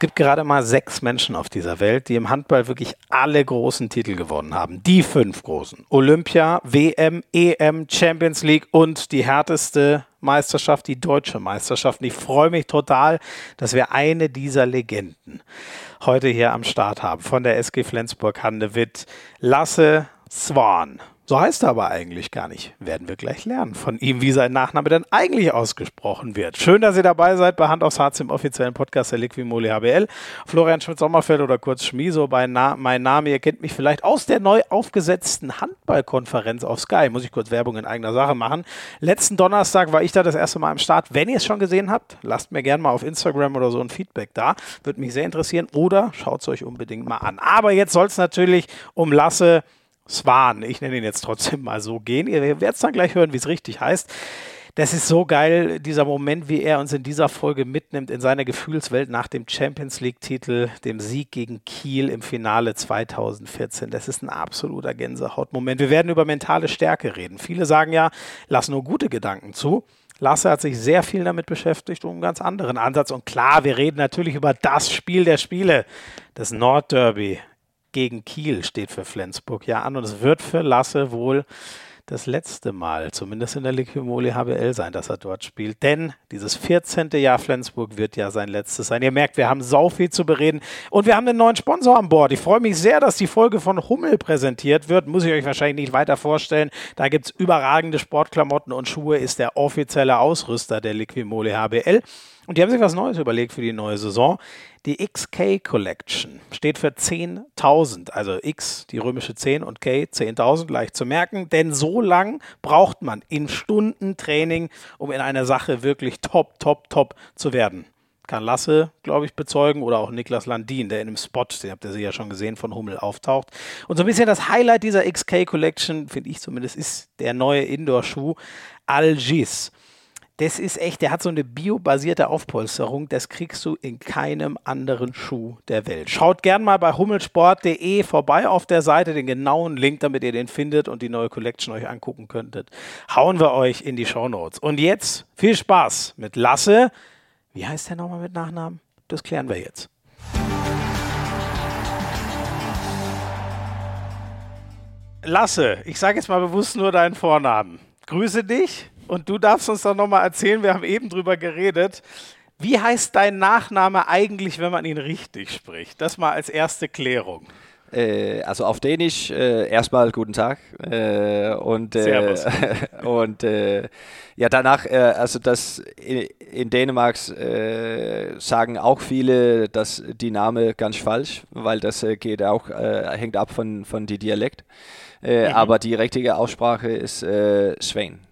gibt gerade mal sechs Menschen auf dieser Welt, die im Handball wirklich alle großen Titel gewonnen haben. Die fünf großen. Olympia, WM, EM, Champions League und die härteste Meisterschaft, die deutsche Meisterschaft. Und ich freue mich total, dass wir eine dieser Legenden heute hier am Start haben. Von der SG Flensburg-Handewitt, Lasse Swan. So heißt er aber eigentlich gar nicht. Werden wir gleich lernen von ihm, wie sein Nachname denn eigentlich ausgesprochen wird. Schön, dass ihr dabei seid bei Hand aufs Harz im offiziellen Podcast der Liquimoli HBL. Florian Schmidt-Sommerfeld oder kurz Schmiso bei Na mein Name. Ihr kennt mich vielleicht aus der neu aufgesetzten Handballkonferenz auf Sky. Muss ich kurz Werbung in eigener Sache machen. Letzten Donnerstag war ich da das erste Mal am Start. Wenn ihr es schon gesehen habt, lasst mir gerne mal auf Instagram oder so ein Feedback da. Würde mich sehr interessieren. Oder schaut es euch unbedingt mal an. Aber jetzt soll es natürlich um Lasse Swan, ich nenne ihn jetzt trotzdem mal so, gehen. Ihr werdet es dann gleich hören, wie es richtig heißt. Das ist so geil, dieser Moment, wie er uns in dieser Folge mitnimmt in seine Gefühlswelt nach dem Champions League-Titel, dem Sieg gegen Kiel im Finale 2014. Das ist ein absoluter Gänsehautmoment. Wir werden über mentale Stärke reden. Viele sagen ja, lass nur gute Gedanken zu. Lasse hat sich sehr viel damit beschäftigt und einen ganz anderen Ansatz. Und klar, wir reden natürlich über das Spiel der Spiele, das Nordderby gegen Kiel steht für Flensburg ja an und es wird für Lasse wohl das letzte Mal, zumindest in der Liquimoli HBL sein, dass er dort spielt. Denn dieses 14. Jahr Flensburg wird ja sein letztes sein. Ihr merkt, wir haben sau viel zu bereden und wir haben einen neuen Sponsor an Bord. Ich freue mich sehr, dass die Folge von Hummel präsentiert wird. Muss ich euch wahrscheinlich nicht weiter vorstellen. Da gibt es überragende Sportklamotten und Schuhe, ist der offizielle Ausrüster der Liquimoli HBL. Und die haben sich was Neues überlegt für die neue Saison. Die XK Collection steht für 10.000, also X, die römische 10 und K, 10.000, leicht zu merken, denn so lang braucht man in Stunden Training, um in einer Sache wirklich top, top, top zu werden. Kann Lasse, glaube ich, bezeugen oder auch Niklas Landin, der in einem Spot, den habt ihr sie ja schon gesehen, von Hummel auftaucht. Und so ein bisschen das Highlight dieser XK Collection, finde ich zumindest, ist der neue Indoor-Schuh Algis das ist echt, der hat so eine biobasierte Aufpolsterung, das kriegst du in keinem anderen Schuh der Welt. Schaut gern mal bei hummelsport.de vorbei auf der Seite, den genauen Link, damit ihr den findet und die neue Collection euch angucken könntet. Hauen wir euch in die Show Notes. Und jetzt viel Spaß mit Lasse. Wie heißt der nochmal mit Nachnamen? Das klären wir jetzt. Lasse, ich sage jetzt mal bewusst nur deinen Vornamen. Grüße dich. Und du darfst uns doch nochmal erzählen, wir haben eben drüber geredet. Wie heißt dein Nachname eigentlich, wenn man ihn richtig spricht? Das mal als erste Klärung. Äh, also auf Dänisch äh, erstmal guten Tag äh, und äh, und äh, ja danach äh, also das in, in Dänemark sagen auch viele, dass die Name ganz falsch, weil das geht auch hängt ab von von die Dialekt, mhm. aber die richtige Aussprache ist Sven.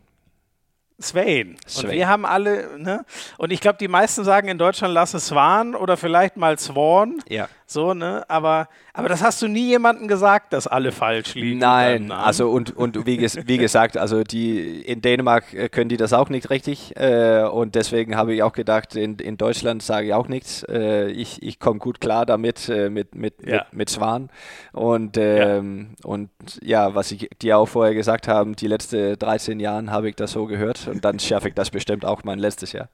Swain. Swain. Und wir haben alle, ne? Und ich glaube, die meisten sagen in Deutschland, lass es Swan oder vielleicht mal Swan. Ja. So, ne? Aber, aber das hast du nie jemandem gesagt, dass alle falsch liegen. Nein, also und, und wie, ges wie gesagt, also die in Dänemark äh, können die das auch nicht richtig. Äh, und deswegen habe ich auch gedacht, in, in Deutschland sage ich auch nichts. Äh, ich ich komme gut klar damit, äh, mit, mit, ja. mit, mit Swan. Und, ähm, ja. und ja, was ich dir auch vorher gesagt habe, die letzten 13 Jahre habe ich das so gehört. Und dann schaffe ich das bestimmt auch mein letztes Jahr.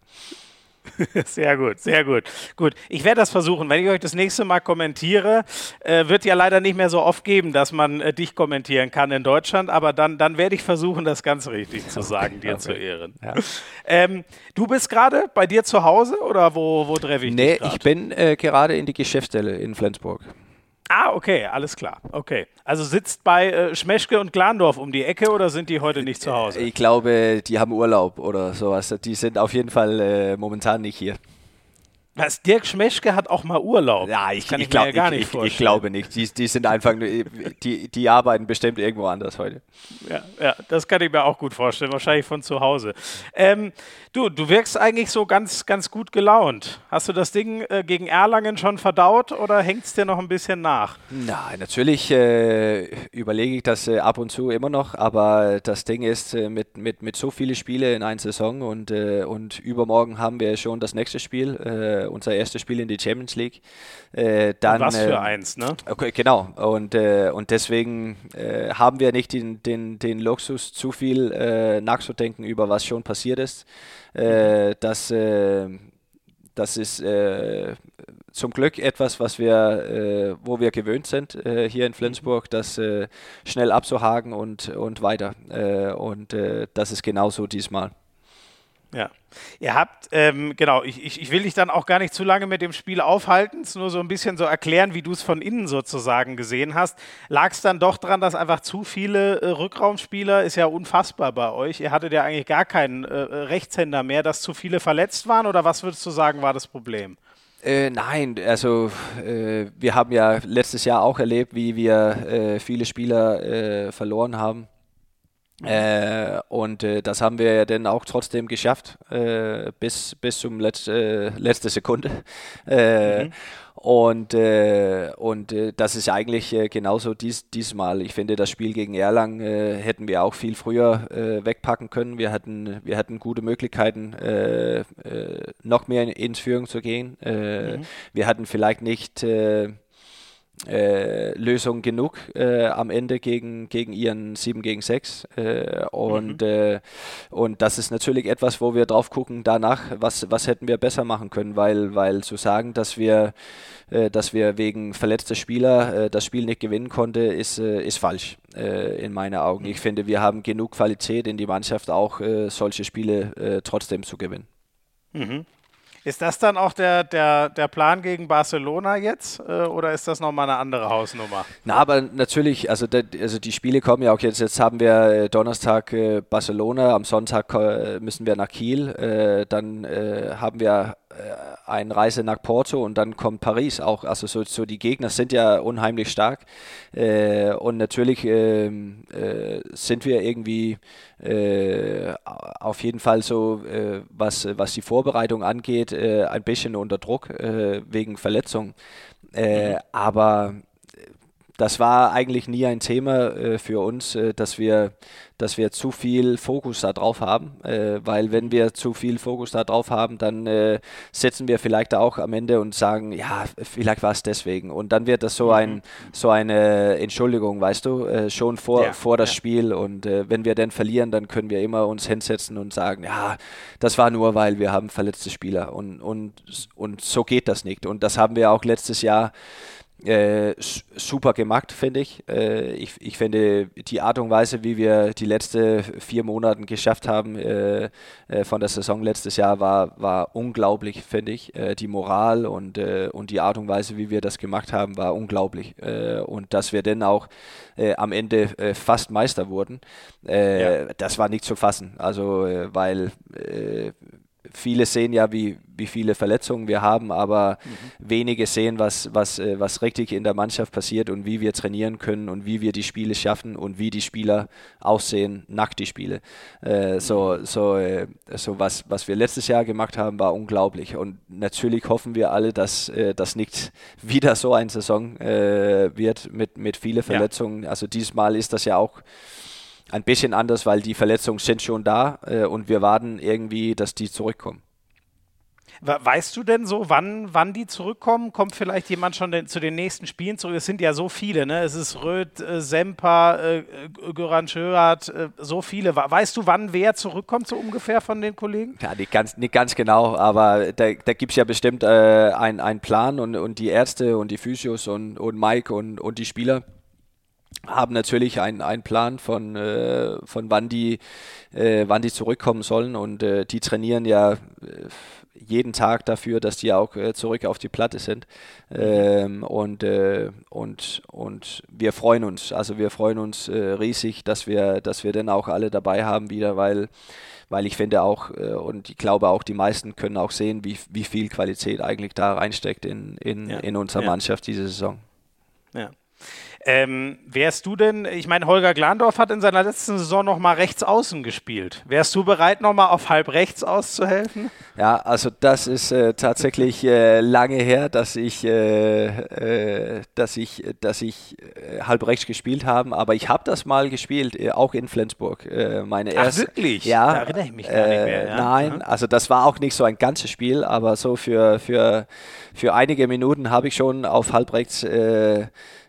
Sehr gut, sehr gut. Gut, ich werde das versuchen. Wenn ich euch das nächste Mal kommentiere, äh, wird ja leider nicht mehr so oft geben, dass man äh, dich kommentieren kann in Deutschland, aber dann, dann werde ich versuchen, das ganz richtig zu sagen, dir okay. zu ehren. Ja. Ähm, du bist gerade bei dir zu Hause oder wo, wo treffe ich nee, dich? Nee, ich bin äh, gerade in die Geschäftsstelle in Flensburg. Ah, okay, alles klar. Okay. Also sitzt bei äh, Schmeschke und Glandorf um die Ecke oder sind die heute nicht zu Hause? Ich glaube, die haben Urlaub oder sowas. Die sind auf jeden Fall äh, momentan nicht hier. Was, Dirk Schmeschke hat auch mal Urlaub. Ja, ich, kann ich, ich glaub, mir gar nicht ich, vorstellen. Ich glaube nicht. Die, die sind einfach, die, die arbeiten bestimmt irgendwo anders heute. Ja, ja, das kann ich mir auch gut vorstellen. Wahrscheinlich von zu Hause. Ähm, du, du wirkst eigentlich so ganz, ganz gut gelaunt. Hast du das Ding äh, gegen Erlangen schon verdaut oder hängt es dir noch ein bisschen nach? Nein, natürlich äh, überlege ich das äh, ab und zu immer noch, aber das Ding ist äh, mit, mit, mit so vielen Spielen in einer Saison und, äh, und übermorgen haben wir schon das nächste Spiel äh, unser erstes Spiel in die Champions League. Äh, dann, was für äh, eins, ne? Okay, genau. Und, äh, und deswegen äh, haben wir nicht den, den, den Luxus, zu viel nachzudenken über was schon passiert ist. Das, das ist zum Glück etwas, was wir, äh, wo wir gewöhnt sind äh, hier in. Flensburg, das äh, schnell abzuhaken und, und weiter. Und das ist genauso diesmal. Ja. Ihr habt, ähm, genau, ich, ich, ich, will dich dann auch gar nicht zu lange mit dem Spiel aufhalten, es nur so ein bisschen so erklären, wie du es von innen sozusagen gesehen hast. Lag es dann doch daran, dass einfach zu viele äh, Rückraumspieler, ist ja unfassbar bei euch, ihr hattet ja eigentlich gar keinen äh, Rechtshänder mehr, dass zu viele verletzt waren oder was würdest du sagen, war das Problem? Äh, nein, also äh, wir haben ja letztes Jahr auch erlebt, wie wir äh, viele Spieler äh, verloren haben. Äh, und äh, das haben wir ja dann auch trotzdem geschafft, bis, bis zum Letz, letzte Sekunde. Mhm. Und, äh, und äh, das ist eigentlich äh, genauso dies, diesmal. Ich finde, das Spiel gegen Erlangen äh, hätten wir auch viel früher äh, wegpacken können. Wir hatten, wir hatten gute Möglichkeiten, äh, noch mehr in, ins Führung zu gehen. Mhm. Wir hatten vielleicht nicht äh, Lösung genug äh, am Ende gegen, gegen ihren 7 gegen 6. Äh, und, mhm. Äh, und das ist natürlich etwas, wo wir drauf gucken danach, was, was hätten wir besser machen können, weil, weil zu sagen, dass wir, äh, dass wir wegen verletzter Spieler das Spiel nicht gewinnen konnte, ist, ist falsch in meinen Augen. Ich mhm. finde, wir haben genug Qualität in die Mannschaft, auch solche Spiele trotzdem zu gewinnen. Mhm. Ist das dann auch der, der, der Plan gegen Barcelona jetzt äh, oder ist das nochmal eine andere Hausnummer? Na, aber natürlich, also, der, also die Spiele kommen ja auch jetzt. Jetzt haben wir äh, Donnerstag äh, Barcelona, am Sonntag äh, müssen wir nach Kiel, äh, dann äh, haben wir eine Reise nach Porto und dann kommt Paris auch. Also so, so die Gegner sind ja unheimlich stark äh, und natürlich äh, äh, sind wir irgendwie auf jeden Fall so, was, was die Vorbereitung angeht, ein bisschen unter Druck wegen Verletzung. Mhm. Aber das war eigentlich nie ein Thema äh, für uns, äh, dass wir, dass wir zu viel Fokus da drauf haben, äh, weil wenn wir zu viel Fokus da drauf haben, dann äh, setzen wir vielleicht auch am Ende und sagen, ja, vielleicht war es deswegen. Und dann wird das so ein, mhm. so eine Entschuldigung, weißt du, äh, schon vor, ja, vor das ja. Spiel. Und äh, wenn wir dann verlieren, dann können wir immer uns hinsetzen und sagen, ja, das war nur, weil wir haben verletzte Spieler. Und, und, und so geht das nicht. Und das haben wir auch letztes Jahr äh, super gemacht, finde ich. Äh, ich. Ich finde die Art und Weise, wie wir die letzten vier Monate geschafft haben äh, äh, von der Saison letztes Jahr, war, war unglaublich, finde ich. Äh, die Moral und, und die Art und Weise, wie wir das gemacht haben, war unglaublich. und dass wir dann auch am Ende fast Meister wurden, ja. das war nicht zu fassen. Also, weil viele sehen ja, wie, wie viele Verletzungen wir haben, aber mhm. wenige sehen, was, was, äh, was richtig in der Mannschaft passiert und wie wir trainieren können und wie wir die Spiele schaffen und wie die Spieler aussehen nach die Spiele. Äh, so mhm. so, äh, so was, was wir letztes Jahr gemacht haben, war unglaublich. Und natürlich hoffen wir alle, dass äh, das nicht wieder so eine Saison äh, wird mit, mit vielen Verletzungen. Ja. Also diesmal ist das ja auch ein bisschen anders, weil die Verletzungen sind schon da äh, und wir warten irgendwie, dass die zurückkommen. Weißt du denn so, wann, wann die zurückkommen? Kommt vielleicht jemand schon den, zu den nächsten Spielen zurück? Es sind ja so viele, ne? Es ist Röth, äh, Semper, äh, Göran Schörath, äh, so viele. Weißt du, wann wer zurückkommt, so ungefähr von den Kollegen? Ja, nicht ganz, nicht ganz genau, aber da, da gibt es ja bestimmt äh, einen Plan und, und die Ärzte und die Physios und, und Mike und, und die Spieler haben natürlich einen, einen Plan von, äh, von wann die, äh, wann die zurückkommen sollen und äh, die trainieren ja äh, jeden Tag dafür, dass die auch äh, zurück auf die Platte sind. Ähm, und, äh, und, und wir freuen uns, also wir freuen uns riesig, dass wir, dass wir dann auch alle dabei haben wieder, weil weil ich finde auch und ich glaube auch die meisten können auch sehen, wie, wie viel Qualität eigentlich da reinsteckt in, in, ja. in unserer ja. Mannschaft diese Saison. Ja. Ähm, wärst du denn, ich meine, Holger Glandorf hat in seiner letzten Saison noch mal rechts außen gespielt. Wärst du bereit, noch mal auf halb rechts auszuhelfen? Ja, also das ist äh, tatsächlich äh, lange her, dass ich, äh, äh dass ich, dass ich äh, halb rechts gespielt habe. Aber ich habe das mal gespielt, äh, auch in Flensburg. meine Ach, wirklich? Ja. Da erinnere ich mich gar nicht mehr. Ja? Nein, also das war auch nicht so ein ganzes Spiel, aber so für, für, für einige Minuten habe ich schon auf halb rechts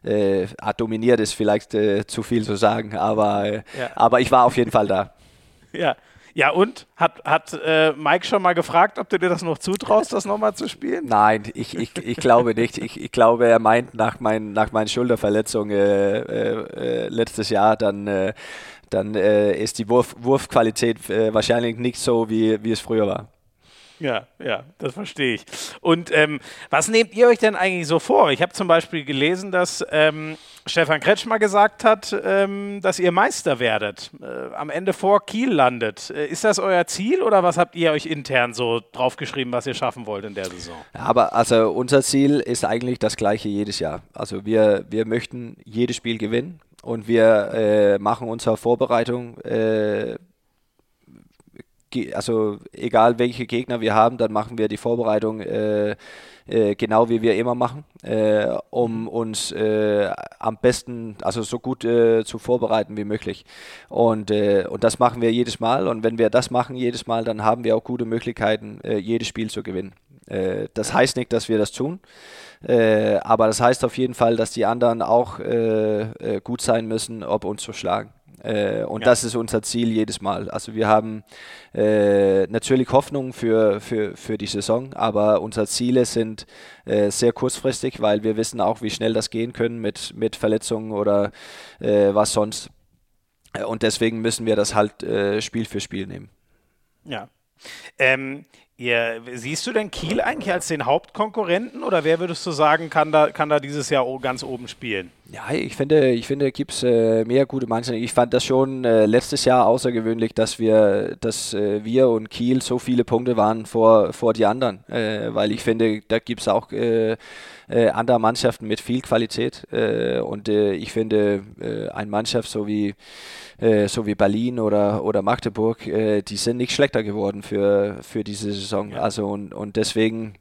äh, dominiert ist vielleicht äh, zu viel zu sagen, aber, äh, ja. aber ich war auf jeden Fall da. Ja. Ja, und? Hat, hat äh, Mike schon mal gefragt, ob du dir das noch zutraust, das nochmal zu spielen? Nein, ich, ich, ich glaube nicht. Ich, ich glaube, er meint nach, mein, nach meiner Schulterverletzung äh, äh, letztes Jahr, dann, äh, dann äh, ist die Wurf, Wurfqualität äh, wahrscheinlich nicht so, wie, wie es früher war. Ja, ja, das verstehe ich. Und ähm, was nehmt ihr euch denn eigentlich so vor? Ich habe zum Beispiel gelesen, dass ähm, Stefan Kretschmer gesagt hat, ähm, dass ihr Meister werdet, äh, am Ende vor Kiel landet. Äh, ist das euer Ziel oder was habt ihr euch intern so draufgeschrieben, was ihr schaffen wollt in der Saison? Aber also unser Ziel ist eigentlich das gleiche jedes Jahr. Also wir, wir möchten jedes Spiel gewinnen und wir äh, machen unsere Vorbereitung äh, also egal welche Gegner wir haben, dann machen wir die Vorbereitung äh, äh, genau wie wir immer machen, äh, um uns äh, am besten, also so gut äh, zu vorbereiten wie möglich. Und, äh, und das machen wir jedes Mal. Und wenn wir das machen jedes Mal, dann haben wir auch gute Möglichkeiten, jedes Spiel zu gewinnen. das heißt nicht, dass wir das tun. aber das heißt auf jeden Fall, dass die anderen auch gut sein müssen, ob uns zu schlagen. Äh, und ja. das ist unser Ziel jedes Mal. Also wir haben äh, natürlich Hoffnung für, für, für die Saison, aber unsere Ziele sind äh, sehr kurzfristig, weil wir wissen auch, wie schnell das gehen können mit, mit Verletzungen oder äh, was sonst. Und deswegen müssen wir das halt äh, Spiel für Spiel nehmen. Ja. Ähm, Ihr, siehst du denn Kiel eigentlich als den Hauptkonkurrenten oder wer würdest du sagen, kann da, kann da dieses Jahr ganz oben spielen? Ja, ich finde, ich finde, gibt es äh, mehr gute Mannschaften. Ich fand das schon äh, letztes Jahr außergewöhnlich, dass wir, dass äh, wir und Kiel so viele Punkte waren vor, vor die anderen. Äh, weil ich finde, da gibt es auch äh, äh, andere Mannschaften mit viel Qualität. und ich finde, eine Mannschaft so wie äh, so wie Berlin oder, oder Magdeburg, äh, die sind nicht schlechter geworden für, für diese Saison. Ja. Also und, und deswegen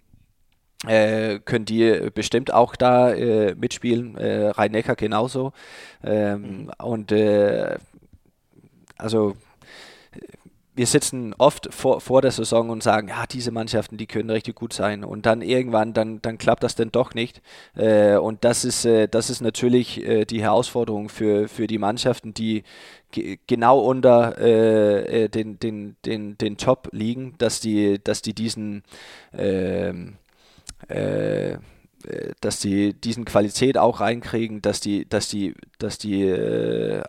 äh, können die bestimmt auch da äh, mitspielen. Äh, Rhein-Neckar genauso. Ähm, mhm. Und äh, also wir sitzen oft vor, vor der Saison und sagen, ja, diese Mannschaften, die können richtig gut sein. Und dann irgendwann, dann, dann klappt das denn doch nicht. Äh, und das ist, äh, das ist natürlich äh, die Herausforderung für, für die Mannschaften, die genau unter äh, äh, den, den, den, den Top liegen, dass die, dass die diesen ähm, äh, dass die diesen Qualität auch reinkriegen, dass die, dass die, dass die, äh,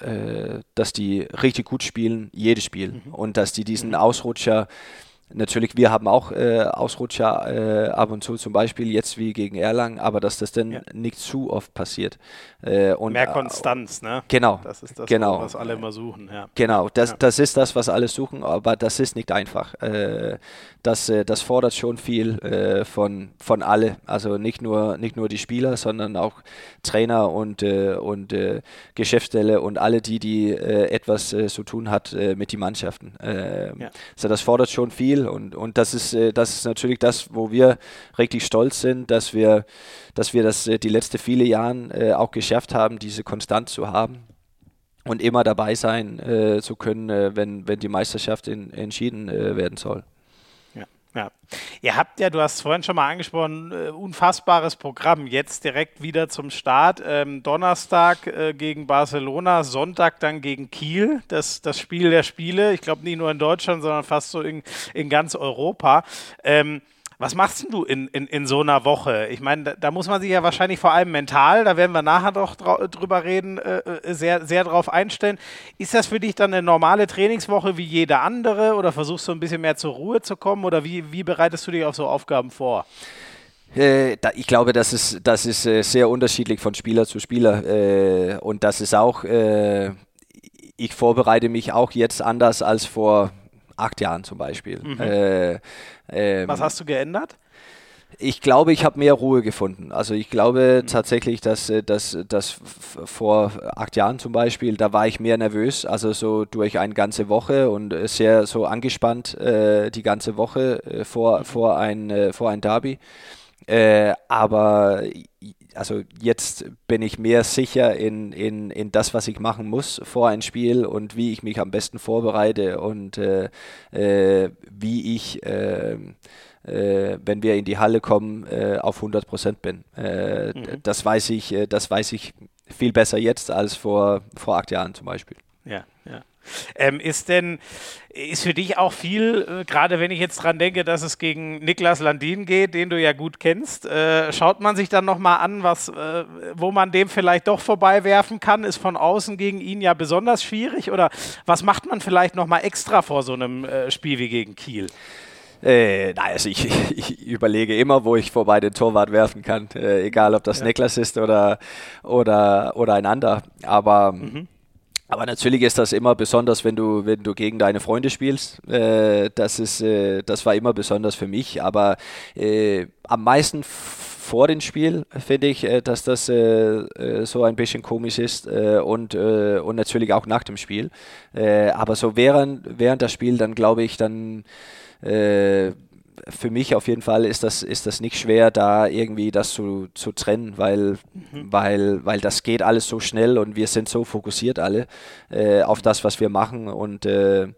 äh, dass die richtig gut spielen, jedes Spiel. Mhm. Und dass die diesen mhm. Ausrutscher Natürlich, wir haben auch äh, Ausrutscher äh, ab und zu, zum Beispiel jetzt wie gegen Erlangen, aber dass das dann ja. nicht zu oft passiert. Äh, und, Mehr Konstanz, ne? Genau. Das ist das, genau. was alle immer suchen. Ja. Genau, das, ja. das ist das, was alle suchen, aber das ist nicht einfach. Äh, das, äh, das fordert schon viel äh, von, von alle. Also nicht nur, nicht nur die Spieler, sondern auch Trainer und, und Geschäftsstelle und alle die, die etwas zu tun hat mit den Mannschaften. Ähm, also das fordert schon viel Spiel und, und das ist äh, das ist natürlich das, wo wir richtig stolz sind, dass wir, dass wir das äh, die letzten viele Jahre äh, auch geschafft haben, diese Konstant zu haben und immer dabei sein zu können, wenn, wenn die Meisterschaft in, entschieden werden soll. Ja. Ihr habt ja, du hast vorhin schon mal angesprochen, äh, unfassbares Programm. Jetzt direkt wieder zum Start. Ähm, Donnerstag äh, gegen Barcelona, Sonntag dann gegen Kiel. Das, das Spiel der Spiele. Ich glaube nicht nur in Deutschland, sondern fast so in, in ganz Europa. Ähm, was machst du in, in, in so einer Woche? Ich meine, da, da, muss man sich ja wahrscheinlich vor allem mental, da werden wir nachher doch drüber reden, äh, äh, sehr, sehr drauf einstellen. Ist das für dich dann eine normale Trainingswoche wie jede andere oder versuchst du ein bisschen mehr zur Ruhe zu kommen oder wie, wie bereitest du dich auf so Aufgaben vor? Äh, ich glaube, das ist, das ist äh, sehr unterschiedlich von Spieler zu Spieler. Und das ist auch, ich vorbereite mich auch jetzt anders als vor acht Jahren zum Beispiel. Mhm. Äh, ähm, Was hast du geändert? Ich glaube, ich habe mehr Ruhe gefunden. Also ich glaube mhm. tatsächlich, dass, äh, dass, dass vor acht Jahren zum Beispiel, da war ich mehr nervös, also so durch eine ganze Woche und äh, sehr so angespannt äh, die ganze Woche äh, vor, mhm. vor, ein, vor ein Derby. Äh, aber also jetzt bin ich mehr sicher in, in, in das, was ich machen muss vor ein Spiel und wie ich mich am besten vorbereite und äh, äh, wie ich, äh, äh wenn wir in die Halle kommen, äh, auf 100 Prozent bin. Mhm. Das weiß ich, das weiß ich viel besser jetzt als vor, vor acht Jahren zum Beispiel. Ja, ja. Ähm, ist denn, ist für dich auch viel, äh, gerade wenn ich jetzt dran denke, dass es gegen Niklas Landin geht, den du ja gut kennst, äh, schaut man sich dann nochmal an, was, äh, wo man dem vielleicht doch vorbeiwerfen kann? Ist von außen gegen ihn ja besonders schwierig? Oder was macht man vielleicht nochmal extra vor so einem äh, Spiel wie gegen Kiel? Äh, nein, also ich, ich, überlege immer, wo ich vorbei den Torwart werfen kann, äh, egal ob das ja. Niklas ist oder, oder, oder ein anderer. Aber mhm. Aber natürlich ist das immer besonders, wenn du, wenn du gegen deine Freunde spielst. Äh, das, ist, äh, das war immer besonders für mich. Aber äh, am meisten vor dem Spiel finde ich, äh, dass das äh, äh, so ein bisschen komisch ist und, und natürlich auch nach dem Spiel. aber so während, während das Spiel, dann glaube ich, dann für mich auf jeden Fall ist das, ist das nicht schwer, da irgendwie das zu, zu trennen, weil, mhm. weil, weil das geht alles so schnell und wir sind so fokussiert alle äh, auf das, was wir machen und äh,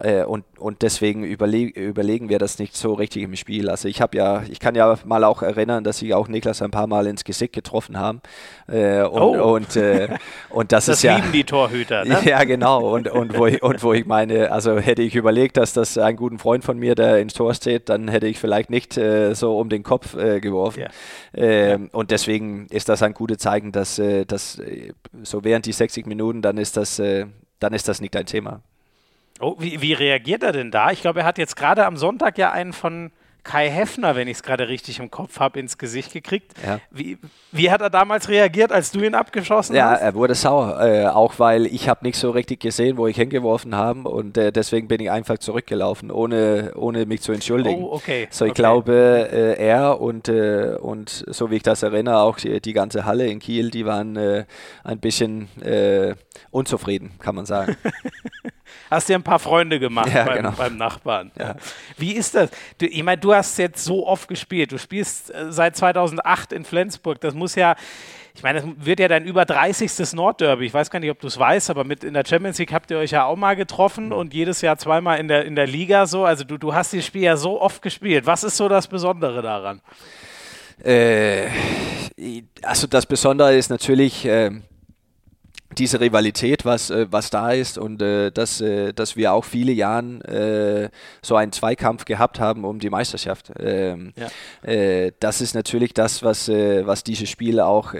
äh, und, und deswegen überle überlegen wir das nicht so richtig im Spiel. Also ich habe ja, ich kann ja mal auch erinnern, dass ich auch Niklas ein paar Mal ins Gesicht getroffen haben. Äh, und, oh. und, äh, und das, das ist ja. lieben die Torhüter, ne? Ja, genau. Und, und, wo ich, und wo ich meine, also hätte ich überlegt, dass das ein guter Freund von mir, der ins Tor steht, dann hätte ich vielleicht nicht äh, so um den Kopf äh, geworfen. Ja. Ähm, und deswegen ist das ein gutes Zeichen, dass, äh, dass so während die 60 Minuten, dann ist das, dann ist das nicht ein Thema. Oh, wie, wie reagiert er denn da? Ich glaube, er hat jetzt gerade am Sonntag ja einen von Kai Heffner, wenn ich es gerade richtig im Kopf habe, ins Gesicht gekriegt. Ja. Wie, wie hat er damals reagiert, als du ihn abgeschossen ja, hast? Ja, er wurde sauer, äh, auch weil ich habe nicht so richtig gesehen, wo ich hingeworfen habe und äh, deswegen bin ich einfach zurückgelaufen, ohne, ohne mich zu entschuldigen. Oh, okay. So ich okay. glaube, äh, er und, äh, und so wie ich das erinnere, auch die, die ganze Halle in Kiel, die waren äh, ein bisschen äh, unzufrieden, kann man sagen. Hast dir ein paar Freunde gemacht ja, beim, genau. beim, Nachbarn. Ja. Wie ist das? Du, ich meine, du hast jetzt so oft gespielt. Du spielst äh, seit 2008 in Flensburg. Das muss ja, ich meine, das wird ja dein über 30. Nordderby. Ich weiß gar nicht, ob du es weißt, aber mit in der Champions League habt ihr euch ja auch mal getroffen und jedes Jahr zweimal in der, in der Liga so. Also du, du hast das Spiel ja so oft gespielt. Was ist so das Besondere daran? Äh, also das Besondere ist natürlich, äh, diese Rivalität, was, äh, was da ist und äh, dass, äh, dass wir auch viele Jahre äh, so einen Zweikampf gehabt haben um die Meisterschaft. Ähm, ja. Äh, das ist natürlich das, was, äh, was diese Spiele auch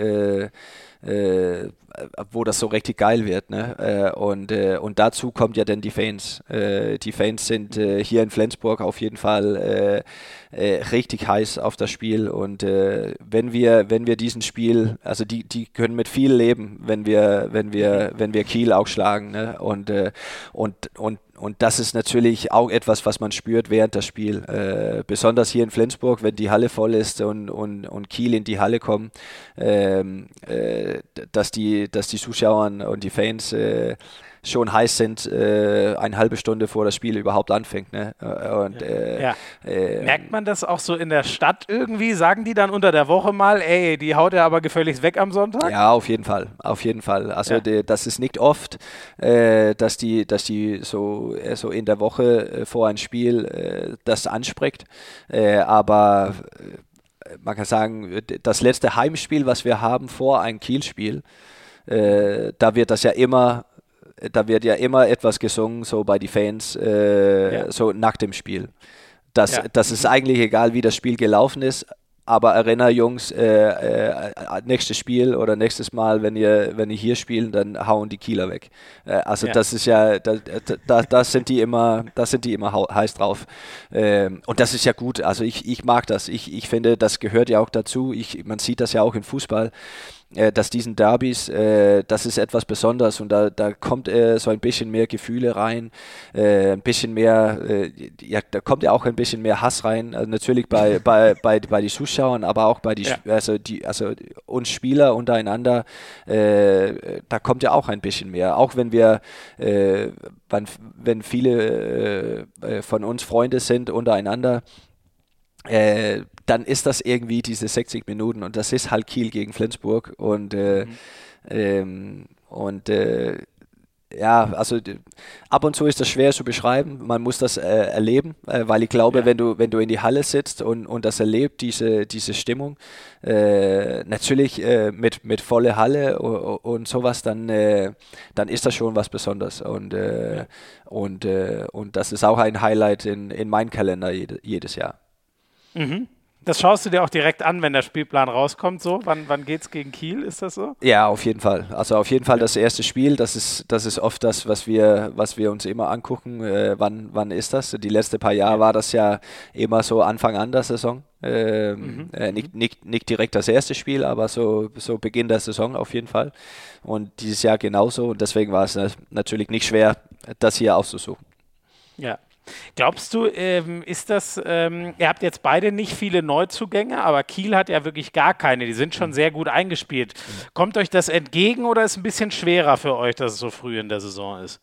wo das so richtig geil wird. Ne? und, und dazu kommt ja dann die Fans. die Fans sind hier in Flensburg auf jeden Fall äh, richtig heiß auf das Spiel und äh, wenn wir wenn wir diesen Spiel also die die können mit viel leben wenn wir wenn wir wenn wir Kiel auch schlagen ne? und äh, und und und das ist natürlich auch etwas, was man spürt während das Spiel. Äh, besonders hier in Flensburg, wenn die Halle voll ist und, und, und Kiel in die Halle kommen, ähm, äh, dass, die, dass die Zuschauer und die Fans äh, schon heiß sind, äh, eine halbe Stunde vor das Spiel überhaupt anfängt. Ne? Äh, und, äh, ja. äh, Merkt man das auch so in der Stadt irgendwie? Sagen die dann unter der Woche mal, ey, die haut er aber gefälligst weg am Sonntag? Ja, auf jeden Fall. Auf jeden Fall. Also ja. die, das ist nicht oft, äh, dass die, dass die so, äh, so in der Woche vor ein Spiel das anspricht. aber man kann sagen, das letzte Heimspiel, was wir haben vor ein Kielspiel, äh, da wird das ja immer da wird ja immer etwas gesungen, so bei den Fans, äh, ja. so nach dem Spiel. Das, ja. das ist eigentlich egal, wie das Spiel gelaufen ist, aber erinnere Jungs, äh, äh, nächstes Spiel oder nächstes Mal, wenn ihr, wenn ihr hier spielen, dann hauen die Kieler weg. Äh, also ja. das ist ja, da, da, das sind die immer, das sind die immer heiß drauf. Ähm, und das ist ja gut. Also ich, ich mag das. Ich, ich finde, das gehört ja auch dazu. Ich, man sieht das ja auch im Fußball äh, dass diesen Derbys, äh, das ist etwas Besonderes und da, da kommt äh, so ein bisschen mehr Gefühle rein, äh, ein bisschen mehr, äh, ja, da kommt ja auch ein bisschen mehr Hass rein, also natürlich bei, bei, bei, bei den Zuschauern, aber auch bei die, ja. also die, also uns Spieler untereinander, äh, da kommt ja auch ein bisschen mehr, auch wenn wir, wenn, wenn viele von uns Freunde sind untereinander, äh, dann ist das irgendwie diese 60 Minuten und das ist halt Kiel gegen Flensburg und äh, mhm. ähm, und äh, ja, also ab und zu ist das schwer zu beschreiben. Man muss das äh, erleben, äh, weil ich glaube, ja. wenn du wenn du in die Halle sitzt und, und das erlebt, diese diese Stimmung, äh, natürlich äh, mit mit volle Halle und, und sowas, dann äh, dann ist das schon was Besonderes und äh, und und das ist auch ein Highlight in in meinem Kalender jede, jedes Jahr. Mhm. Das schaust du dir auch direkt an, wenn der Spielplan rauskommt, so? Wann, wann geht es gegen Kiel? Ist das so? Ja, auf jeden Fall. Also auf jeden Fall das erste Spiel, das ist, das ist oft das, was wir, was wir uns immer angucken. Äh, wann, wann ist das? Die letzten paar Jahre war das ja immer so Anfang an der Saison. Ähm, mhm. äh, nicht, nicht, nicht direkt das erste Spiel, aber so, so Beginn der Saison auf jeden Fall. Und dieses Jahr genauso. Und deswegen war es natürlich nicht schwer, das hier auszusuchen. Ja, Glaubst du, ähm, ist das, ähm, ihr habt jetzt beide nicht viele Neuzugänge, aber Kiel hat ja wirklich gar keine, die sind schon mhm. sehr gut eingespielt. Kommt euch das entgegen oder ist es ein bisschen schwerer für euch, dass es so früh in der Saison ist?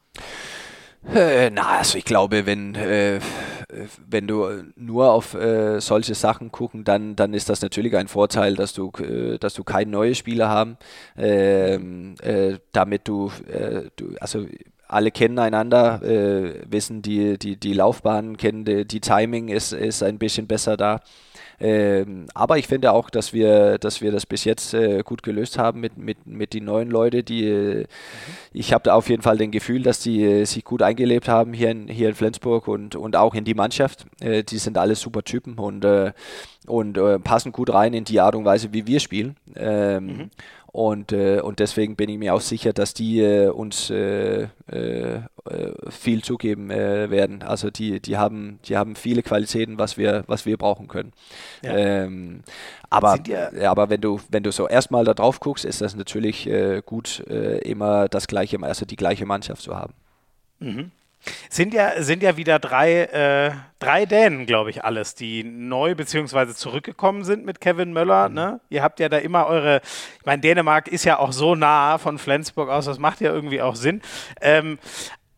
Äh, na, also ich glaube, wenn, äh, wenn du nur auf äh, solche Sachen gucken, dann, dann ist das natürlich ein Vorteil, dass du, äh, dass du keine neue Spieler haben, ähm, äh, damit du, äh, du, also alle kennen einander, äh, wissen die, die, die Laufbahn, kennen die, die Timing ist, ist ein bisschen besser da. Ähm, aber ich finde auch, dass wir, dass wir das bis jetzt äh, gut gelöst haben mit, mit, mit den neuen Leuten, die mhm. ich habe da auf jeden Fall den Gefühl, dass die äh, sich gut eingelebt haben hier in, hier in Flensburg und, und auch in die Mannschaft. Äh, die sind alle super Typen und, äh, und passen gut rein in die Art und Weise, wie wir spielen. Ähm, mhm. Und, äh, und deswegen bin ich mir auch sicher, dass die äh, uns äh, äh viel zugeben äh, werden. Also die, die, haben, die haben viele Qualitäten, was wir, was wir brauchen können. Ja. Ähm, aber, ja, aber wenn du, wenn du so erstmal da drauf guckst, ist das natürlich äh, gut, immer das gleiche, also die gleiche Mannschaft zu haben. Mhm. Sind ja, sind ja wieder drei, äh, drei Dänen, glaube ich, alles, die neu bzw. zurückgekommen sind mit Kevin Möller. Mhm. Ne? Ihr habt ja da immer eure, ich meine, Dänemark ist ja auch so nah von Flensburg aus, das macht ja irgendwie auch Sinn. Ähm,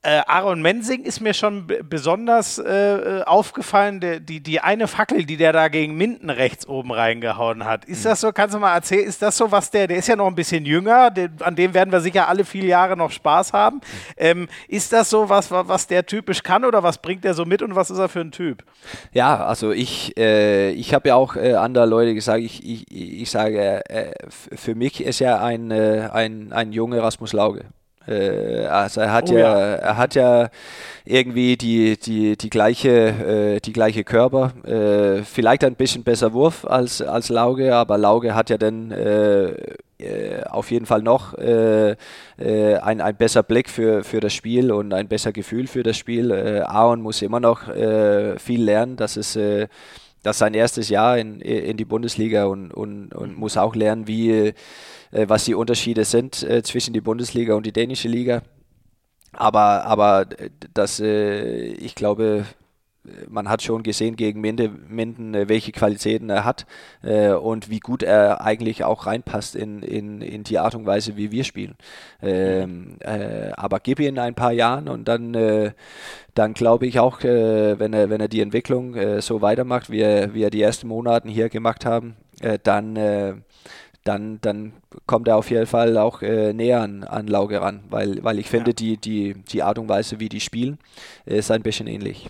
äh, Aaron Mensing ist mir schon besonders äh, äh, aufgefallen, der, die, die eine Fackel, die der da gegen Minden rechts oben reingehauen hat. Ist mhm. das so, kannst du mal erzählen, ist das so, was der, der ist ja noch ein bisschen jünger, der, an dem werden wir sicher alle viele Jahre noch Spaß haben. Mhm. Ähm, ist das so was, was der typisch kann oder was bringt der so mit und was ist er für ein Typ? Ja, also ich, äh, ich habe ja auch äh, andere Leute gesagt, ich, ich, ich sage, äh, für mich ist ja ein, ein, ein junger Rasmus Lauge. Äh, also er hat oh, ja, ja, er hat ja irgendwie die, die, die gleiche, äh, die gleiche Körper. Äh, vielleicht ein bisschen besser Wurf als, als Lauge, aber Lauge hat ja dann äh, äh, auf jeden Fall noch äh, ein, ein besser Blick für, für das Spiel und ein besser Gefühl für das Spiel. Aaron muss immer noch viel lernen. Das ist das ist sein erstes Jahr in, in die Bundesliga und, und, und muss auch lernen, wie was die Unterschiede sind äh, zwischen die Bundesliga und die dänische Liga. Aber, aber äh, das, ich glaube, man hat schon gesehen gegen Minde, Minden, welche Qualitäten er hat äh, und wie gut er eigentlich auch reinpasst in, in, in die Art und Weise, wie wir spielen. Ähm, äh, aber gib ihm ein paar Jahren und dann, äh, dann glaube ich auch, wenn, er, wenn er die Entwicklung so weitermacht, wie er, wie er die ersten Monate hier gemacht haben, dann dann, dann kommt er auf jeden Fall auch äh, näher an, an Lauge ran, weil, weil ich finde, ja. die, die, die Art und Weise, wie die spielen, ist ein bisschen ähnlich.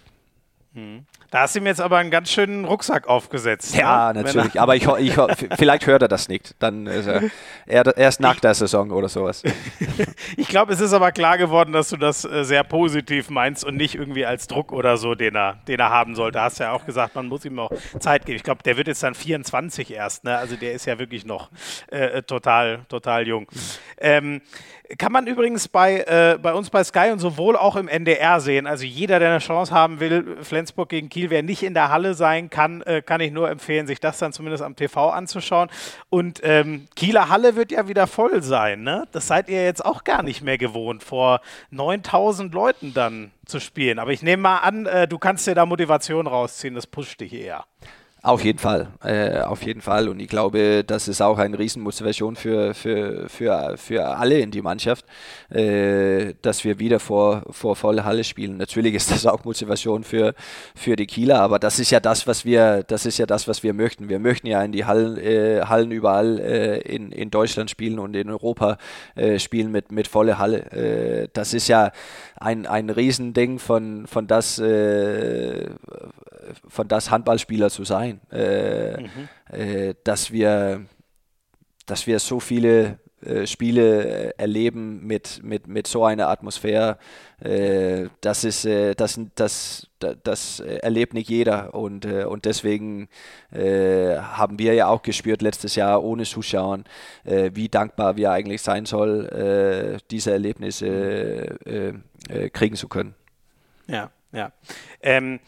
Mhm. Da hast du ihm jetzt aber einen ganz schönen Rucksack aufgesetzt. Ja, ne? natürlich. Aber ich, ich, vielleicht hört er das nicht. Dann ist er erst nach der Saison oder sowas. ich glaube, es ist aber klar geworden, dass du das äh, sehr positiv meinst und nicht irgendwie als Druck oder so, den er, den er haben sollte. Hast ja auch gesagt, man muss ihm auch Zeit geben. Ich glaube, der wird jetzt dann 24 erst. Ne? Also der ist ja wirklich noch äh, total, total jung. Ähm, kann man übrigens bei, äh, bei uns bei Sky und sowohl auch im NDR sehen. Also jeder, der eine Chance haben will, Flensburg gegen Kiel, wer nicht in der Halle sein kann, äh, kann ich nur empfehlen, sich das dann zumindest am TV anzuschauen. Und ähm, Kieler Halle wird ja wieder voll sein. Ne? Das seid ihr jetzt auch gar nicht mehr gewohnt, vor 9000 Leuten dann zu spielen. Aber ich nehme mal an, äh, du kannst dir da Motivation rausziehen, das pusht dich eher. Auf jeden Fall, äh, auf jeden Fall. Und ich glaube, das ist auch eine Riesenmotivation für, für, für, für alle in die Mannschaft, äh, dass wir wieder vor, vor voller Halle spielen. Natürlich ist das auch Motivation für, für die Kieler, aber das ist ja das, was wir, das ist ja das, was wir möchten. Wir möchten ja in die Hallen, äh, Hallen überall äh, in, in Deutschland spielen und in Europa äh, spielen mit, mit voller Halle. Äh, das ist ja ein, ein Riesending von, von das von das Handballspieler zu sein, äh, mhm. äh, dass wir, dass wir so viele äh, Spiele erleben mit, mit, mit so einer Atmosphäre, äh, das ist, äh, das, das, das, das erlebt nicht jeder und, äh, und deswegen haben wir ja auch gespürt letztes Jahr ohne Zuschauern, wie dankbar wir eigentlich sein soll, diese Erlebnisse kriegen zu können. Ja, ja. Ähm,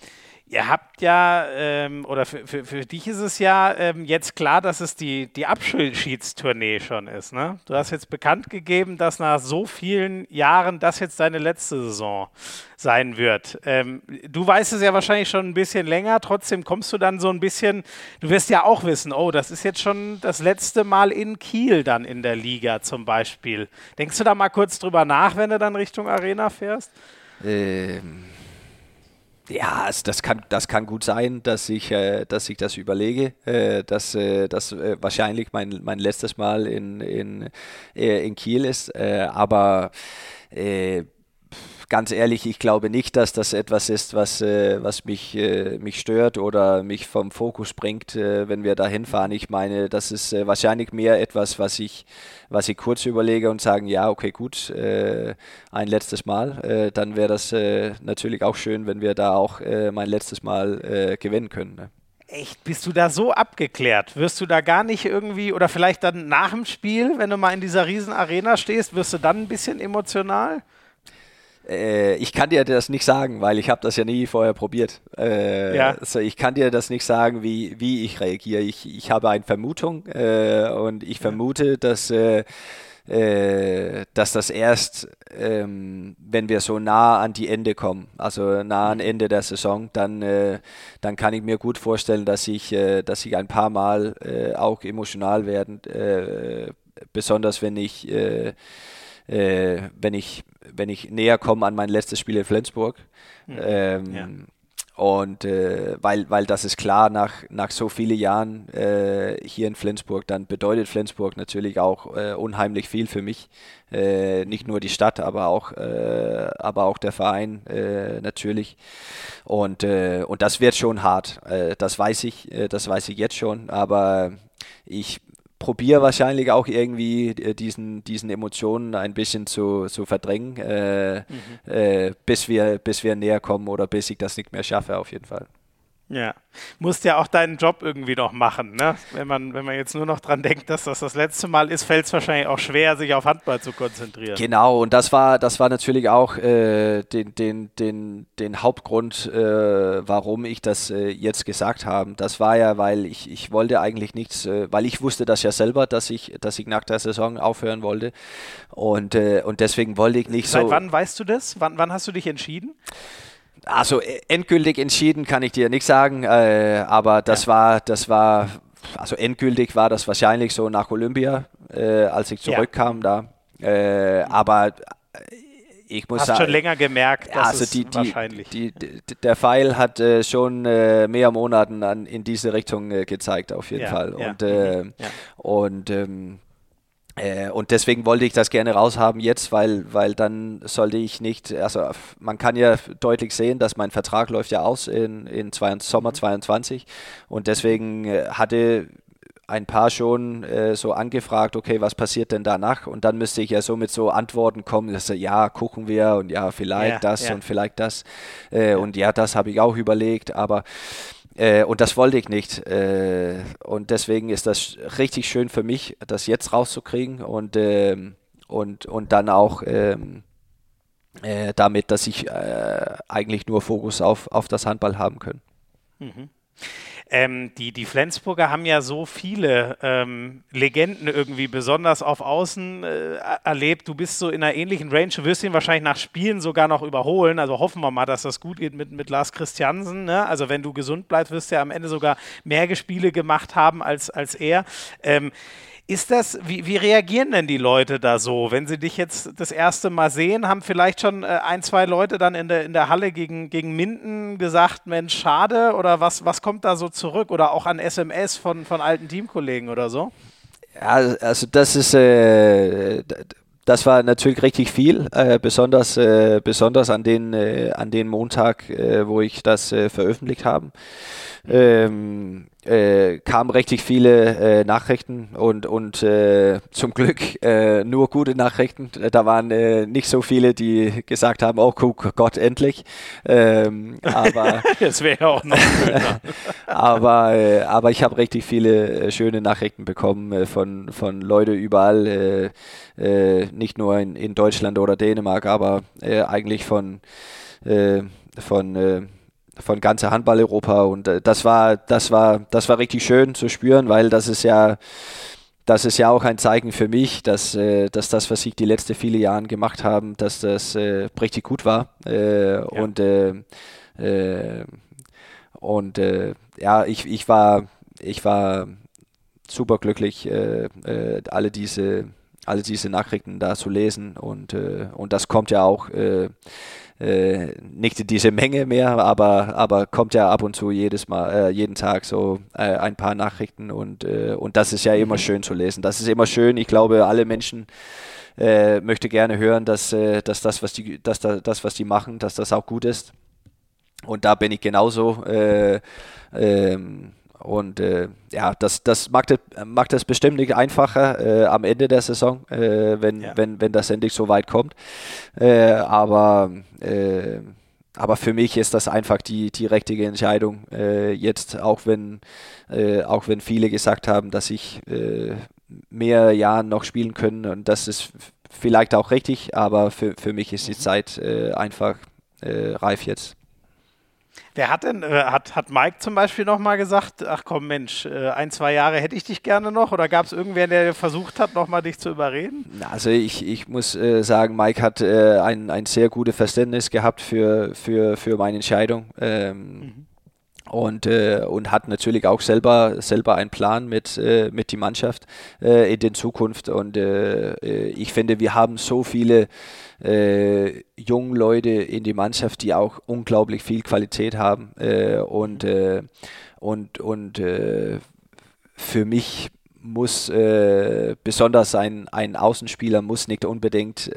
Ihr habt ja, ähm, oder für, für, für dich ist es ja ähm, jetzt klar, dass es die, die Abschiedstournee schon ist. Ne? Du hast jetzt bekannt gegeben, dass nach so vielen Jahren das jetzt deine letzte Saison sein wird. Ähm, du weißt es ja wahrscheinlich schon ein bisschen länger, trotzdem kommst du dann so ein bisschen, du wirst ja auch wissen, oh, das ist jetzt schon das letzte Mal in Kiel dann in der Liga zum Beispiel. Denkst du da mal kurz drüber nach, wenn du dann Richtung Arena fährst? Ähm ja, also das kann, das kann gut sein, dass ich, äh, dass ich das überlege, äh, dass äh, das äh, wahrscheinlich mein, mein letztes Mal in, in, äh, in Kiel ist. Äh, aber ganz ehrlich, ich glaube nicht, dass das etwas ist, was, äh, was mich, äh, mich stört oder mich vom Fokus bringt, äh, wenn wir da hinfahren. Ich meine, das ist äh, wahrscheinlich mehr etwas, was ich, was ich kurz überlege und sagen, ja, okay, gut, äh, ein letztes Mal. Äh, dann wäre das natürlich auch schön, wenn wir da auch mein letztes Mal gewinnen können. Ne? Echt, bist du da so abgeklärt? Wirst du da gar nicht irgendwie, oder vielleicht dann nach dem Spiel, wenn du mal in dieser riesen Arena stehst, wirst du dann ein bisschen emotional? Äh, ich kann dir das nicht sagen, weil ich habe das ja nie vorher probiert. Äh, ja. Also ich kann dir das nicht sagen, wie, wie ich reagiere. Ich, ich habe eine Vermutung äh, und ich vermute, dass, äh, äh, dass das erst, ähm, wenn wir so nah an die Ende kommen, also nah an Ende der Saison, dann, äh, dann kann ich mir gut vorstellen, dass ich, dass ich ein paar Mal auch emotional werden, besonders wenn ich äh, wenn, ich, wenn ich näher komme an mein letztes Spiel in Flensburg. Mhm. Ähm, ja. Und äh, weil, weil das ist klar, nach, nach so vielen Jahren äh, hier in Flensburg, dann bedeutet Flensburg natürlich auch äh, unheimlich viel für mich. Äh, nicht nur die Stadt, aber auch, äh, aber auch der Verein äh, natürlich. Und, und das wird schon hart. das weiß ich, das weiß ich jetzt schon. Aber ich probiere wahrscheinlich auch irgendwie äh, diesen, diesen Emotionen ein bisschen zu, zu verdrängen, äh, mhm. äh, bis, wir, bis wir näher kommen oder bis ich das nicht mehr schaffe, auf jeden Fall. Ja, musst ja auch deinen Job irgendwie noch machen, ne? Wenn man, wenn man jetzt nur noch dran denkt, dass das das letzte Mal ist, fällt es wahrscheinlich auch schwer, sich auf Handball zu konzentrieren. Genau, und das war, das war natürlich auch äh, den, den, den, den Hauptgrund, äh, warum ich das äh, jetzt gesagt habe. Das war ja, weil ich, ich wollte eigentlich nichts, äh, weil ich wusste das ja selber, dass ich, dass ich nach der Saison aufhören wollte. Und, äh, und deswegen wollte ich nicht Seit so. Seit wann weißt du das? Wann, wann hast du dich entschieden? Also äh, endgültig entschieden kann ich dir nicht sagen, äh, aber das ja. war, das war, also endgültig war das wahrscheinlich so nach Olympia, äh, als ich zurückkam ja. da. Äh, aber äh, ich muss Hast sagen, schon länger gemerkt, dass also die, die, wahrscheinlich. Die, der Pfeil hat äh, schon äh, mehr Monaten an, in diese Richtung gezeigt, auf jeden ja, Fall. Und, mhm, und ähm, äh, und deswegen wollte ich das gerne raushaben jetzt, weil, weil dann sollte ich nicht, also man kann ja deutlich sehen, dass mein Vertrag läuft ja aus in, in zwei, Sommer 22 mhm. und deswegen äh, hatte ein paar schon äh, so angefragt, okay, was passiert denn danach? Und dann müsste ich ja so mit so Antworten kommen, dass ja, gucken wir und ja, vielleicht ja, das ja. und vielleicht das. Äh, ja. Und ja, das habe ich auch überlegt, aber äh, und das wollte ich nicht. Äh, und deswegen ist das richtig schön für mich, das jetzt rauszukriegen und, ähm, und, und dann auch ähm, äh, damit, dass ich äh, eigentlich nur Fokus auf, auf das Handball haben kann. Mhm. Ähm, die, die Flensburger haben ja so viele ähm, Legenden irgendwie besonders auf Außen äh, erlebt. Du bist so in einer ähnlichen Range. Du wirst ihn wahrscheinlich nach Spielen sogar noch überholen. Also hoffen wir mal, dass das gut geht mit, mit Lars Christiansen. Ne? Also wenn du gesund bleibst, wirst du ja am Ende sogar mehr Spiele gemacht haben als, als er. Ähm, ist das, wie, wie, reagieren denn die Leute da so, wenn sie dich jetzt das erste Mal sehen? Haben vielleicht schon äh, ein, zwei Leute dann in der, in der Halle gegen, gegen Minden gesagt, Mensch, schade? Oder was, was kommt da so zurück? Oder auch an SMS von, von alten Teamkollegen oder so? Ja, also das ist, äh, das war natürlich richtig viel, äh, besonders, äh, besonders an den, äh, an den Montag, äh, wo ich das veröffentlicht habe ähm, äh, kamen richtig viele äh, Nachrichten und, und äh, zum Glück äh, nur gute Nachrichten. Da waren äh, nicht so viele, die gesagt haben, oh guck Gott, endlich. Ähm, aber das wäre auch noch schöner. aber, äh, aber ich habe richtig viele schöne Nachrichten bekommen von, von Leuten überall, nicht nur in, in Deutschland oder Dänemark, aber eigentlich von, von von ganzer Handball-Europa und äh, das war, das war, das war richtig schön zu spüren, weil das ist ja, das ist ja auch ein Zeichen für mich, dass, äh, dass das, was ich die letzten viele Jahre gemacht habe, dass das äh, richtig gut war. Äh, ja. und äh, äh, und ja, ich, ich war ich war super glücklich, alle diese alle diese Nachrichten da zu lesen. Und und das kommt ja auch äh, nicht diese Menge mehr, aber, aber kommt ja ab und zu jedes Mal, äh, jeden Tag so äh, ein paar Nachrichten und, äh, und das ist ja immer mhm. schön zu lesen. Das ist immer schön. Ich glaube, alle Menschen äh, möchte gerne hören, dass, äh, dass das, was die, dass da, das, was die machen, dass das auch gut ist. Und da bin ich genauso. Ähm, und äh, ja, das, das macht, macht es bestimmt nicht einfacher äh, am Ende der Saison, äh, wenn, ja. wenn, wenn das endlich so weit kommt. Äh, aber, äh, aber für mich ist das einfach die, die richtige Entscheidung. Äh, jetzt, auch wenn, auch wenn viele gesagt haben, dass ich mehr Jahre noch spielen können und das ist vielleicht auch richtig, aber für, für mich ist die mhm. Zeit einfach reif jetzt. Wer hat denn, äh, hat, hat Mike zum Beispiel nochmal gesagt, ach komm Mensch, äh, ein, zwei Jahre hätte ich dich gerne noch? Oder gab es irgendwer, der versucht hat, nochmal dich zu überreden? Also ich, ich muss äh, sagen, Mike hat äh, ein, ein sehr gutes Verständnis gehabt für, für, für meine Entscheidung. Ähm, mhm und, äh, und hat natürlich auch selber, selber einen Plan mit, äh, mit die Mannschaft äh, in der Zukunft. Und äh, äh, ich finde, wir haben so viele äh, junge Leute in die Mannschaft, die auch unglaublich viel Qualität haben. und, und, und für mich muss äh, besonders ein, ein Außenspieler muss nicht unbedingt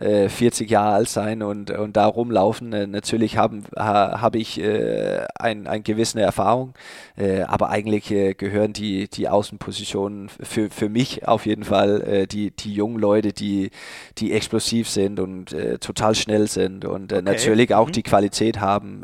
äh, äh, 40 Jahre alt sein und, und da rumlaufen. Äh, natürlich haben ha, habe ich äh, ein, eine gewisse Erfahrung, äh, aber eigentlich gehören die, die Außenpositionen für, für mich auf jeden Fall die, die jungen Leute, die, die explosiv sind und total schnell sind und okay. natürlich auch mhm. die Qualität haben,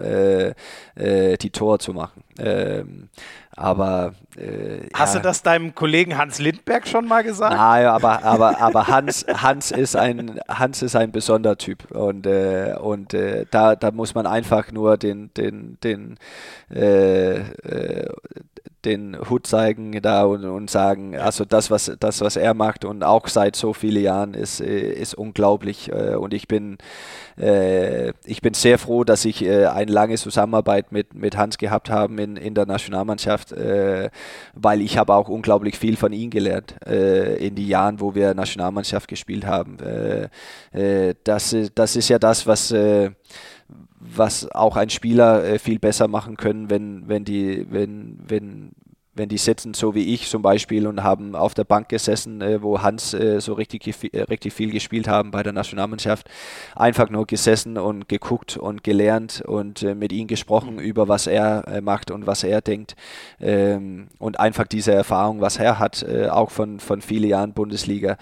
die Tor zu machen. Ähm, aber äh, hast ja. du das deinem Kollegen Hans Lindberg schon mal gesagt? Nein, aber, aber, aber Hans, Hans ist ein Hans ist ein besonderer Typ. Und, äh, und äh, da, da muss man einfach nur den, den, den äh, äh, den Hut zeigen da und, und sagen, also das was, das, was er macht und auch seit so vielen Jahren ist, ist unglaublich. Äh, und ich bin, äh, ich bin sehr froh, dass ich äh, eine lange Zusammenarbeit mit, mit Hans gehabt habe in, in der Nationalmannschaft, weil ich habe auch unglaublich viel von ihm gelernt in die Jahren, wo wir Nationalmannschaft gespielt haben. das, das ist ja das, was was auch ein Spieler äh, viel besser machen können, wenn, wenn die, wenn, wenn, wenn die sitzen so wie ich zum Beispiel und haben auf der Bank gesessen, äh, wo Hans äh, so richtig, äh, richtig viel gespielt haben bei der Nationalmannschaft, einfach nur gesessen und geguckt und gelernt und äh, mit ihm gesprochen mhm. über was er äh, macht und was er denkt ähm, und einfach diese Erfahrung, was er hat, auch von, von vielen Jahren Bundesliga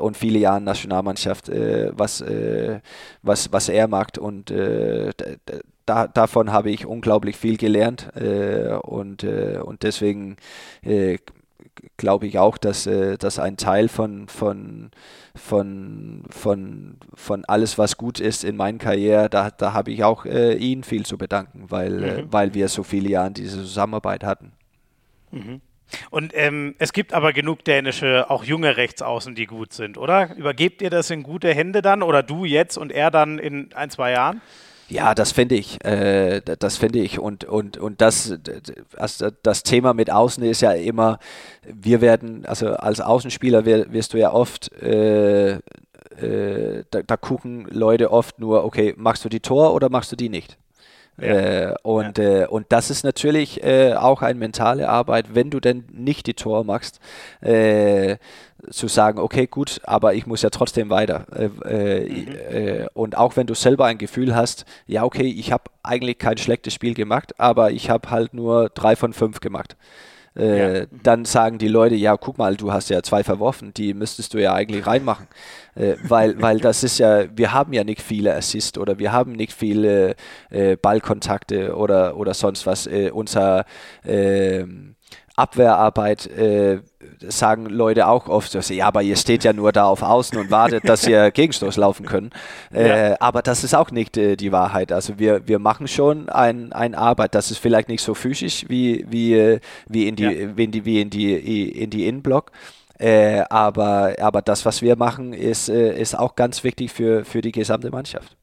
und viele Jahren Nationalmannschaft, was, was, was er macht und da, davon habe ich unglaublich viel gelernt äh, und, äh, und deswegen äh, glaube ich auch, dass, äh, dass ein Teil von, von, von, von, von alles, was gut ist in meiner Karriere, da, da habe ich auch äh, ihn viel zu bedanken, weil, äh, mhm. weil wir so viele Jahre diese Zusammenarbeit hatten. Mhm. Und ähm, es gibt aber genug dänische, auch junge Rechtsaußen, die gut sind, oder? Übergebt ihr das in gute Hände dann oder du jetzt und er dann in ein, zwei Jahren? Ja, das finde ich. Äh, das finde ich. Und, und, und das, also das Thema mit Außen ist ja immer, wir werden, also als Außenspieler wirst du ja oft, äh, äh, da, da, gucken Leute oft nur, okay, machst du die Tor oder machst du die nicht? Ja. Äh, und, ja. äh, und das ist natürlich äh, auch eine mentale Arbeit, wenn du denn nicht die Tor machst, äh, zu sagen, okay, gut, aber ich muss ja trotzdem weiter. Äh, äh, mhm. und auch wenn du selber ein Gefühl hast, ja, okay, ich habe eigentlich kein schlechtes Spiel gemacht, aber ich habe halt nur drei von fünf gemacht äh, ja. dann sagen die Leute, ja, guck mal, du hast ja zwei verworfen, die müsstest du ja eigentlich reinmachen. Äh, weil, weil das ist ja, wir haben ja nicht viele Assists oder wir haben nicht viele äh, Ballkontakte oder, oder sonst was. Äh, unser ähm, Abwehrarbeit äh, sagen Leute auch oft, dass, ja, aber ihr steht ja nur da auf Außen und wartet, dass ihr Gegenstoß laufen können. Äh, ja. Aber das ist auch nicht äh, die Wahrheit. Also wir, wir machen schon ein, ein Arbeit, das ist vielleicht nicht so physisch wie, wie, äh, wie in die, ja. wie in die, wie in die, in die Innenblock. Äh, aber, aber das, was wir machen, ist, äh, ist auch ganz wichtig für, für die gesamte Mannschaft.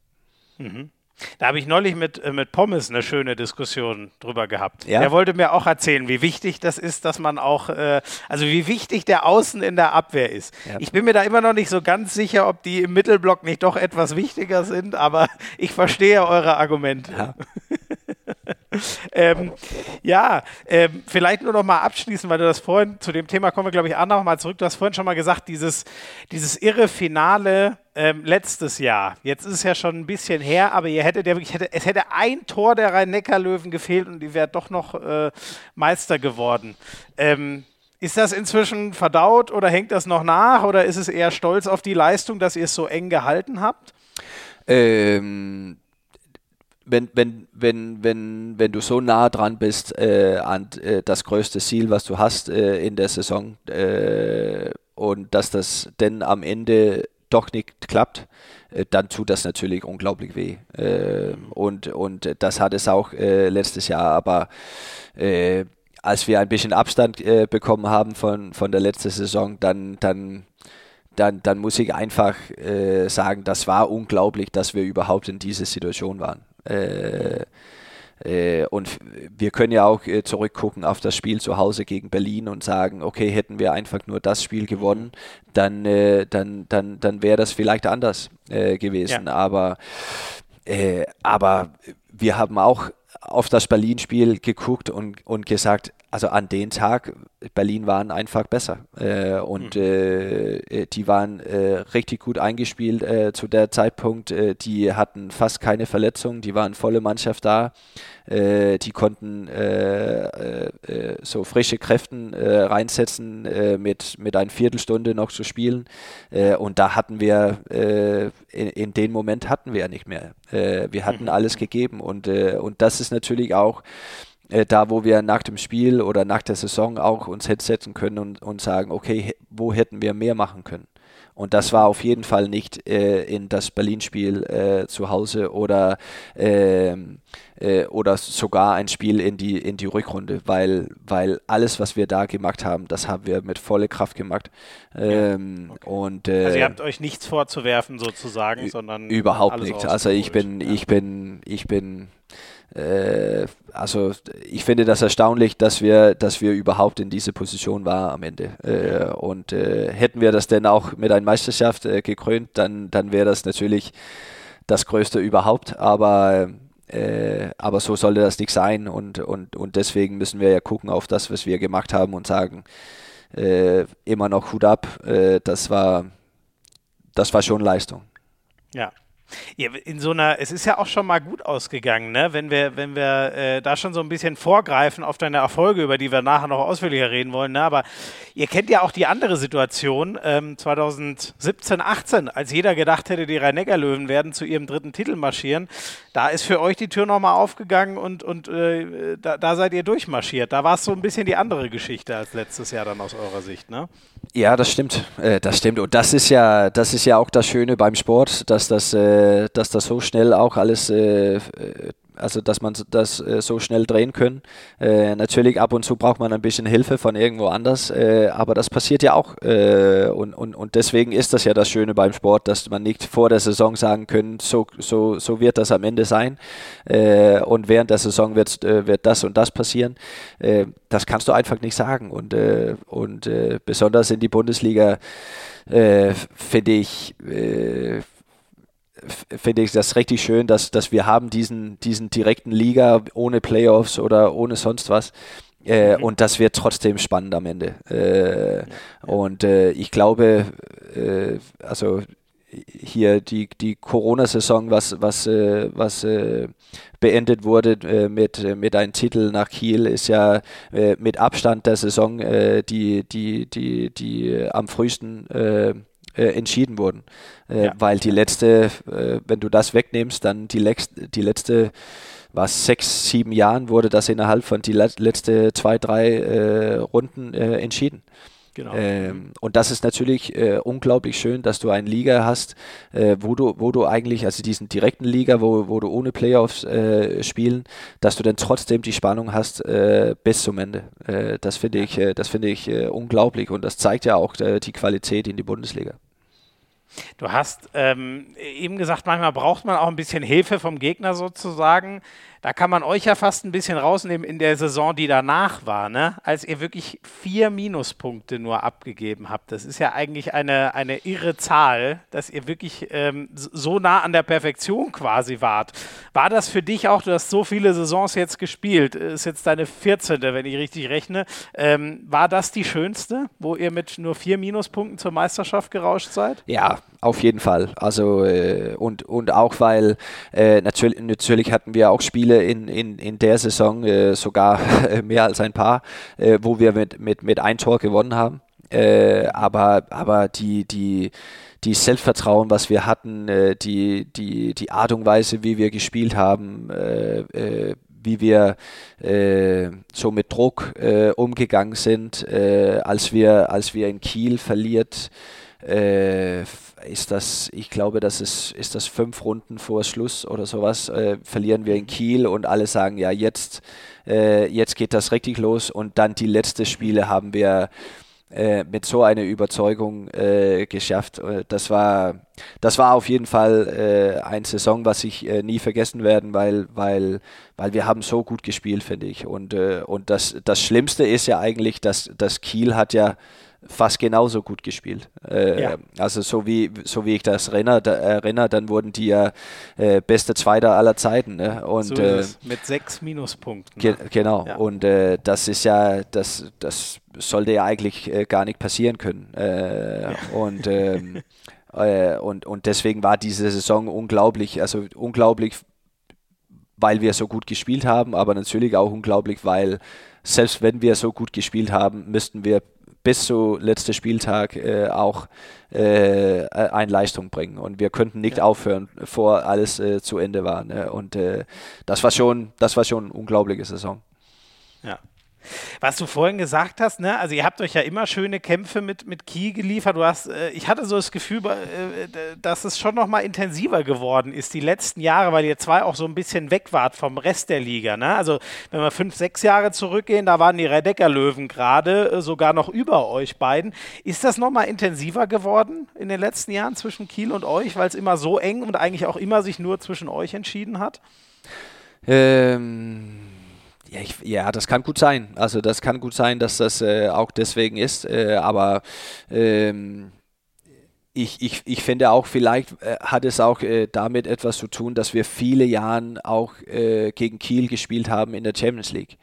Mhm. Da habe ich neulich mit, äh, mit Pommes eine schöne Diskussion drüber gehabt. Ja? Er wollte mir auch erzählen, wie wichtig das ist, dass man auch, äh, also wie wichtig der Außen in der Abwehr ist. Ja. Ich bin mir da immer noch nicht so ganz sicher, ob die im Mittelblock nicht doch etwas wichtiger sind, aber ich verstehe eure Argumente. Ja. ähm, ja, ähm, vielleicht nur noch mal abschließen, weil du das vorhin, zu dem Thema kommen wir, glaube ich, auch noch mal zurück. Du hast vorhin schon mal gesagt, dieses, dieses irre Finale ähm, letztes Jahr. Jetzt ist es ja schon ein bisschen her, aber ihr hättet ja wirklich, hätte, es hätte ein Tor der Rhein-Neckar-Löwen gefehlt und die wäre doch noch äh, Meister geworden. Ähm, ist das inzwischen verdaut oder hängt das noch nach oder ist es eher stolz auf die Leistung, dass ihr es so eng gehalten habt? Ähm, wenn, wenn, wenn, wenn, wenn du so nah dran bist äh, an äh, das größte Ziel, was du hast äh, in der Saison äh, und dass das denn am Ende doch nicht klappt, äh, dann tut das natürlich unglaublich weh. Äh, und, und das hat es auch letztes Jahr, aber als wir ein bisschen Abstand bekommen haben von, von der letzten Saison, dann, dann dann, dann muss ich einfach sagen, das war unglaublich, dass wir überhaupt in dieser Situation waren. Äh, äh, und wir können ja auch äh, zurückgucken auf das Spiel zu Hause gegen Berlin und sagen, okay, hätten wir einfach nur das Spiel gewonnen, dann, dann, dann, dann wäre das vielleicht anders gewesen. Ja. Aber, aber wir haben auch auf das Berlin-Spiel geguckt und, und gesagt, also an den Tag, Berlin waren einfach besser. Äh, und mhm. äh, äh die waren äh, richtig gut eingespielt äh, zu der Zeitpunkt. Äh, die hatten fast keine Verletzungen, die waren volle Mannschaft da. die konnten so frische Kräften reinsetzen, mit, mit einer Viertelstunde noch zu spielen. und da hatten wir, in, in dem Moment hatten wir ja nicht mehr. wir hatten mhm. alles gegeben. Und, und das ist natürlich auch äh, da, wo wir nach dem Spiel oder nach der Saison auch uns hinsetzen können und, und sagen, okay, wo hätten wir mehr machen können? Und das war auf jeden Fall nicht äh, in das Berlin-Spiel äh, zu Hause oder, ähm, äh, oder sogar ein Spiel in die, in die Rückrunde, weil, weil alles, was wir da gemacht haben, das haben wir mit voller Kraft gemacht. Ähm, ja, okay. und, also ihr habt euch nichts vorzuwerfen sozusagen, sondern überhaupt nicht. Also ich bin, ja. ich bin, ich bin äh, also ich finde das erstaunlich, dass wir, dass wir überhaupt in diese Position waren am Ende. Äh, und äh, hätten wir das denn auch mit einer Meisterschaft äh, gekrönt, dann, dann wäre das natürlich das Größte überhaupt. Aber äh, aber so sollte das nicht sein und, und, und deswegen müssen wir ja gucken auf das, was wir gemacht haben und sagen, äh, immer noch Hut ab, das war das war schon Leistung. Ja, Ja, in so einer, es ist ja auch schon mal gut ausgegangen, ne? wenn wir, wenn wir äh, da schon so ein bisschen vorgreifen auf deine Erfolge, über die wir nachher noch ausführlicher reden wollen. Ne? Aber ihr kennt ja auch die andere Situation, ähm, 2017, 18, als jeder gedacht hätte, die Rhein-Neckar-Löwen werden zu ihrem dritten Titel marschieren. Da ist für euch die Tür nochmal aufgegangen und, und äh, da, da, seid ihr durchmarschiert. Da war es so ein bisschen die andere Geschichte als letztes Jahr dann aus eurer Sicht, ne? Ja, das stimmt. Äh, das stimmt. Und das ist ja, das ist ja auch das Schöne beim Sport, dass das, äh, dass das so schnell auch alles äh, also dass man das äh, so schnell drehen können. Äh, natürlich ab und zu braucht man ein bisschen Hilfe von irgendwo anders, äh, aber das passiert ja auch äh, und, und, und deswegen ist das ja das Schöne beim Sport, dass man nicht vor der Saison sagen können, so, so, so wird das am Ende sein äh, und während der Saison wird, äh, wird das und das passieren. das kannst du einfach nicht sagen und, und besonders in die Bundesliga finde ich finde ich das richtig schön, dass, dass wir haben diesen, diesen direkten Liga ohne Playoffs oder ohne sonst was. Äh, mhm. Und das wird trotzdem spannend am Ende. Äh, ja. Und äh, ich glaube, äh, also hier die, die Corona-Saison, was, was, äh, was äh, beendet wurde mit, mit einem Titel nach Kiel, ist ja mit Abstand der Saison die, die, die, die am frühesten äh, entschieden wurden. Äh, ja. Weil die letzte, äh, wenn du das wegnimmst, dann die, letzte, die letzte was sechs, sieben Jahren wurde das innerhalb von die letzte zwei, drei äh, Runden äh, entschieden. Genau. Ähm, und das ist natürlich äh, unglaublich schön, dass du eine Liga hast, äh, wo du, wo du eigentlich, also diesen direkten Liga, wo, wo du ohne Playoffs äh, spielen, dass du dann trotzdem die Spannung hast bis zum Ende. Das finde ich, das finde ich unglaublich und das zeigt ja auch die Qualität in die Bundesliga. Du hast ähm, eben gesagt, manchmal braucht man auch ein bisschen Hilfe vom Gegner sozusagen. Da kann man euch ja fast ein bisschen rausnehmen in der Saison, die danach war, ne? als ihr wirklich vier Minuspunkte nur abgegeben habt. Das ist ja eigentlich eine, eine irre Zahl, dass ihr wirklich ähm, so nah an der Perfektion quasi wart. War das für dich auch, du hast so viele Saisons jetzt gespielt, ist jetzt deine 14., wenn ich richtig rechne. Ähm, war das die schönste, wo ihr mit nur vier Minuspunkten zur Meisterschaft gerauscht seid? Ja, auf jeden Fall. Also äh, und, und auch weil äh, natürlich, natürlich hatten wir auch Spiele in, in, in der Saison, äh, sogar mehr als ein paar, äh, wo wir mit, mit, mit ein Tor gewonnen haben. Äh, aber, aber die, die, die Selbstvertrauen, was wir hatten, äh, die, die, die Art und Weise, wie wir gespielt haben, wie wir äh, so mit Druck äh, umgegangen sind, äh, als wir als wir in Kiel verliert äh, ist das, ich glaube, das ist, ist das fünf Runden vor Schluss oder sowas, äh, verlieren wir in Kiel und alle sagen, ja, jetzt, äh, jetzt geht das richtig los und dann die letzten Spiele haben wir äh, mit so einer Überzeugung äh, geschafft. Äh, das war, das war auf jeden Fall äh, eine Saison, was ich äh, nie vergessen werden, weil, weil, weil wir haben so gut gespielt, finde ich. Und, äh, und das, das Schlimmste ist ja eigentlich, dass, dass Kiel hat ja fast genauso gut gespielt. Äh, ja. Also so wie, so wie ich das erinnere, da, erinnere dann wurden die ja äh, beste Zweiter aller Zeiten. Ne? Und, so äh, mit sechs Minuspunkten. Ge ne? genau. Ja. Und äh, das ist ja, das, das sollte ja eigentlich äh, gar nicht passieren können. Äh, ja. Und ähm, und, und deswegen war diese Saison unglaublich, also unglaublich, weil wir so gut gespielt haben, aber natürlich auch unglaublich, weil selbst wenn wir so gut gespielt haben, müssten wir bis zu letzten Spieltag äh, auch äh, eine Leistung bringen. Und wir könnten nicht ja. aufhören, bevor alles äh, zu Ende war. Ne? Und äh, das war schon, das war schon eine unglaubliche Saison. Ja. Was du vorhin gesagt hast, ne? also ihr habt euch ja immer schöne Kämpfe mit, mit Kiel geliefert. Du hast, äh, ich hatte so das Gefühl, äh, dass es schon noch mal intensiver geworden ist die letzten Jahre, weil ihr zwei auch so ein bisschen weg wart vom Rest der Liga. Ne? Also wenn wir fünf, sechs Jahre zurückgehen, da waren die Redecker Löwen gerade äh, sogar noch über euch beiden. Ist das noch mal intensiver geworden in den letzten Jahren zwischen Kiel und euch, weil es immer so eng und eigentlich auch immer sich nur zwischen euch entschieden hat? Ähm ja, ich, ja, das kann gut sein. Also das kann gut sein, dass das äh, auch deswegen ist. Äh, aber ähm, ich, ich, ich finde auch, vielleicht äh, hat es auch äh, damit etwas zu tun, dass wir viele Jahre auch äh, gegen Kiel gespielt haben in der Champions League.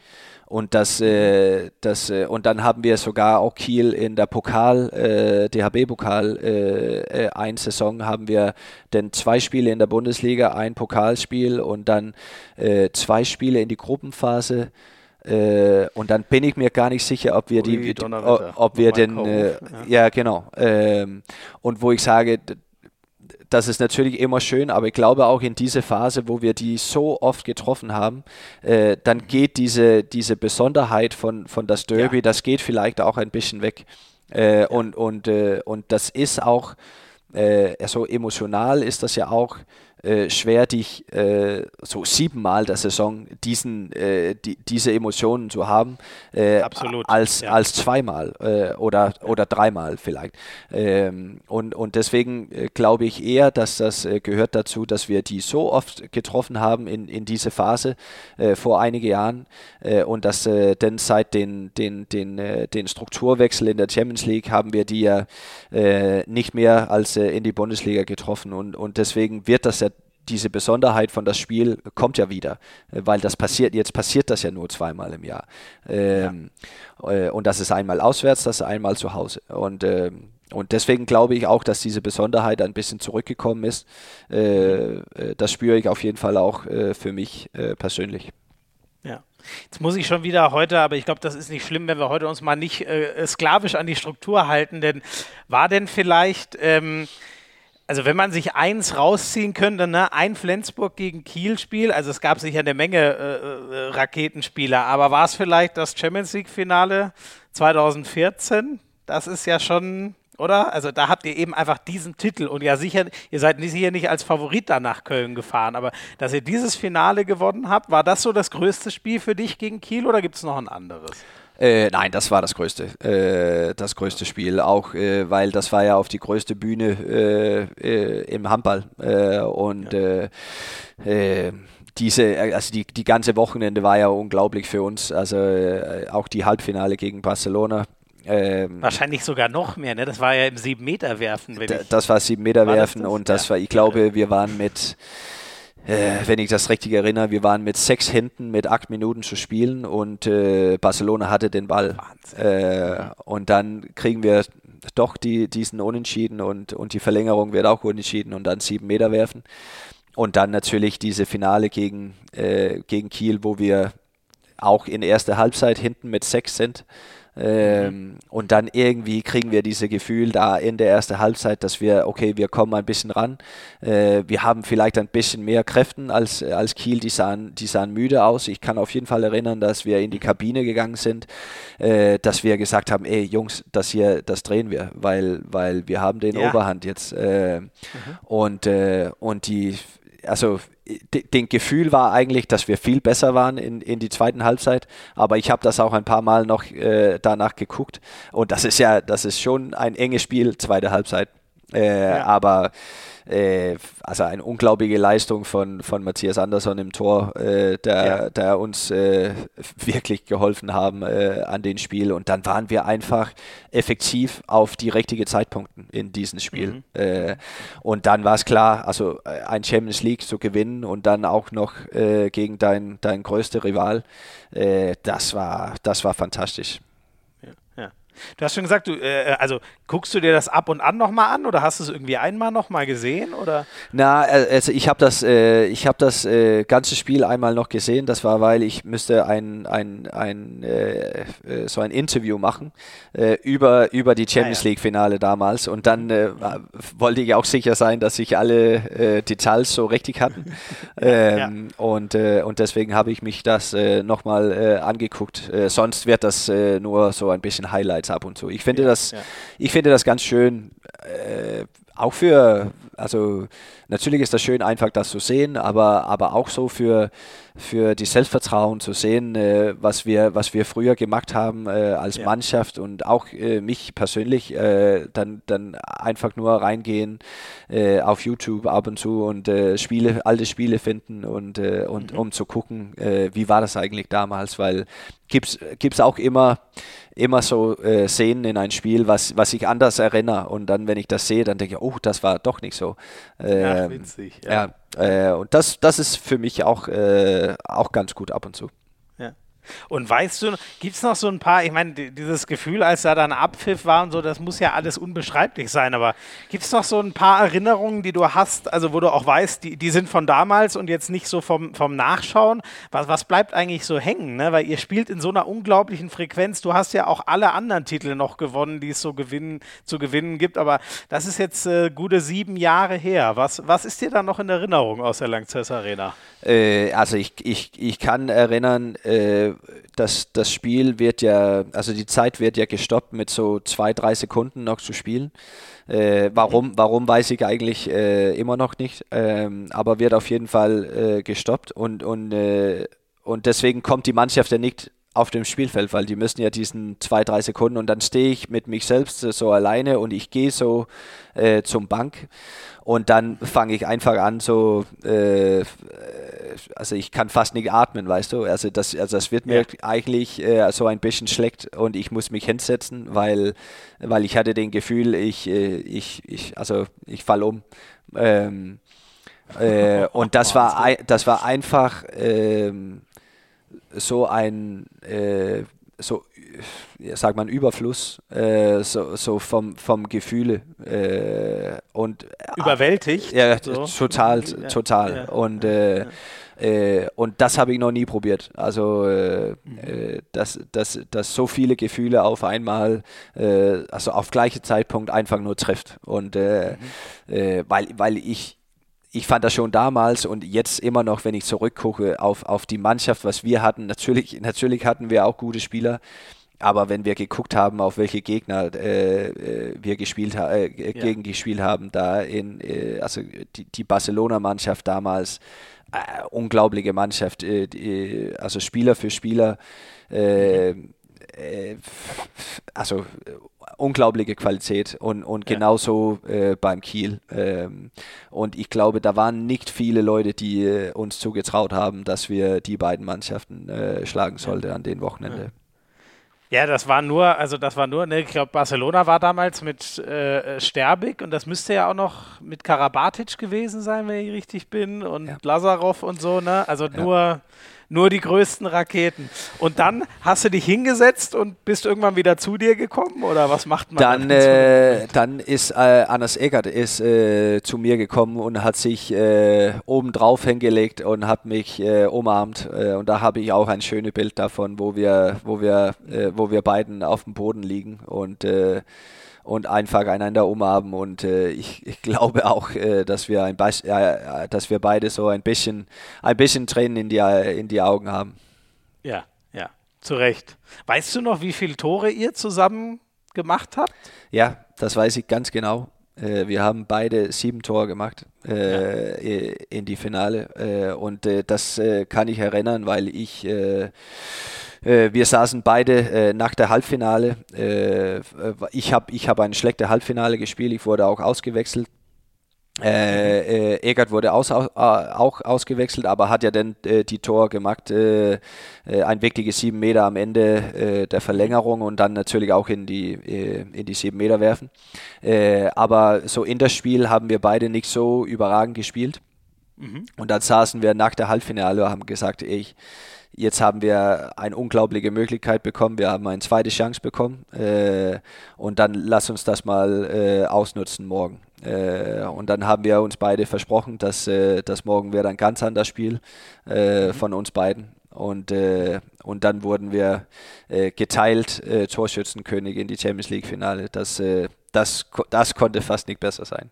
Und das, äh, das äh, und dann haben wir sogar auch Kiel in der Pokal, äh, DHB-Pokal, äh, äh, ein Saison haben wir dann zwei Spiele in der Bundesliga, ein Pokalspiel und dann äh, zwei Spiele in die Gruppenphase. Äh, und dann bin ich mir gar nicht sicher, ob wir Ui, die, ob wir den, ja. ja. genau. Ähm, und wo ich sage, das ist natürlich immer schön, aber ich glaube auch in diese Phase, wo wir die so oft getroffen haben, äh, dann geht diese, diese Besonderheit von, von das Derby, ja. das geht vielleicht auch ein bisschen weg. Äh, ja. und, und, äh, und das ist auch, äh, so emotional ist das ja auch äh, schwer, dich äh, so siebenmal der Saison diesen, äh, die, diese Emotionen zu haben, äh, Absolut, als, ja. als zweimal äh, oder, oder dreimal vielleicht. Ähm, und, und deswegen glaube ich eher, dass das gehört dazu, dass wir die so oft getroffen haben in, in diese Phase vor einigen Jahren und dass denn seit den, den, den, den Strukturwechsel in der Champions League haben wir die ja nicht mehr als in die Bundesliga getroffen und, und deswegen wird das ja diese Besonderheit von das Spiel kommt ja wieder, äh, weil das passiert, jetzt passiert das ja nur zweimal im Jahr. Ähm, ja. Äh, und das ist einmal auswärts, das ist einmal zu Hause. Und, ähm, und deswegen glaube ich auch, dass diese Besonderheit ein bisschen zurückgekommen ist. Äh, äh das spüre ich auf jeden Fall auch äh, für mich äh, persönlich. Ja. Jetzt muss ich schon wieder heute, aber ich glaube, das ist nicht schlimm, wenn wir heute uns mal nicht sklavisch an die Struktur halten, denn war denn vielleicht. Ähm, also wenn man sich eins rausziehen könnte, ne, ein Flensburg gegen Kiel-Spiel, also es gab sicher eine Menge äh, äh, Raketenspieler, aber war es vielleicht das Champions League-Finale 2014? Das ist ja schon, oder? Also da habt ihr eben einfach diesen Titel und ja sicher, ihr seid sicher nicht als Favorit da nach Köln gefahren, aber dass ihr dieses Finale gewonnen habt, war das so das größte Spiel für dich gegen Kiel oder gibt es noch ein anderes? Äh, nein, das war das größte, äh, das größte Spiel, auch äh, weil das war ja auf die größte Bühne äh, äh, im Handball äh, und ja. diese, also die, die ganze Wochenende war ja unglaublich für uns, also auch die Halbfinale gegen Barcelona. Ähm, Wahrscheinlich sogar noch mehr, ne? Das war ja im sieben Meter werfen. das war sieben Meter werfen und das ja. war, ich glaube, wir waren mit äh, wenn ich das richtig erinnere, wir waren mit sechs Händen mit acht Minuten zu spielen und äh, Barcelona hatte den Ball. Äh, und dann kriegen wir doch die, diesen Unentschieden und, und die Verlängerung wird auch unentschieden und dann sieben Meter werfen. Und dann natürlich diese Finale gegen, äh, gegen Kiel, wo wir auch in erster Halbzeit hinten mit sechs sind. Ähm, und dann irgendwie kriegen wir dieses Gefühl da in der ersten Halbzeit, dass wir, okay, wir kommen ein bisschen ran. Äh, wir haben vielleicht ein bisschen mehr Kräften als, als Kiel, die sahen, die sahen müde aus. Ich kann auf jeden Fall erinnern, dass wir in die Kabine gegangen sind, äh, dass wir gesagt haben, ey Jungs, das hier, das drehen wir, weil, weil wir haben den ja. Oberhand jetzt. Äh, mhm. und, äh, und die also den Gefühl war eigentlich, dass wir viel besser waren in, in die zweiten Halbzeit, aber ich habe das auch ein paar Mal noch äh, danach geguckt und das ist ja, das ist schon ein enges Spiel, zweite Halbzeit. Äh, ja. Aber äh, also eine unglaubliche Leistung von, von Matthias Andersson im Tor, äh, der, ja. der uns äh, wirklich geholfen haben äh, an dem Spiel. Und dann waren wir einfach effektiv auf die richtigen Zeitpunkten in diesem Spiel. Mhm. Äh, und dann war es klar, also äh, ein Champions League zu gewinnen und dann auch noch gegen dein, dein größter Rival, das, war, das war fantastisch. Du hast schon gesagt, du, äh, also guckst du dir das ab und an nochmal an oder hast du es irgendwie einmal nochmal gesehen? Oder? Na, äh, also ich habe das, äh, ich hab das äh, ganze Spiel einmal noch gesehen. Das war, weil ich müsste ein, ein, ein äh, äh, so ein Interview machen über, über die Champions ah, ja. League Finale damals und dann wollte ich auch sicher sein, dass sich alle Details so richtig hatten. ähm, ja. und, und deswegen habe ich mich das äh, nochmal angeguckt. sonst wird das nur so ein bisschen Highlights ab und zu. Ich finde ja, das, ja. ich finde das ganz schön, äh, auch für, also natürlich ist das schön, einfach das zu sehen, aber, aber auch so für, für die Selbstvertrauen zu sehen, äh, was, wir, was wir früher gemacht haben äh, als ja. Mannschaft und auch äh, mich persönlich, äh, dann, dann einfach nur reingehen äh, auf YouTube ab und zu und äh, Spiele, alte Spiele finden und, und mhm. um zu gucken, wie war das eigentlich damals, weil gibt es auch immer immer so äh, Szenen in ein Spiel, was, was ich anders erinnere. Und dann, wenn ich das sehe, dann denke ich, oh, das war doch nicht so. Äh, ja, ähm, winzig. Ja. ja äh, und das, das ist für mich auch, äh, auch ganz gut ab und zu. Und weißt du, gibt es noch so ein paar, ich meine, dieses Gefühl, als da dann Abpfiff war und so, das muss ja alles unbeschreiblich sein, aber gibt es noch so ein paar Erinnerungen, die du hast, also wo du auch weißt, die, die sind von damals und jetzt nicht so vom, vom Nachschauen? Was, was bleibt eigentlich so hängen? Ne? Weil ihr spielt in so einer unglaublichen Frequenz. Du hast ja auch alle anderen Titel noch gewonnen, die es so gewinnen, zu gewinnen gibt, aber das ist jetzt äh, gute sieben Jahre her. Was, was ist dir da noch in Erinnerung aus der Langzess Arena? Äh, also ich, ich, ich kann erinnern, äh, dass das Spiel wird ja, also die Zeit wird ja gestoppt mit so zwei, drei Sekunden noch zu spielen. Äh, warum, warum weiß ich eigentlich äh, immer noch nicht, ähm, aber wird auf jeden Fall äh, gestoppt und, und, äh, und deswegen kommt die Mannschaft ja nicht auf dem Spielfeld, weil die müssen ja diesen zwei, drei Sekunden und dann stehe ich mit mich selbst so alleine und ich gehe so äh, zum Bank und dann fange ich einfach an so äh, also ich kann fast nicht atmen, weißt du. Also das, also das wird mir ja. eigentlich äh, so ein bisschen schlecht und ich muss mich hinsetzen, weil, weil ich hatte den Gefühl, ich, äh, ich, ich, also ich fall um. Ähm, äh, und das war, das war einfach ähm, so ein äh, so ja, sagt man Überfluss äh, so, so vom vom Gefühle äh, und überwältigt ja so. total total ja, und äh, äh, und das habe ich noch nie probiert. Also, äh, mhm. äh, dass, dass, dass so viele Gefühle auf einmal, äh, also auf gleichen Zeitpunkt einfach nur trifft. Und äh, mhm. Äh, weil, weil ich, ich fand das schon damals und jetzt immer noch, wenn ich zurückgucke auf, auf die Mannschaft, was wir hatten, natürlich, natürlich hatten wir auch gute Spieler. Aber wenn wir geguckt haben, auf welche Gegner äh, wir gespielt äh, gegen gespielt haben, da in äh, also die, die Barcelona-Mannschaft damals, äh, unglaubliche Mannschaft, äh, die, also Spieler für Spieler, äh, äh also unglaubliche Qualität und, und ja. genauso äh, beim Kiel. Ähm, und ich glaube, da waren nicht viele Leute, die äh, uns zugetraut haben, dass wir die beiden Mannschaften schlagen sollten ja. an den Wochenende. Ja. Ja, das war nur, also das war nur, ne, ich glaube, Barcelona war damals mit äh, Sterbig und das müsste ja auch noch mit Karabatic gewesen sein, wenn ich richtig bin, und. Lazarov und so, ne? Also nur nur die größten Raketen. Und dann hast du dich hingesetzt und bist irgendwann wieder zu dir gekommen oder was macht man? Dann, äh, dann ist äh, Anders Eckert ist, äh, zu mir gekommen und hat sich äh, oben drauf hingelegt und hat mich äh, umarmt. Äh, und da habe ich auch ein schönes Bild davon, wo wir, wo wir, wo wir beiden auf dem Boden liegen und und einfach einander umarmen. Und äh, ich, ich, glaube auch, äh, dass, wir ein äh, dass wir beide so ein bisschen, ein bisschen Tränen in die, in die Augen haben. Ja, ja, zu Recht. Weißt du noch, wie viele Tore ihr zusammen gemacht habt? Ja, das weiß ich ganz genau. Äh, wir haben beide sieben Tore gemacht äh, ja. in die Finale. Äh, und das kann ich erinnern, weil ich äh, wir saßen beide äh, nach der Halbfinale. Äh, ich habe ich hab ein schlechtes Halbfinale gespielt. Ich wurde auch ausgewechselt. Äh, äh, Egert wurde aus, au, auch ausgewechselt, aber hat ja dann äh, die Tor gemacht, äh, äh ein wichtiges sieben Meter am Ende äh, der Verlängerung und dann natürlich auch in die, in die sieben Meter werfen. aber so in das Spiel haben wir beide nicht so überragend gespielt. Mhm. Und dann saßen wir nach der Halbfinale und haben gesagt, ich, Jetzt haben wir eine unglaubliche Möglichkeit bekommen. Wir haben eine zweite Chance bekommen. Äh, und dann lass uns das mal äh, ausnutzen morgen. Äh, und dann haben wir uns beide versprochen, dass, äh, dass morgen wird ein ganz anderes Spiel äh, mhm. von uns beiden. Und, äh, und dann wurden wir geteilt Torschützenkönig in die Champions League Finale. Das, das, das konnte fast nicht besser sein.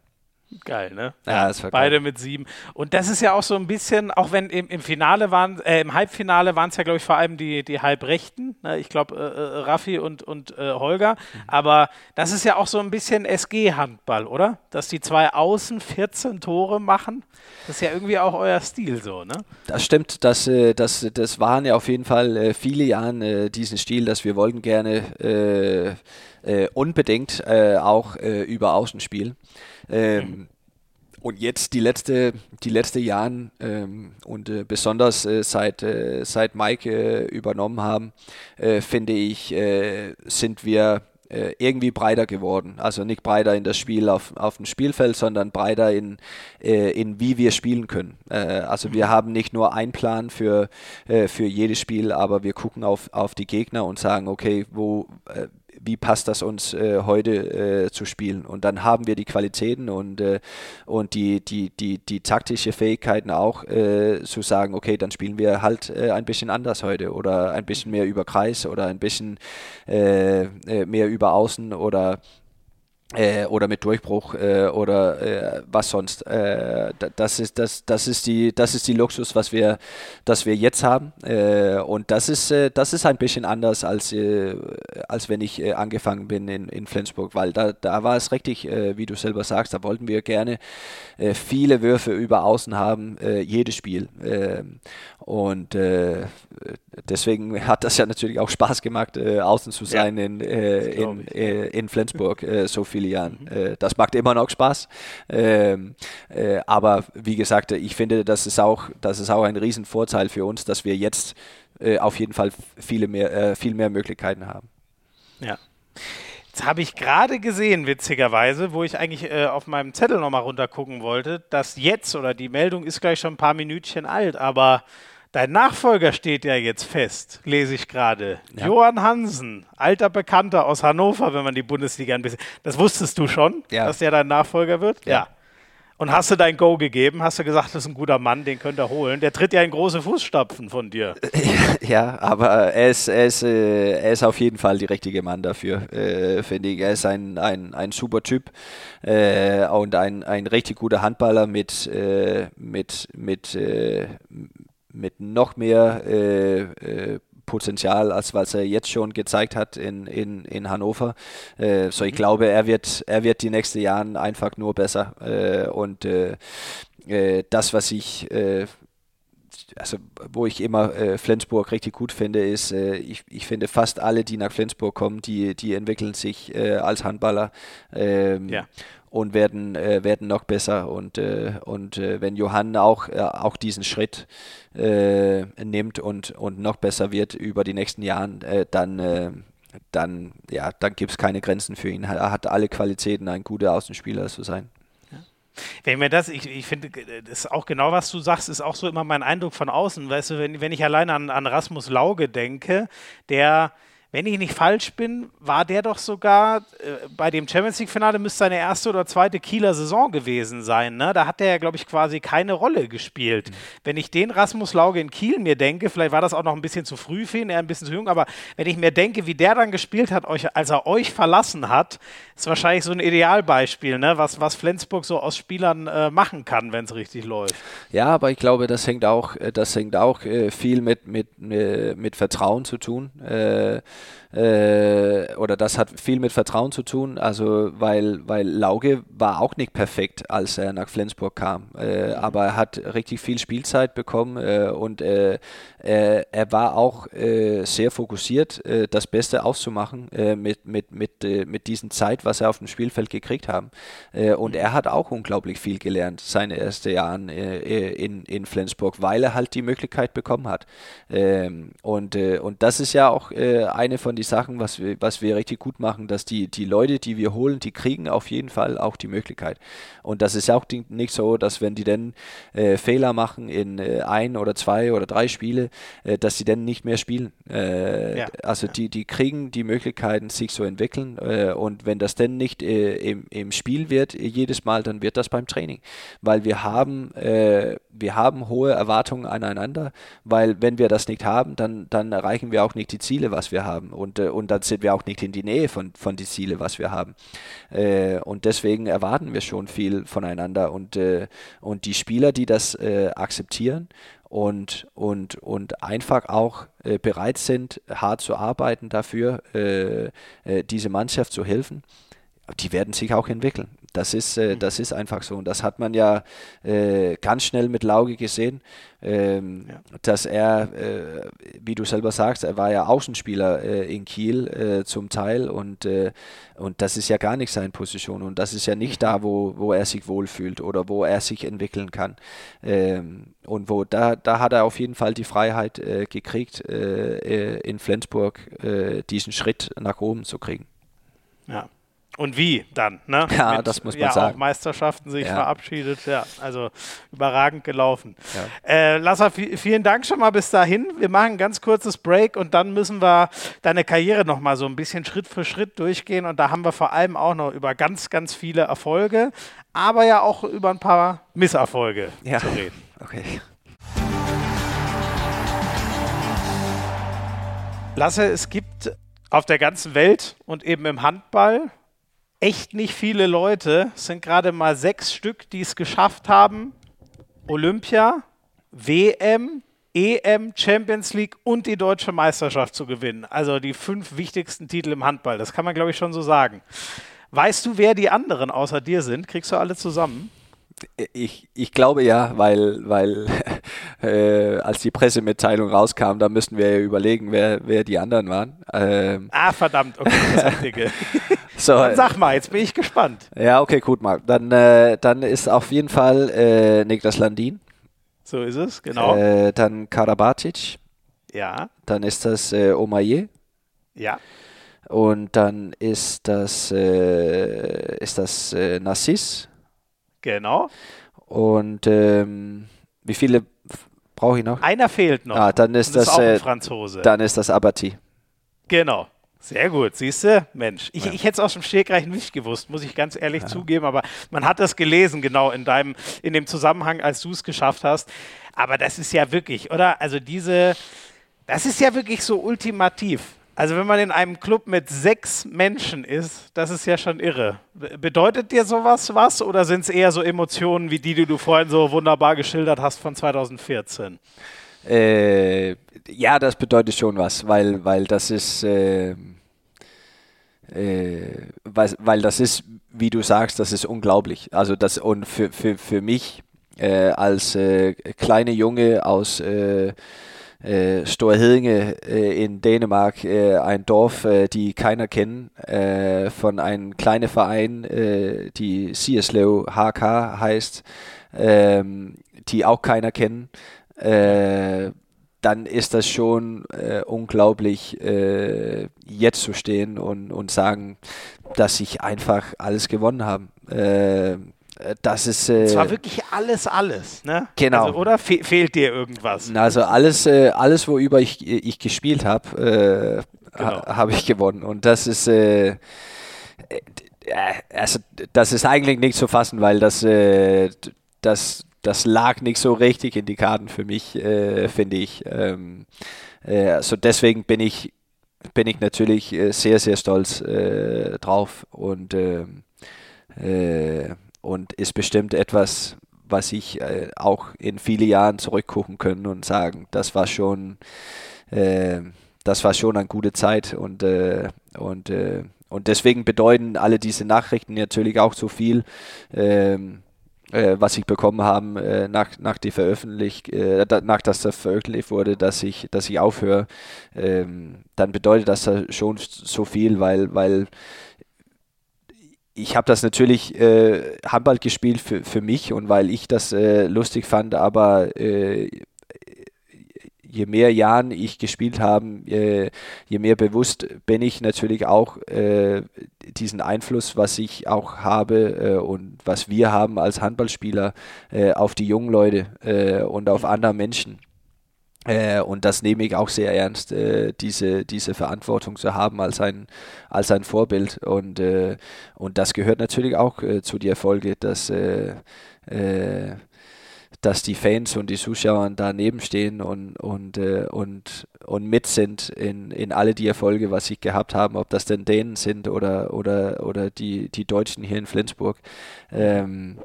Geil, ne? Ja, das war Beide geil. mit sieben. Und das ist ja auch so ein bisschen, auch wenn im, im Finale waren, äh, im Halbfinale waren es ja, glaube ich, vor allem die, die Halbrechten. Ne? Ich glaube, äh, äh, Raffi und, und äh, Holger. Mhm. Aber das ist ja auch so ein bisschen SG-Handball, oder? Dass die zwei Außen 14 Tore machen. Das ist ja irgendwie auch euer Stil so, ne? Das stimmt. Das, äh, das, das waren ja auf jeden Fall äh, viele Jahre diesen Stil, dass wir wollten gerne unbedingt auch über Außen spielen. Ähm, mhm. und jetzt die letzte, die letzte Jahren ähm, und äh, besonders äh, seit, äh, seit Mike äh, übernommen haben, äh, finde ich, äh, sind wir irgendwie breiter geworden. Also nicht breiter in das Spiel auf, auf dem Spielfeld, sondern breiter in, in wie wir spielen können. also wir haben nicht nur einen Plan für, für jedes Spiel, aber wir gucken auf, auf die Gegner und sagen, okay, wo wie passt das uns äh, heute äh, zu spielen. Und dann haben wir die Qualitäten und, äh, und die, die, die, die taktische Fähigkeiten auch äh, zu sagen, okay, dann spielen wir halt äh, ein bisschen anders heute oder ein bisschen mehr über Kreis oder ein bisschen äh, mehr über Außen oder äh, oder mit Durchbruch äh, oder äh, was sonst. Äh, das ist das, das ist die, das ist die Luxus, was wir, das wir jetzt haben. Äh, und das ist, äh, das ist ein bisschen anders als als wenn ich angefangen bin in, in Flensburg, weil da, da war es richtig, wie du selber sagst, da wollten wir gerne viele Würfe über Außen haben, jedes Spiel. Ähm, und deswegen hat das ja natürlich auch Spaß gemacht, außen zu sein ja, in, in, in Flensburg so viel viele Jahren. Mhm. Äh, das macht immer noch Spaß. Ähm, äh, aber wie gesagt, ich finde, das ist auch, das ist auch ein Riesenvorteil für uns, dass wir jetzt äh, auf jeden Fall viele mehr, äh, viel mehr Möglichkeiten haben. Ja. Jetzt habe ich gerade gesehen, witzigerweise, wo ich eigentlich äh, auf meinem Zettel nochmal runtergucken wollte, dass jetzt oder die Meldung ist gleich schon ein paar Minütchen alt, aber Dein Nachfolger steht ja jetzt fest, lese ich gerade. Ja. Johann Hansen, alter Bekannter aus Hannover, wenn man die Bundesliga ein bisschen. Das wusstest du schon, ja. dass der dein Nachfolger wird? Ja. ja. Und hast du dein Go gegeben? Hast du gesagt, das ist ein guter Mann, den könnt ihr holen? Der tritt ja in große Fußstapfen von dir. Ja, aber er ist, er ist, äh, er ist auf jeden Fall der richtige Mann dafür, äh, finde ich. Er ist ein, ein, ein super Typ äh, und ein, ein richtig guter Handballer mit, äh, mit, mit, äh, mit noch mehr äh, äh, Potenzial, als was er jetzt schon gezeigt hat in, in, in Hannover. Äh, so ich mhm. glaube, er wird, er wird die nächsten Jahre einfach nur besser. Äh, und äh, äh, das, was ich also wo ich immer äh, Flensburg richtig gut finde, ist, äh, ich, ich finde fast alle, die nach Flensburg kommen, die, die entwickeln sich äh, als Handballer. Ähm, ja und werden, äh, werden noch besser. Und, äh, und äh, wenn Johann auch, auch diesen Schritt nimmt und, und noch besser wird über die nächsten Jahre, dann, dann, ja, dann gibt es keine Grenzen für ihn. Er hat alle Qualitäten, ein guter Außenspieler zu sein. Wenn mir das, ich, ich finde, das ist auch genau, was du sagst, ist auch so immer mein Eindruck von außen. Weißt du, wenn, wenn ich allein an, an Rasmus Lauge denke, der wenn ich nicht falsch bin, war der doch sogar äh, bei dem Champions League-Finale müsste seine erste oder zweite Kieler Saison gewesen sein. Ne? Da hat der ja, glaube ich, quasi keine Rolle gespielt. Mhm. Wenn ich den Rasmus Lauge in Kiel mir denke, vielleicht war das auch noch ein bisschen zu früh für ihn, er ein bisschen zu jung, aber wenn ich mir denke, wie der dann gespielt hat, euch, als er euch verlassen hat, ist wahrscheinlich so ein Idealbeispiel, ne? was, was Flensburg so aus Spielern äh, machen kann, wenn es richtig läuft. Ja, aber ich glaube, das hängt auch, äh, das hängt auch äh, viel mit, mit, äh, mit Vertrauen zu tun. Äh, oder das hat viel mit Vertrauen zu tun, also weil, weil Lauge war auch nicht perfekt, als er nach Flensburg kam, äh, aber er hat richtig viel Spielzeit bekommen äh, und äh, er war auch äh, sehr fokussiert, äh, das Beste auszumachen mit, mit, mit, mit diesen Zeit, was er auf dem Spielfeld gekriegt haben. und er hat auch unglaublich viel gelernt, seine ersten Jahre in, in Flensburg, weil er halt die Möglichkeit bekommen hat. Ähm, und, und das ist ja auch eine von die Sachen, was wir, was wir richtig gut machen, dass die, die Leute, die wir holen, die kriegen auf jeden Fall auch die Möglichkeit. Und das ist auch nicht so, dass wenn die dann äh, Fehler machen in äh, ein oder zwei oder drei Spiele, äh, dass sie dann nicht mehr spielen. Äh, ja. Also ja. die, die kriegen die Möglichkeiten, sich zu entwickeln. Äh, und wenn das dann nicht äh, im, im Spiel wird, jedes Mal, dann wird das beim Training. Weil wir haben, wir haben hohe Erwartungen aneinander, weil wenn wir das nicht haben, dann, dann erreichen wir auch nicht die Ziele, was wir haben. Und und, äh, und dann sind wir auch nicht in die Nähe von, von die Ziele, was wir haben. Äh, und deswegen erwarten wir schon viel voneinander und, äh, und die Spieler, die das äh, akzeptieren und, und, und einfach auch äh, bereit sind, hart zu arbeiten dafür, äh, diese Mannschaft zu helfen, die werden sich auch entwickeln. Das ist, äh, mhm. das ist einfach so. Und das hat man ja äh, ganz schnell mit Lauge gesehen, ähm, ja. dass er, äh, wie du selber sagst, er war ja Außenspieler äh, in Kiel äh, zum Teil und, äh, und das ist ja gar nicht seine Position und das ist ja nicht da, wo, wo er sich wohlfühlt oder wo er sich entwickeln kann. Ähm, und wo da, da hat er auf jeden Fall die Freiheit gekriegt, in Flensburg diesen Schritt nach oben zu kriegen. Ja, und wie dann, ne? Ja, Mit, das muss man ja, sagen. Auch Meisterschaften sich ja. verabschiedet, ja, also überragend gelaufen. Ja. Äh, Lasser, vielen Dank schon mal bis dahin. Wir machen ein ganz kurzes Break und dann müssen wir deine Karriere noch mal so ein bisschen Schritt für Schritt durchgehen und da haben wir vor allem auch noch über ganz, ganz viele Erfolge, aber ja auch über ein paar Misserfolge ja. zu reden. Okay. Lasse, es gibt auf der ganzen Welt und eben im Handball echt nicht viele Leute, es sind gerade mal sechs Stück, die es geschafft haben, Olympia, WM, EM, Champions League und die deutsche Meisterschaft zu gewinnen. Also die fünf wichtigsten Titel im Handball. Das kann man, glaube ich, schon so sagen. Weißt du, wer die anderen außer dir sind? Kriegst du alle zusammen? Ich, ich glaube ja, weil, weil äh, als die Pressemitteilung rauskam, da müssten wir ja überlegen, wer, wer die anderen waren. Ähm, ah, verdammt, okay, das so, dann sag mal, jetzt bin ich gespannt. Ja, okay, gut, Marc. Dann, äh, dann ist auf jeden Fall äh, Niklas Landin. So ist es, genau. Äh, dann Karabatic. Ja. Dann ist das äh, Omaye. Ja. Und dann ist das, äh, ist das äh, Nassis. Genau. Und ähm, wie viele brauche ich noch? Einer fehlt noch. Ah, dann ist das, das, ist äh, Franzose. Dann ist das Abati. Genau. Sehr gut, siehst du? Mensch, ich, ja. ich hätte es aus dem Stegreich nicht gewusst, muss ich ganz ehrlich ja. zugeben, aber man hat das gelesen, genau in deinem, in dem Zusammenhang, als du es geschafft hast. Aber das ist ja wirklich, oder? Also diese, das ist ja wirklich so ultimativ. Also wenn man in einem Club mit sechs Menschen ist, das ist ja schon irre. Bedeutet dir sowas was oder sind es eher so Emotionen wie die, die du vorhin so wunderbar geschildert hast von 2014? Äh, ja, das bedeutet schon was, weil, weil das ist, äh, äh, weil, weil das ist, wie du sagst, das ist unglaublich. Also das und für, für, für mich äh, als äh, kleine Junge aus äh, äh, Storhedinge äh, in Dänemark, äh, ein Dorf, äh, die keiner kennt, von einem kleinen Verein, die Sierslev HK heißt, ähm, die auch keiner kennt. Äh, dann ist das schon äh, unglaublich, äh, jetzt zu stehen und, und sagen, dass ich einfach alles gewonnen habe. Äh, das ist. Äh, es war wirklich alles, alles, ne? Genau. Also, oder fe fehlt dir irgendwas? Also alles, äh, alles, worüber ich, ich gespielt habe, äh, genau. ha, habe ich gewonnen. Und das ist, äh, also das ist eigentlich nicht zu fassen, weil das, das, das lag nicht so richtig in die Karten für mich, finde ich. Ähm, also deswegen bin ich, bin ich natürlich sehr, sehr stolz drauf und ähm, und ist bestimmt etwas, was ich äh, auch in viele Jahren zurückgucken können und sagen, das war schon, äh, das war schon eine gute Zeit und äh, und äh, und deswegen bedeuten alle diese Nachrichten natürlich auch so viel. Ähm, äh, was ich bekommen haben äh, nach nach die veröffentlicht äh, nach dass das veröffentlicht wurde dass ich dass ich aufhöre. Ähm, dann bedeutet das schon so viel weil weil ich habe das natürlich äh, Handball gespielt für, für mich und weil ich das äh, lustig fand, aber äh, je mehr Jahren ich gespielt habe, äh, je mehr bewusst bin ich natürlich auch äh, diesen Einfluss, was ich auch habe äh, und was wir haben als Handballspieler äh, auf die jungen Leute äh, und auf andere Menschen. Äh, und das nehme ich auch sehr ernst, diese, diese Verantwortung zu haben als ein, als ein Vorbild. Und, und das gehört natürlich auch zu den Erfolgen, dass, dass die Fans und die Zuschauer daneben stehen und, und, und, und mit sind in, in alle die Erfolge, was sie gehabt haben, ob das denn Dänen sind oder, oder, oder die, die Deutschen hier in Flensburg. Ähm,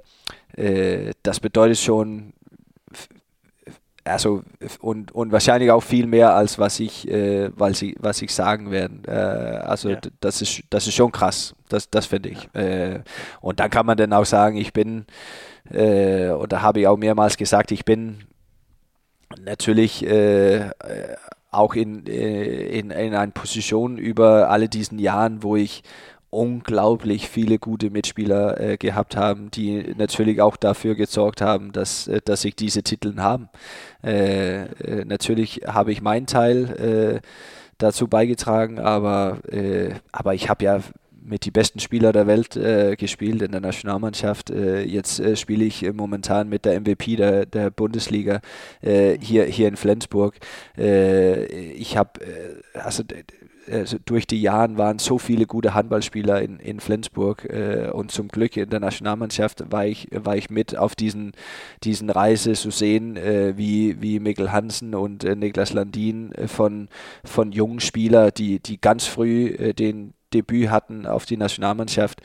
das bedeutet schon also und, und wahrscheinlich auch viel mehr als was ich, äh, weil sie, was ich sagen werde. Äh, also ja. das ist das ist schon krass. Das, das finde ich. Ja. Äh, und dann kann man dann auch sagen, ich bin, äh, und da habe ich auch mehrmals gesagt, ich bin natürlich äh, auch in, äh, in, in einer Position über alle diesen Jahren, wo ich unglaublich viele gute Mitspieler äh, gehabt haben, die natürlich auch dafür gesorgt haben, dass, äh, dass ich diese Titel habe. Äh, äh, natürlich habe ich meinen Teil äh, dazu beigetragen, aber, äh, aber ich habe ja mit die besten Spieler der Welt äh, gespielt in der Nationalmannschaft. Äh, jetzt äh, spiele ich momentan mit der MVP der, der Bundesliga hier, hier in Flensburg. ich habe also also durch die Jahre waren so viele gute Handballspieler in, in Flensburg äh, und zum Glück in der Nationalmannschaft war ich, war ich mit auf diesen, diesen Reise zu sehen, äh, wie, wie Mikkel Hansen und äh, Niklas Landin äh, von, von jungen Spielern, die, die ganz früh äh, den Debüt hatten auf die Nationalmannschaft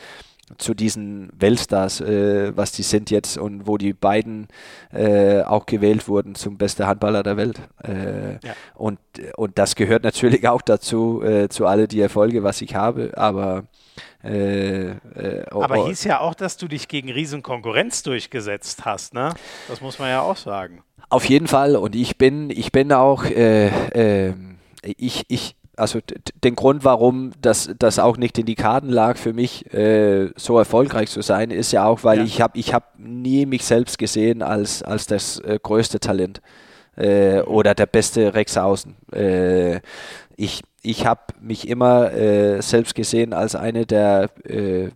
zu diesen Weltstars, äh, was die sind jetzt und wo die beiden äh, auch gewählt wurden zum besten Handballer der Welt. Äh, ja. und, und das gehört natürlich auch dazu, äh, zu alle die Erfolge, was ich habe, aber äh, äh, oh, aber oh. hieß ja auch, dass du dich gegen Riesenkonkurrenz durchgesetzt hast, ne? Das muss man ja auch sagen. Auf jeden Fall und ich bin, ich bin auch, ähm, ich, ich, also den Grund, warum das, das auch nicht in die Karten lag für mich, äh, so erfolgreich zu sein, ist ja auch, weil ja. ich habe ich hab nie mich selbst gesehen als, als das äh, größte Talent äh, oder der beste Rex Außen. Äh, ich ich habe mich immer äh, selbst gesehen als eine, der, äh,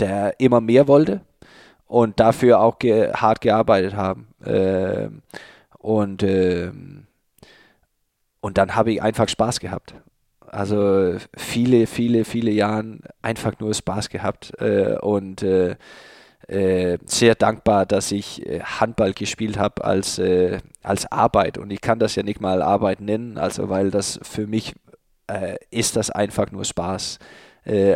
der immer mehr wollte und dafür auch ge hart gearbeitet haben. und ähm, und dann habe ich einfach Spaß gehabt. Also viele, viele, viele Jahre einfach nur Spaß gehabt äh, und äh, äh, sehr dankbar, dass ich äh, Handball gespielt habe als, äh, als Arbeit. Und ich kann das ja nicht mal Arbeit nennen, also weil das für mich äh, ist das einfach nur Spaß.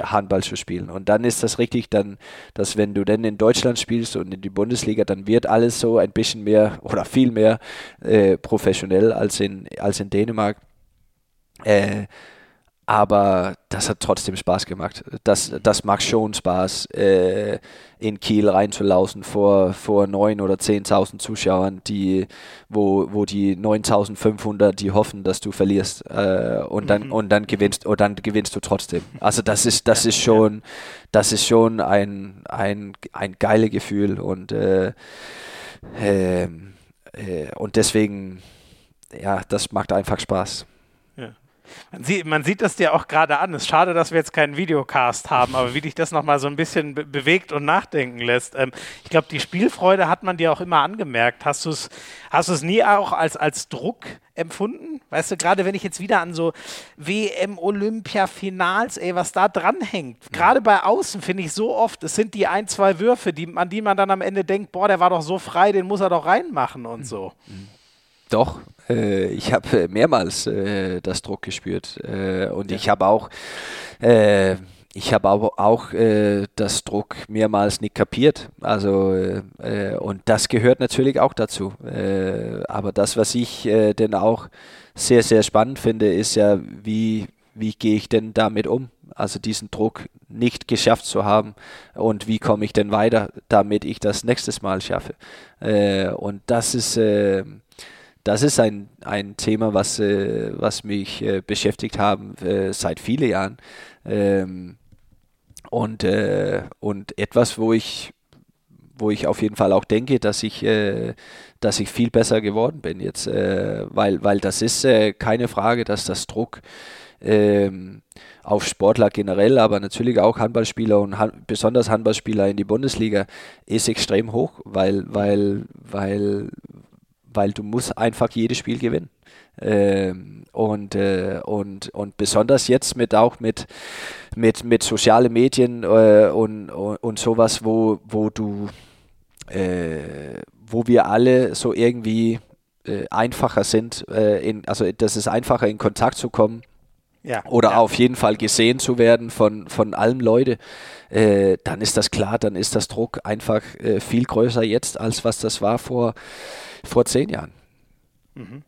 Handball zu spielen. Und dann ist das richtig, dann, dass wenn du dann in Deutschland spielst und in die Bundesliga, dann wird alles so ein bisschen mehr oder viel mehr äh, professionell als in, als in Dänemark. Äh, aber das hat trotzdem Spaß gemacht. Das, das macht schon Spaß, äh, in Kiel reinzulaufen vor, vor 9.000 oder 10.000 Zuschauern, die, wo, wo die 9.500, die hoffen, dass du verlierst äh, und, dann, mhm. und dann gewinnst und dann gewinnst du trotzdem. Also das ist, das ist schon, das ist schon ein, ein, ein geiles Gefühl und, äh, ähm, äh, und deswegen, ja, das macht einfach Spaß. Man sieht, man sieht das dir auch gerade an. Es ist schade, dass wir jetzt keinen Videocast haben, aber wie dich das nochmal so ein bisschen be bewegt und nachdenken lässt. Ähm, ich glaube, die Spielfreude hat man dir auch immer angemerkt. Hast du es hast nie auch als, als Druck empfunden? Weißt du, gerade wenn ich jetzt wieder an so WM-Olympia-Finals, ey, was da dranhängt. Gerade bei Außen finde ich so oft, es sind die ein, zwei Würfe, die, an die man dann am Ende denkt, boah, der war doch so frei, den muss er doch reinmachen und so. Doch, äh, ich habe mehrmals äh, das Druck gespürt äh, und ja. ich habe auch äh, ich habe aber auch äh, das Druck mehrmals nicht kapiert. Also äh, und das gehört natürlich auch dazu. aber das, was ich denn auch sehr sehr spannend finde, ist ja, wie wie gehe ich denn damit um? Also diesen Druck nicht geschafft zu haben und wie komme ich denn weiter, damit ich das nächstes Mal schaffe. und das ist das ist ein, ein Thema, was, äh, was mich äh, beschäftigt haben äh, seit vielen Jahren. Ähm, und, äh, und etwas, wo ich, wo ich auf jeden Fall auch denke, dass ich, äh, dass ich viel besser geworden bin jetzt, äh, weil, weil das ist keine Frage, dass das Druck ähm, auf Sportler generell, aber natürlich auch Handballspieler und han besonders Handballspieler in die Bundesliga ist extrem hoch, weil, weil, weil, weil du musst einfach jedes Spiel gewinnen. Ähm, und, äh, und, und besonders jetzt mit auch mit, mit, mit sozialen Medien äh, und, und, und sowas, wo, wo du äh, wo wir alle so irgendwie äh, einfacher sind, äh, in, also das ist einfacher in Kontakt zu kommen ja, oder ja. auf jeden Fall gesehen zu werden von, von allen Leuten, äh, dann ist das klar, dann ist das Druck einfach äh, viel größer jetzt, als was das war vor, vor zehn Jahren. Mhm.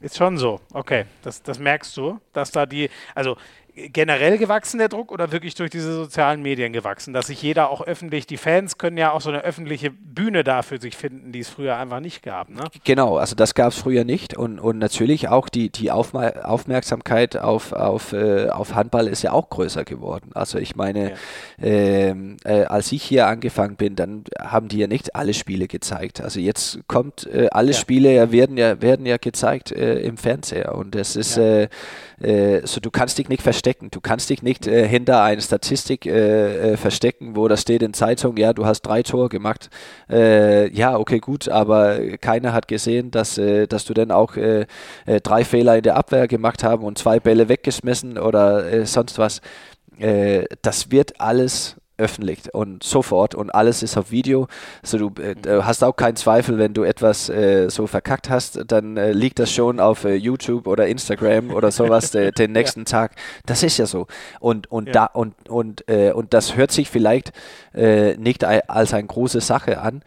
Ist schon so, okay. Das, das merkst du, dass da die, also generell gewachsen, der Druck, oder wirklich durch diese sozialen Medien gewachsen? Dass sich jeder auch öffentlich, die Fans können ja auch so eine öffentliche Bühne da für sich finden, die es früher einfach nicht gab. Ne? Genau, also das gab es früher nicht und, und natürlich auch die, die Aufma Aufmerksamkeit auf, auf, äh, auf Handball ist ja auch größer geworden. Also ich meine, ja. Ähm, äh, als ich hier angefangen bin, dann haben die ja nicht alle Spiele gezeigt. Also jetzt kommt, äh, alle ja. Spiele werden ja, werden ja gezeigt äh, im Fernseher und das ist ja. Äh, äh, so du kannst dich nicht verstecken. Du kannst dich nicht äh, hinter einer Statistik äh, äh, verstecken, wo da steht in Zeitung, ja, du hast drei Tore gemacht. Äh, ja, okay, gut, aber keiner hat gesehen, dass, dass du dann auch drei Fehler in der Abwehr gemacht haben und zwei Bälle weggeschmissen oder sonst was. das wird alles öffentlich und sofort und alles ist auf Video. Also du, äh, du hast auch keinen Zweifel, wenn du etwas äh, so verkackt hast, dann äh, liegt das schon auf äh, YouTube oder Instagram oder sowas den nächsten ja. Tag. Das ist ja so. Und und ja. da und und äh, und das hört sich vielleicht äh, nicht als eine große Sache an,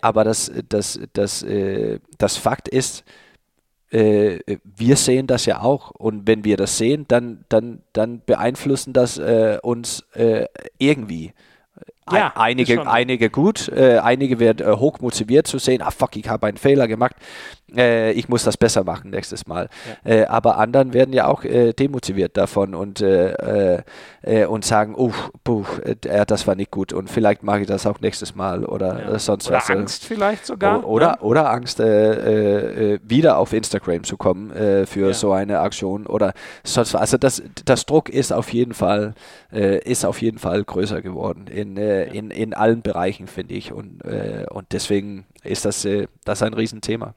aber das das das das Fakt ist, äh, wir sehen das ja auch und wenn wir das sehen, dann, dann, dann beeinflussen das äh, uns äh, irgendwie. Ja, einige, einige gut, äh, einige werden äh, hoch motiviert zu sehen, ah fuck, ich habe einen Fehler gemacht, äh, ich muss das besser machen nächstes Mal. Ja. Äh, aber anderen werden ja auch äh, demotiviert davon und, äh, und sagen, uh, puh, das war nicht gut und vielleicht mache ich das auch nächstes Mal oder ja. sonst oder was. Oder Angst vielleicht sogar. Oder, ne? oder Angst, wieder auf Instagram zu kommen für ja. so eine Aktion oder sonst was. Also das, das Druck ist auf jeden Fall, ist auf jeden Fall größer geworden in, in, in allen Bereichen, finde ich. Und, und deswegen ist das, das ein Riesenthema.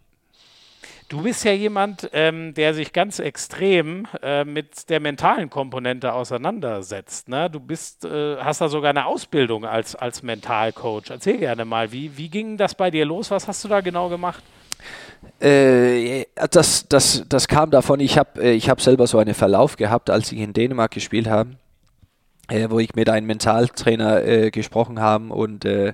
Du bist ja jemand, ähm, der sich ganz extrem äh, mit der mentalen Komponente auseinandersetzt. Ne? Du bist, äh, hast da sogar eine Ausbildung als, als Mentalcoach. Erzähl gerne mal, wie, wie ging das bei dir los? Was hast du da genau gemacht? Äh, das, das, das kam davon, ich habe äh, ich hab selber so einen Verlauf gehabt, als ich in Dänemark gespielt habe äh, wo ich mit einem Mentaltrainer äh, gesprochen habe und äh,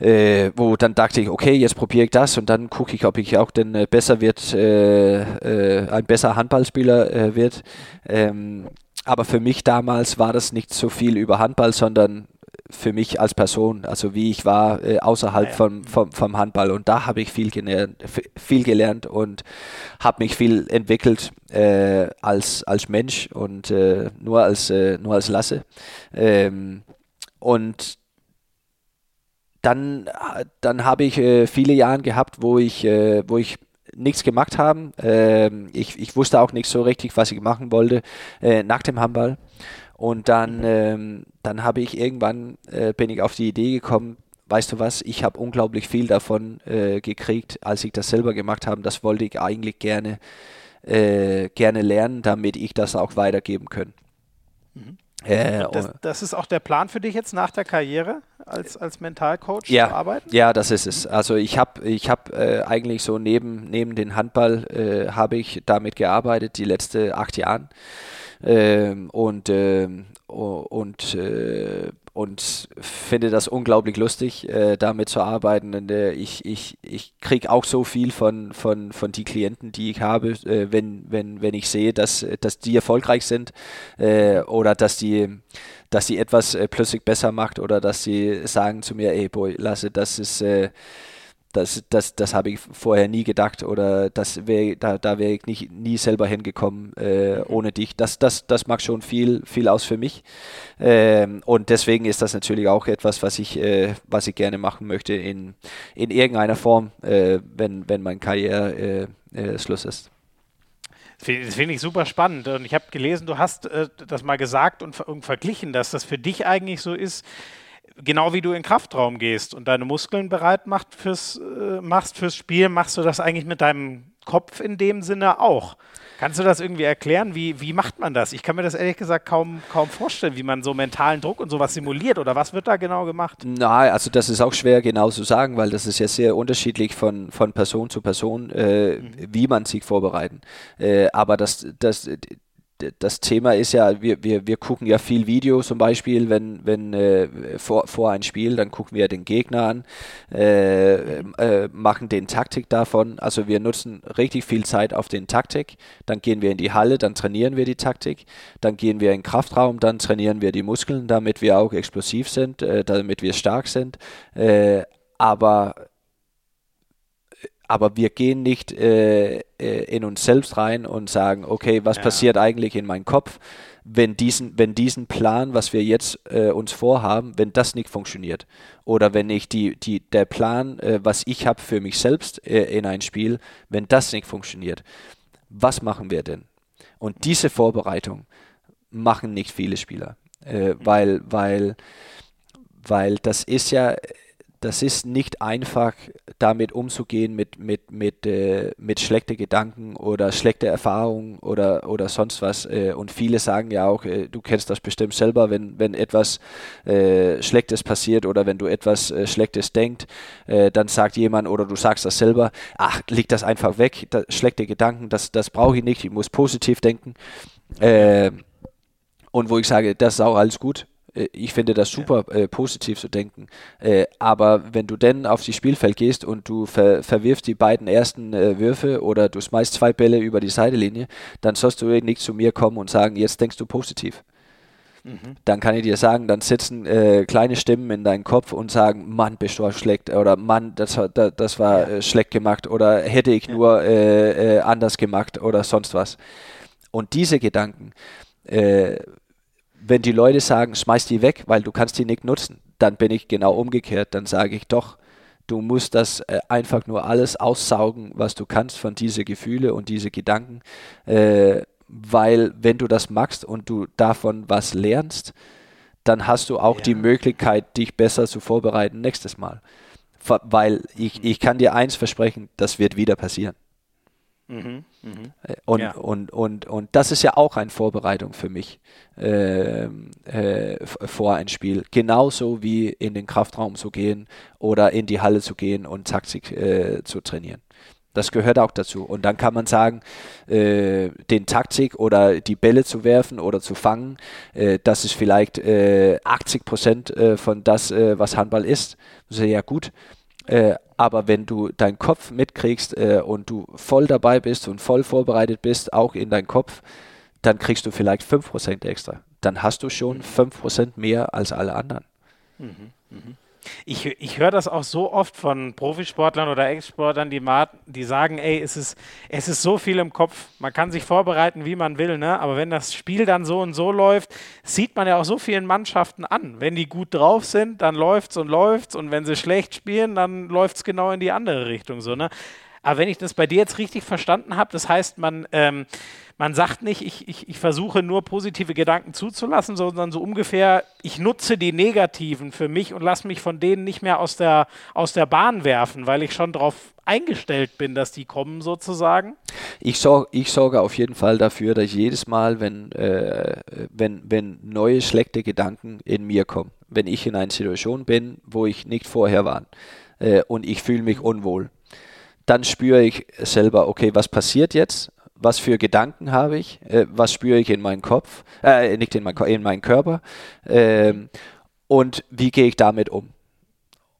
äh, wo dann dachte ich, okay, jetzt probiere ich das und dann gucke ich, ob ich auch denn äh, besser wird, äh, ein besser Handballspieler wird. Ähm, aber für mich damals war das nicht so viel über Handball, sondern für mich als Person, also wie ich war äh, außerhalb ah, ja. vom, vom, vom, Handball. Und da habe ich viel gelernt, viel gelernt und habe mich viel entwickelt äh, als, als Mensch und äh, nur, als, äh, nur als Lasse. Ähm, und dann, dann habe ich äh, viele Jahre gehabt, wo ich, äh, wo ich nichts gemacht habe. Ähm, ich, ich wusste auch nicht so richtig, was ich machen wollte nach dem Handball. Und dann, ähm, dann habe ich irgendwann, äh, bin ich auf die Idee gekommen, weißt du was, ich habe unglaublich viel davon äh, gekriegt, als ich das selber gemacht habe. Das wollte ich eigentlich gerne, äh, gerne lernen, damit ich das auch weitergeben kann. Mhm. Äh, das, das, ist auch der Plan für dich jetzt nach der Karriere als, als Mentalcoach ja, zu arbeiten? Ja, das ist es. Also ich habe ich hab, äh, eigentlich so neben, neben den Handball äh, habe ich damit gearbeitet die letzten acht Jahre. Ähm, und ähm, und äh, und finde das unglaublich lustig, äh, damit zu arbeiten. Und, äh, ich ich, ich kriege auch so viel von, von, von die Klienten, die ich habe, äh, wenn, wenn, wenn ich sehe, dass, dass die erfolgreich sind äh, oder dass die, dass die etwas äh, plötzlich besser macht oder dass sie sagen zu mir, ey Boy, lasse, das ist äh, das, das, das habe ich vorher nie gedacht oder das wär, da, da wäre ich nicht, nie selber hingekommen äh, ohne dich. Das, das, das macht schon viel, viel aus für mich. Ähm, und deswegen ist das natürlich auch etwas, was ich, äh, was ich gerne machen möchte in, in irgendeiner Form, äh, wenn, wenn meine Karriere äh, äh, Schluss ist. Das finde ich super spannend. Und ich habe gelesen, du hast äh, das mal gesagt und, und verglichen, dass das für dich eigentlich so ist, genau wie du in Kraftraum gehst und deine Muskeln bereit macht fürs, äh, machst fürs Spiel, machst du das eigentlich mit deinem Kopf in dem Sinne auch. Kannst du das irgendwie erklären? Wie, wie macht man das? Ich kann mir das ehrlich gesagt kaum, kaum vorstellen, wie man so mentalen Druck und sowas simuliert oder was wird da genau gemacht? Na, also das ist auch schwer genau zu sagen, weil das ist ja sehr unterschiedlich von, von Person zu Person, äh, mhm. wie man sich vorbereiten. Äh, aber das, das, das Thema ist ja, wir, wir, wir gucken ja viel Video zum Beispiel, wenn, wenn äh, vor, vor ein Spiel, dann gucken wir den Gegner an, äh, äh, machen den Taktik davon. Also wir nutzen richtig viel Zeit auf den Taktik. Dann gehen wir in die Halle, dann trainieren wir die Taktik. Dann gehen wir in den Kraftraum, dann trainieren wir die Muskeln, damit wir auch explosiv sind, äh, damit wir stark sind. Äh, aber aber wir gehen nicht äh, äh, in uns selbst rein und sagen, okay, was ja. passiert eigentlich in meinem Kopf, wenn diesen, wenn diesen Plan, was wir jetzt äh, uns vorhaben, wenn das nicht funktioniert. Oder wenn ich die, die, der Plan, äh, was ich habe für mich selbst äh, in ein Spiel, wenn das nicht funktioniert, was machen wir denn? Und diese Vorbereitung machen nicht viele Spieler, äh, mhm. weil, weil, weil das ist ja das ist nicht einfach, damit umzugehen mit, mit, mit, äh, mit schlechten Gedanken oder schlechte Erfahrungen oder, oder sonst was. Äh, und viele sagen ja auch, äh, du kennst das bestimmt selber, wenn, wenn etwas äh, Schlechtes passiert oder wenn du etwas äh, Schlechtes denkst, äh, dann sagt jemand oder du sagst das selber, ach, leg das einfach weg, das, schlechte Gedanken, das, das brauche ich nicht, ich muss positiv denken. und wo ich sage, das ist auch alles gut ich finde das super ja. äh, positiv zu denken. Äh, aber wenn du dann auf die Spielfeld gehst und du ver verwirfst die beiden ersten äh, Würfe oder du schmeißt zwei Bälle über die Seitenlinie, dann sollst du nicht zu mir kommen und sagen, jetzt denkst du positiv. Mhm. Dann kann ich dir sagen, dann sitzen äh, kleine Stimmen in deinem Kopf und sagen, Mann, bist du schlecht oder Mann, das, das, das war ja. Äh, schlecht gemacht oder hätte ich ja. nur anders gemacht oder sonst was. Und diese Gedanken wenn die Leute sagen, schmeiß die weg, weil du kannst die nicht nutzen, dann bin ich genau umgekehrt. Dann sage ich doch, du musst das äh, einfach nur alles aussaugen, was du kannst von diese Gefühle und diese Gedanken, äh, weil wenn du das machst und du davon was lernst, dann hast du auch ja. die Möglichkeit, dich besser zu vorbereiten nächstes Mal. Weil ich, ich kann dir eins versprechen, das wird wieder passieren. Mhm, mh. Und, ja. und, und, und das ist ja auch eine Vorbereitung für mich äh, äh, vor ein Spiel. Genauso wie in den Kraftraum zu gehen oder in die Halle zu gehen und Taktik äh, zu trainieren. Das gehört auch dazu. Und dann kann man sagen, äh, den Taktik oder die Bälle zu werfen oder zu fangen, äh, das ist vielleicht äh, 80 Prozent äh, von das, äh, was Handball ist. Das ist ja gut. Äh, aber wenn du deinen Kopf mitkriegst äh, und du voll dabei bist und voll vorbereitet bist, auch in deinen Kopf, dann kriegst du vielleicht 5% extra. Dann hast du schon 5% mehr als alle anderen. Mhm, mh. Ich, ich höre das auch so oft von Profisportlern oder Ex-Sportlern, die, die sagen, ey, es ist, es ist so viel im Kopf. Man kann sich vorbereiten, wie man will, ne? aber wenn das Spiel dann so und so läuft, sieht man ja auch so vielen Mannschaften an. Wenn die gut drauf sind, dann läuft's und läuft's und wenn sie schlecht spielen, dann läuft es genau in die andere Richtung. So, ne? Aber wenn ich das bei dir jetzt richtig verstanden habe, das heißt, man... Ähm, man sagt nicht, ich, ich, ich versuche nur positive Gedanken zuzulassen, sondern so ungefähr, ich nutze die negativen für mich und lasse mich von denen nicht mehr aus der, aus der Bahn werfen, weil ich schon darauf eingestellt bin, dass die kommen sozusagen? Ich, sorg, ich sorge auf jeden Fall dafür, dass jedes Mal, wenn, äh, wenn, wenn neue schlechte Gedanken in mir kommen, wenn ich in einer Situation bin, wo ich nicht vorher war äh, und ich fühle mich unwohl, dann spüre ich selber, okay, was passiert jetzt? was für Gedanken habe ich, äh, was spüre ich in meinem Kopf, äh, nicht in, mein, in meinen Körper ähm, und wie gehe ich damit um.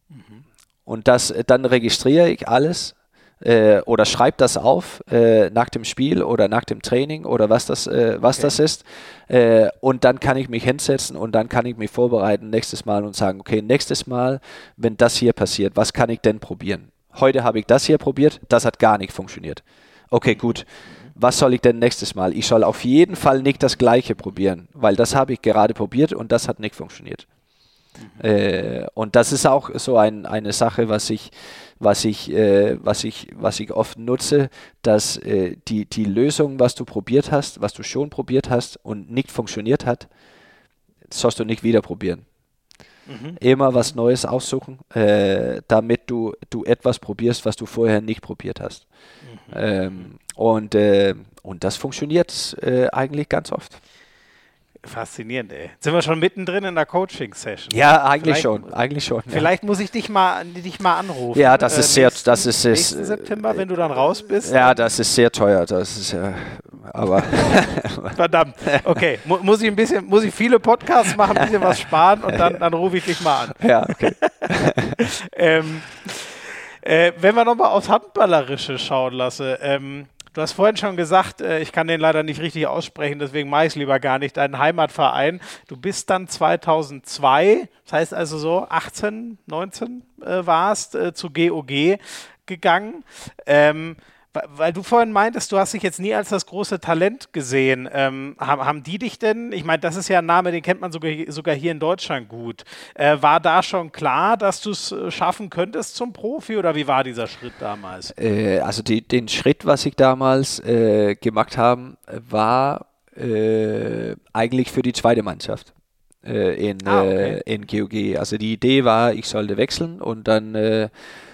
Mhm. Und das, dann registriere ich alles äh, oder schreibe das auf äh, nach dem Spiel oder nach dem Training oder was das, äh, was okay. das ist. Äh, und dann kann ich mich hinsetzen und dann kann ich mich vorbereiten nächstes Mal und sagen, okay, nächstes Mal, wenn das hier passiert, was kann ich denn probieren? Heute habe ich das hier probiert, das hat gar nicht funktioniert. Okay, gut was soll ich denn nächstes Mal? Ich soll auf jeden Fall nicht das gleiche probieren, weil das habe ich gerade probiert und das hat nicht funktioniert. Mhm. Äh, und das ist auch so ein, eine Sache, was ich, was ich, äh, was ich, was ich oft nutze, dass äh, die, die Lösung, was du probiert hast, was du schon probiert hast und nicht funktioniert hat, sollst du nicht wieder probieren. Mhm. Immer was Neues aussuchen, äh, damit du, du etwas probierst, was du vorher nicht probiert hast. Mhm. Ähm, und, äh, und das funktioniert äh, eigentlich ganz oft. Faszinierend, ey. Jetzt sind wir schon mittendrin in der Coaching-Session. Ja, eigentlich vielleicht, schon, eigentlich schon. Vielleicht ja. muss ich dich mal, dich mal anrufen. Ja, das ist äh, sehr, nächsten, das ist, nächsten September, wenn du dann raus bist. Ja, das ist sehr teuer. Das ist ja aber. Verdammt. Okay, Mu muss ich ein bisschen, muss ich viele Podcasts machen, ein bisschen was sparen und dann, dann rufe ich dich mal an. Ja, okay. ähm, äh, wenn wir nochmal aufs Handballerische schauen lassen, ähm, Du hast vorhin schon gesagt, äh, ich kann den leider nicht richtig aussprechen, deswegen mache ich es lieber gar nicht. Dein Heimatverein. Du bist dann 2002, das heißt also so 18, 19 äh, warst, äh, zu GOG gegangen. Ähm, weil du vorhin meintest, du hast dich jetzt nie als das große Talent gesehen. Ähm, haben, haben, die dich denn, ich meine, das ist ja ein Name, den kennt man sogar, sogar hier in Deutschland gut. Äh, war da schon klar, dass du es äh, schaffen könntest zum Profi oder wie war dieser Schritt damals? Äh, also die, den Schritt, was ich damals äh, gemacht habe, war äh, eigentlich für die zweite Mannschaft. Äh, in, ah, okay. in GOG. Also die Idee war, ich sollte wechseln und dann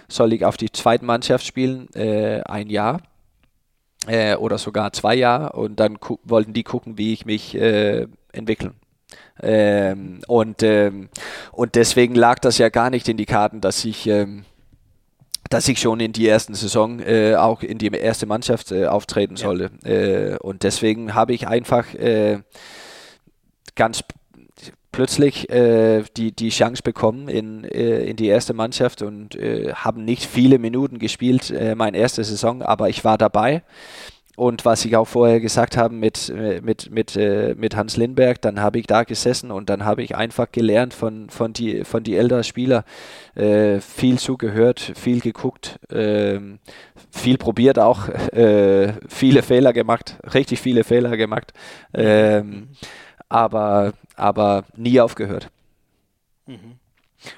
soll ich auf die zweite Mannschaft spielen, äh, ein Jahr äh, oder sogar zwei Jahre und dann wollten die gucken, wie ich mich äh, entwickle. Ähm, und, ähm, und deswegen lag das ja gar nicht in die Karten, dass ich, ähm, dass ich schon in die ersten Saison äh, auch in die erste Mannschaft äh, auftreten sollte. Ja. Äh, und deswegen habe ich einfach äh, ganz plötzlich äh, die, die Chance bekommen in, äh, in die erste Mannschaft und äh, haben nicht viele Minuten gespielt, äh, meine erste Saison, aber ich war dabei. Und was ich auch vorher gesagt habe mit, äh, mit, mit, äh, mit Hans Lindberg, dann habe ich da gesessen und dann habe ich einfach gelernt von, von die, von die älteren Spieler, äh, viel zugehört, viel geguckt, äh, viel probiert auch, äh, viele Fehler gemacht, richtig viele Fehler gemacht. Ähm, aber aber nie aufgehört. Mhm.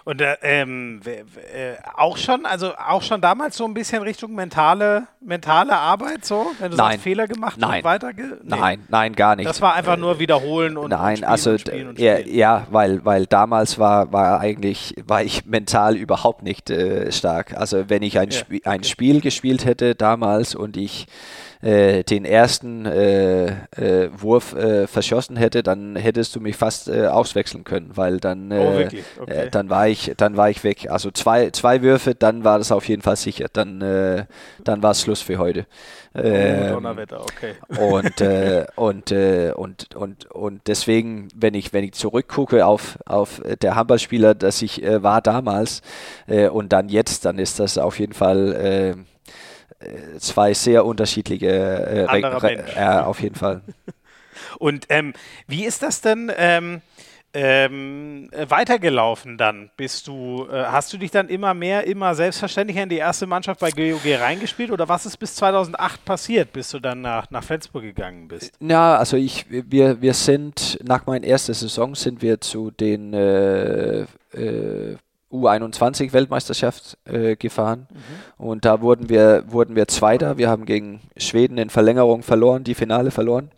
Und äh, ähm, äh, auch schon, also auch schon damals so ein bisschen Richtung mentale, mentale Arbeit, so, wenn du nein. sagst, Fehler gemacht nein. und weiter. Nee. Nein, nein, gar nicht. Das war einfach nur wiederholen und Nein, und also und spielen und spielen. ja, weil, weil damals war, war eigentlich, war ich mental überhaupt nicht äh, stark. Also wenn ich ein, ja, Sp ein Spiel gespielt hätte damals und ich äh, den ersten äh, äh, Wurf äh, verschossen hätte, dann hättest du mich fast äh, auswechseln können, weil dann, oh, äh, okay. dann war ich, dann war ich weg. Also zwei, zwei Würfe, dann war das auf jeden Fall sicher. Dann, dann war es Schluss für heute. Oh, ähm, okay. und, äh, und, äh, und, und, und deswegen, wenn ich, wenn ich zurückgucke auf, auf der Handballspieler, das ich äh, war damals und dann jetzt, dann ist das auf jeden Fall zwei sehr unterschiedliche äh, äh, auf jeden Fall. Und ähm, wie ist das denn ähm, ähm, weitergelaufen dann? Bist du, äh, hast du dich dann immer mehr, immer selbstverständlicher in die erste Mannschaft bei GOG reingespielt oder was ist bis 2008 passiert, bis du dann nach, nach Flensburg gegangen bist? Na, also ich, wir, wir sind nach meiner ersten Saison sind wir zu den äh, äh, U21-Weltmeisterschaft äh, gefahren mhm. und da wurden wir, wurden wir Zweiter. Wir haben gegen Schweden in Verlängerung verloren, die Finale verloren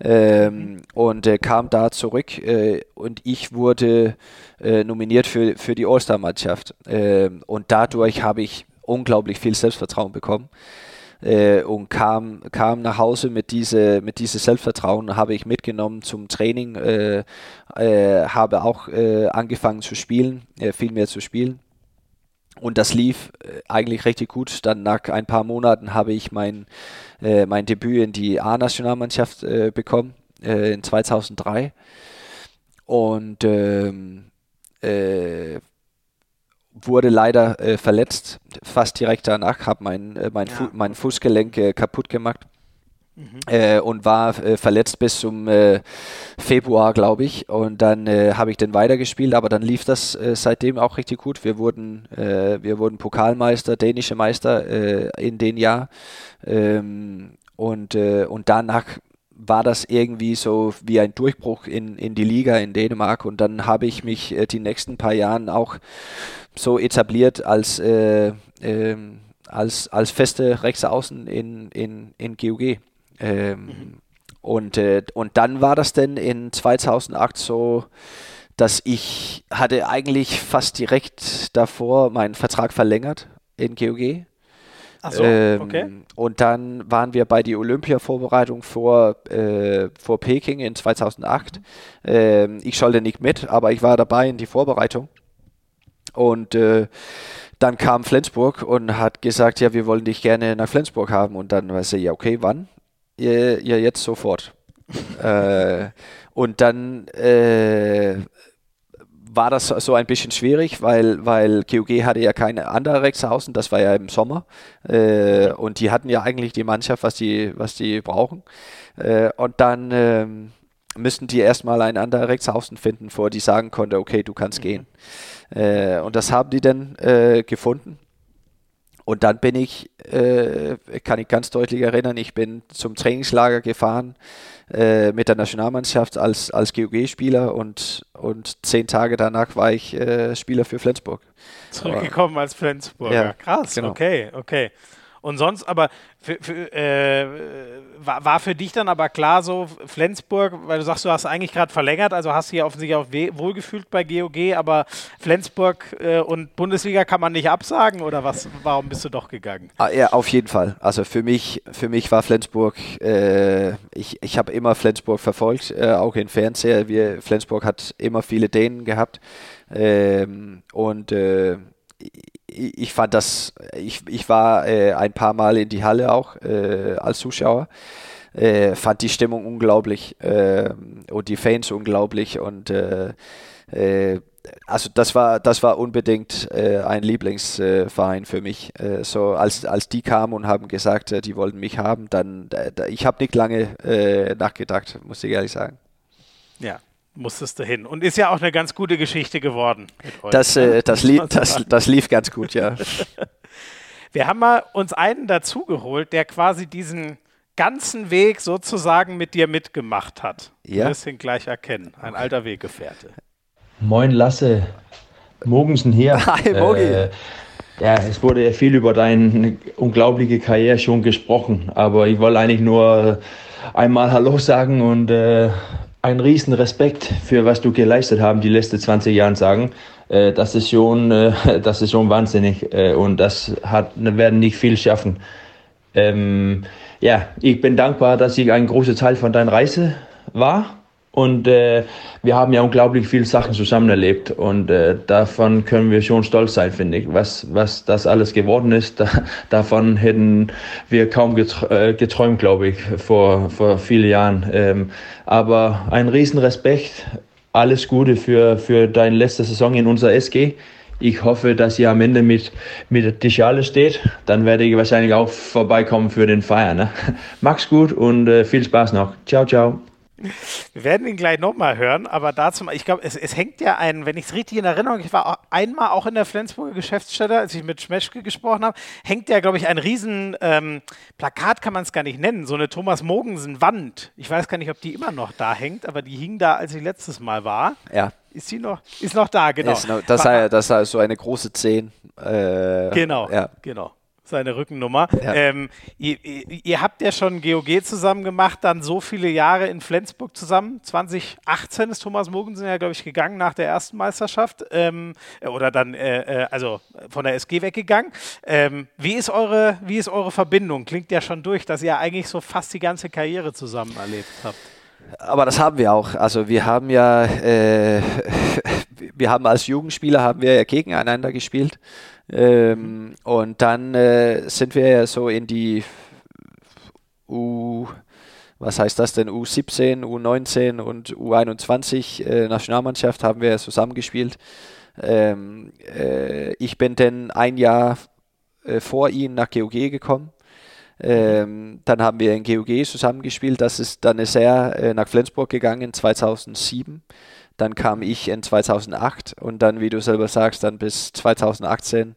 ähm, mhm. und äh, kam da zurück äh, und ich wurde äh, nominiert für, für die All-Star-Mannschaft ähm, und dadurch habe ich unglaublich viel Selbstvertrauen bekommen äh, und kam, kam nach Hause mit diese mit diese Selbstvertrauen habe ich mitgenommen zum Training, äh, äh, habe auch äh, angefangen zu spielen, äh, viel mehr zu spielen. Und das lief äh, eigentlich richtig gut. Dann nach ein paar Monaten habe ich mein, mein Debüt in die A-Nationalmannschaft bekommen, in 2003. Und ähm, wurde leider äh, verletzt, fast direkt danach, habe mein, äh, mein, ja. Fu mein Fußgelenk äh, kaputt gemacht. Mhm. Äh, und war äh, verletzt bis zum äh, Februar, glaube ich. Und dann habe ich den weitergespielt, aber dann lief das seitdem auch richtig gut. Wir wurden, wir wurden Pokalmeister, dänische Meister in dem Jahr. Ähm, und, und danach war das irgendwie so wie ein Durchbruch in, in die Liga in Dänemark und dann habe ich mich äh, die nächsten paar Jahren auch so etabliert als, äh, äh, als, als feste Rechtsaußen in, in, in GUG. Ähm, mhm. und, äh, und dann war das denn in 2008 so, dass ich hatte eigentlich fast direkt davor meinen Vertrag verlängert in GUG so, ähm, okay. Und dann waren wir bei der Olympia-Vorbereitung vor, äh, vor Peking in 2008. Mhm. Ähm, ich sollte nicht mit, aber ich war dabei in die Vorbereitung. Und äh, dann kam Flensburg und hat gesagt, ja, wir wollen dich gerne nach Flensburg haben. Und dann war sie, ja, okay, wann? ja, ja jetzt sofort. äh, und dann äh, war das so ein bisschen schwierig, weil, weil GOG hatte ja keine andere Rexhausen, das war ja im Sommer. Äh, und die hatten ja eigentlich die Mannschaft, was die, was die brauchen. Äh, und dann ähm, müssten die erstmal einen anderen Rexhausen finden, vor die sagen konnte, okay, du kannst mhm. gehen. Äh, und das haben die dann äh, gefunden. Und dann bin ich, äh, kann ich ganz deutlich erinnern, ich bin zum Trainingslager gefahren äh, mit der Nationalmannschaft als, als GOG-Spieler und, und zehn Tage danach war ich äh, Spieler für Flensburg. Zurückgekommen als Flensburger. Ja, Krass, genau. okay, okay. Und sonst aber für, für, äh, war, war für dich dann aber klar so, Flensburg, weil du sagst, du hast eigentlich gerade verlängert, also hast du hier offensichtlich auch wohlgefühlt bei GOG, aber Flensburg äh, und Bundesliga kann man nicht absagen oder was? Warum bist du doch gegangen? Ah, ja, auf jeden Fall. Also für mich, für mich war Flensburg, äh, ich, ich habe immer Flensburg verfolgt, äh, auch im Fernseher. Wir, Flensburg hat immer viele Dänen gehabt. Ähm, und äh, ich fand das, ich, ich war äh, ein paar Mal in die Halle auch äh, als Zuschauer, äh, fand die Stimmung unglaublich ähm, und die Fans unglaublich und äh, äh, also das war das war unbedingt äh, ein Lieblingsverein für mich. so als als die kamen und haben gesagt, die wollten mich haben, dann da, ich habe nicht lange nachgedacht, muss ich ehrlich sagen. Ja, musstest du hin. Und ist ja auch eine ganz gute Geschichte geworden. Das, ne? äh, das, lief, das, das lief ganz gut, ja. Wir haben mal uns einen dazugeholt, der quasi diesen ganzen Weg sozusagen mit dir mitgemacht hat. Ja. Du wirst ihn gleich erkennen. Ein alter Weggefährte. Moin Lasse, Mogensen hier. Hi Mogi. Äh, ja, es wurde ja viel über deine unglaubliche Karriere schon gesprochen, aber ich wollte eigentlich nur einmal Hallo sagen und äh, ein riesen Respekt für was du geleistet haben die letzten 20 Jahre sagen. Äh, das ist schon, äh, das ist schon wahnsinnig äh, und das hat, werden nicht viel schaffen. Ähm, ja, ich bin dankbar, dass ich ein großer Teil von deiner Reise war und äh, wir haben ja unglaublich viele Sachen zusammen erlebt und äh, davon können wir schon stolz sein, finde ich. Was, was das alles geworden ist, da, davon hätten wir kaum äh, geträumt, glaube ich, vor, vor vielen Jahren. Ähm, aber ein Riesenrespekt, alles Gute für, für deine letzte Saison in unserer SG. Ich hoffe, dass ihr am Ende mit, mit der Schale steht. Dann werde ich wahrscheinlich auch vorbeikommen für den Feier. Ne? Mach's gut und äh, viel Spaß noch. Ciao, ciao. Wir werden ihn gleich nochmal hören, aber dazu, ich glaube, es, es, hängt ja ein, wenn ich es richtig in Erinnerung, ich war einmal auch in der Flensburger Geschäftsstelle, als ich mit Schmeschke gesprochen habe, hängt ja, glaube ich, ein riesen ähm, Plakat, kann man es gar nicht nennen, so eine Thomas Mogensen-Wand. Ich weiß gar nicht, ob die immer noch da hängt, aber die hing da, als ich letztes Mal war. Ja. Ist sie noch? Ist noch da, genau. Noch, das, sei, das sei so eine große 10. Äh, genau, ja. genau seine Rückennummer. Ja. Ähm, ihr, ihr, habt ja schon GOG zusammen gemacht, dann so viele Jahre in Flensburg zusammen. 2018 ist Thomas Mogensen ja, glaube ich, gegangen nach der ersten Meisterschaft ähm, oder dann, äh, äh also von der SG weggegangen. Ähm, wie, ist eure, wie ist eure Verbindung? Klingt ja schon durch, dass ihr eigentlich so fast die ganze Karriere zusammen erlebt habt. Aber das haben wir auch. Also wir haben ja, äh, wir haben als Jugendspieler haben wir ja gegeneinander gespielt. Ähm, und dann äh, sind wir ja so in die U, was heißt das denn, U17, U19 und U21 äh, Nationalmannschaft haben wir zusammengespielt. Ähm, äh, ich bin dann ein Jahr äh, vor ihnen nach GOG gekommen. Ähm, dann haben wir in GOG zusammengespielt. Das ist, dann ist er äh, nach Flensburg gegangen 2007. Dann kam ich in 2008 und dann, wie du selber sagst, dann bis 2018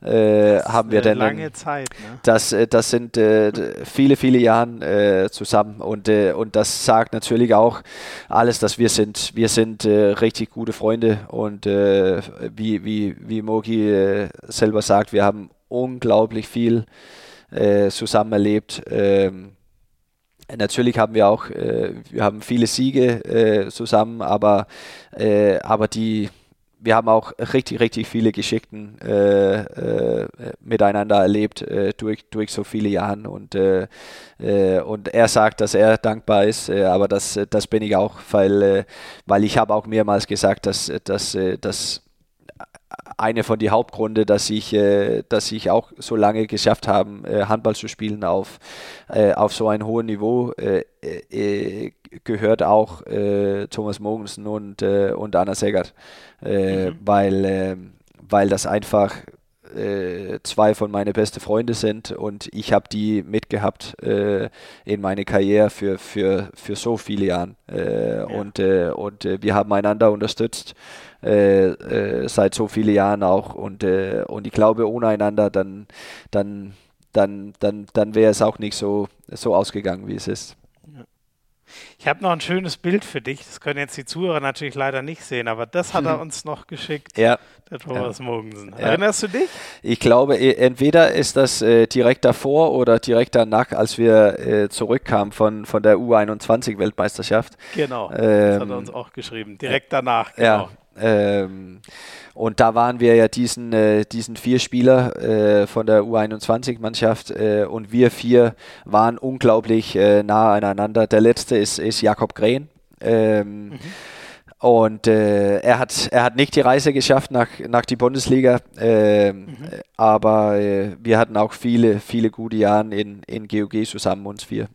äh, haben wir dann lange Zeit. Ne? Das, äh, das sind äh, viele, viele Jahre äh, zusammen und, äh, und das sagt natürlich auch alles, dass wir sind. Wir sind äh, richtig gute Freunde und wie, wie, wie Mogi selber sagt, wir haben unglaublich viel zusammen erlebt. Ähm, Natürlich haben wir auch, äh, wir haben viele Siege äh, zusammen, aber, äh, aber die, wir haben auch richtig, richtig viele Geschichten äh, äh, miteinander erlebt äh, durch, durch so viele Jahre und, und er sagt, dass er dankbar ist, aber das, das bin ich auch, weil, weil ich habe auch mehrmals gesagt, dass, dass, dass eine von den Hauptgründe, dass ich, äh, dass ich auch so lange geschafft habe, äh, Handball zu spielen auf, äh, auf so ein hohen Niveau, äh, äh, gehört auch äh, Thomas Mogensen und, und Anna Segert, mhm. weil, weil das einfach zwei von meinen besten Freunde sind und ich habe die mitgehabt äh, in meine Karriere für, für, für so viele Jahre äh, ja. und, äh, und wir haben einander unterstützt äh, äh, seit so vielen Jahren auch. Und, äh, und ich glaube, ohne einander, dann, dann, dann, dann, dann wäre es auch nicht so, so ausgegangen, wie es ist. Ich habe noch ein schönes Bild für dich. Das können jetzt die Zuhörer natürlich leider nicht sehen, aber das hat er uns noch geschickt. Ja. Der Thomas ja. Mogensen. Erinnerst du dich? Ich glaube, e, entweder ist das äh, direkt davor oder direkt danach, als wir äh, zurückkamen von, von der U21-Weltmeisterschaft. Genau. Ähm, das hat er uns auch geschrieben. Direkt danach. Genau. Ja. Ähm, und da waren wir ja diesen, äh, diesen vier Spieler äh, von der U21-Mannschaft äh, und wir vier waren unglaublich äh, nah aneinander. Der letzte ist, ist Jakob Grehn. Ähm, mhm. Und äh, er, hat, er hat nicht die Reise geschafft nach, nach die Bundesliga, äh, mhm. aber äh, wir hatten auch viele, viele gute Jahre in, in GOG zusammen, uns vier.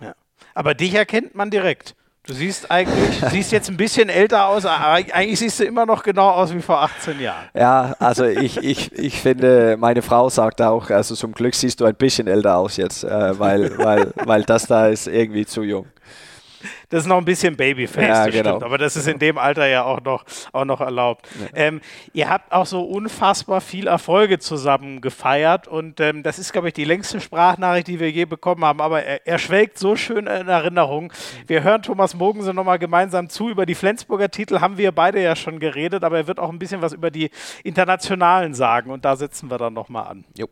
Ja. Aber dich erkennt man direkt. Du siehst eigentlich, siehst jetzt ein bisschen älter aus, aber eigentlich siehst du immer noch genau aus wie vor 18 Jahren. Ja, also ich, ich, ich finde, meine Frau sagt auch, also zum Glück siehst du ein bisschen älter aus jetzt, äh, weil, weil, weil das da ist irgendwie zu jung das ist noch ein bisschen Babyface, ja, das genau. stimmt. Aber das ist in dem Alter ja auch noch, auch noch erlaubt. Ja. Ähm, ihr habt auch so unfassbar viel Erfolge zusammen gefeiert und ähm, das ist, glaube ich, die längste Sprachnachricht, die wir je bekommen haben. Aber er, er schwelgt so schön in Erinnerung. Wir hören Thomas Mogensen nochmal gemeinsam zu. Über die Flensburger Titel haben wir beide ja schon geredet, aber er wird auch ein bisschen was über die internationalen sagen und da setzen wir dann nochmal an. Jo.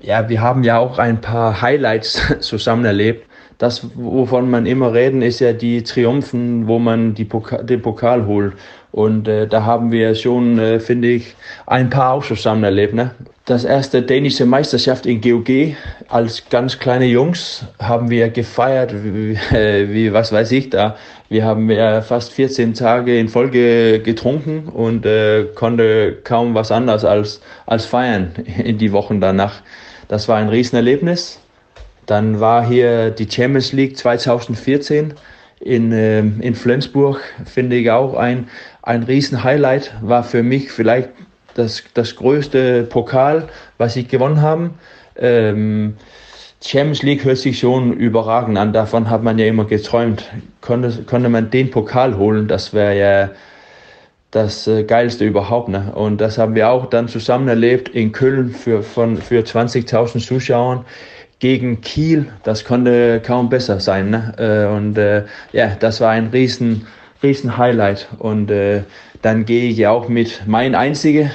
Ja, wir haben ja auch ein paar Highlights zusammen erlebt das, wovon man immer reden, ist ja die Triumphen, wo man die Poka den Pokal holt. Und äh, da haben wir schon, äh, finde ich, ein paar auch zusammen erlebt. Ne? Das erste dänische Meisterschaft in GOG als ganz kleine Jungs haben wir gefeiert, wie, äh, wie was weiß ich da. Wir haben ja fast 14 Tage in Folge getrunken und äh, konnte kaum was anderes als, als feiern in die Wochen danach. Das war ein Riesenerlebnis. Dann war hier die Champions League 2014 in, äh, in Flensburg, finde ich auch ein, ein Riesen-Highlight. War für mich vielleicht das, das größte Pokal, was ich gewonnen habe. Ähm, Champions League hört sich schon überragend an. Davon hat man ja immer geträumt. Konnte, konnte man den Pokal holen, das wäre ja das äh, Geilste überhaupt. Ne? Und das haben wir auch dann zusammen erlebt in Köln für, für 20.000 Zuschauern gegen Kiel, das konnte kaum besser sein. Ne? Äh, und äh, ja, das war ein riesen, riesen Highlight. Und äh, dann gehe ich ja auch mit mein einzige,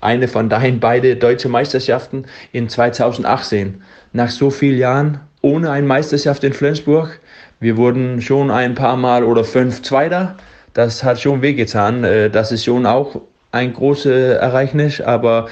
eine von deinen beiden deutsche Meisterschaften in 2018. Nach so vielen Jahren ohne eine Meisterschaft in Flensburg. Wir wurden schon ein paar Mal oder fünf Zweiter. Das hat schon wehgetan. Äh, das ist schon auch ein großes Ereignis, aber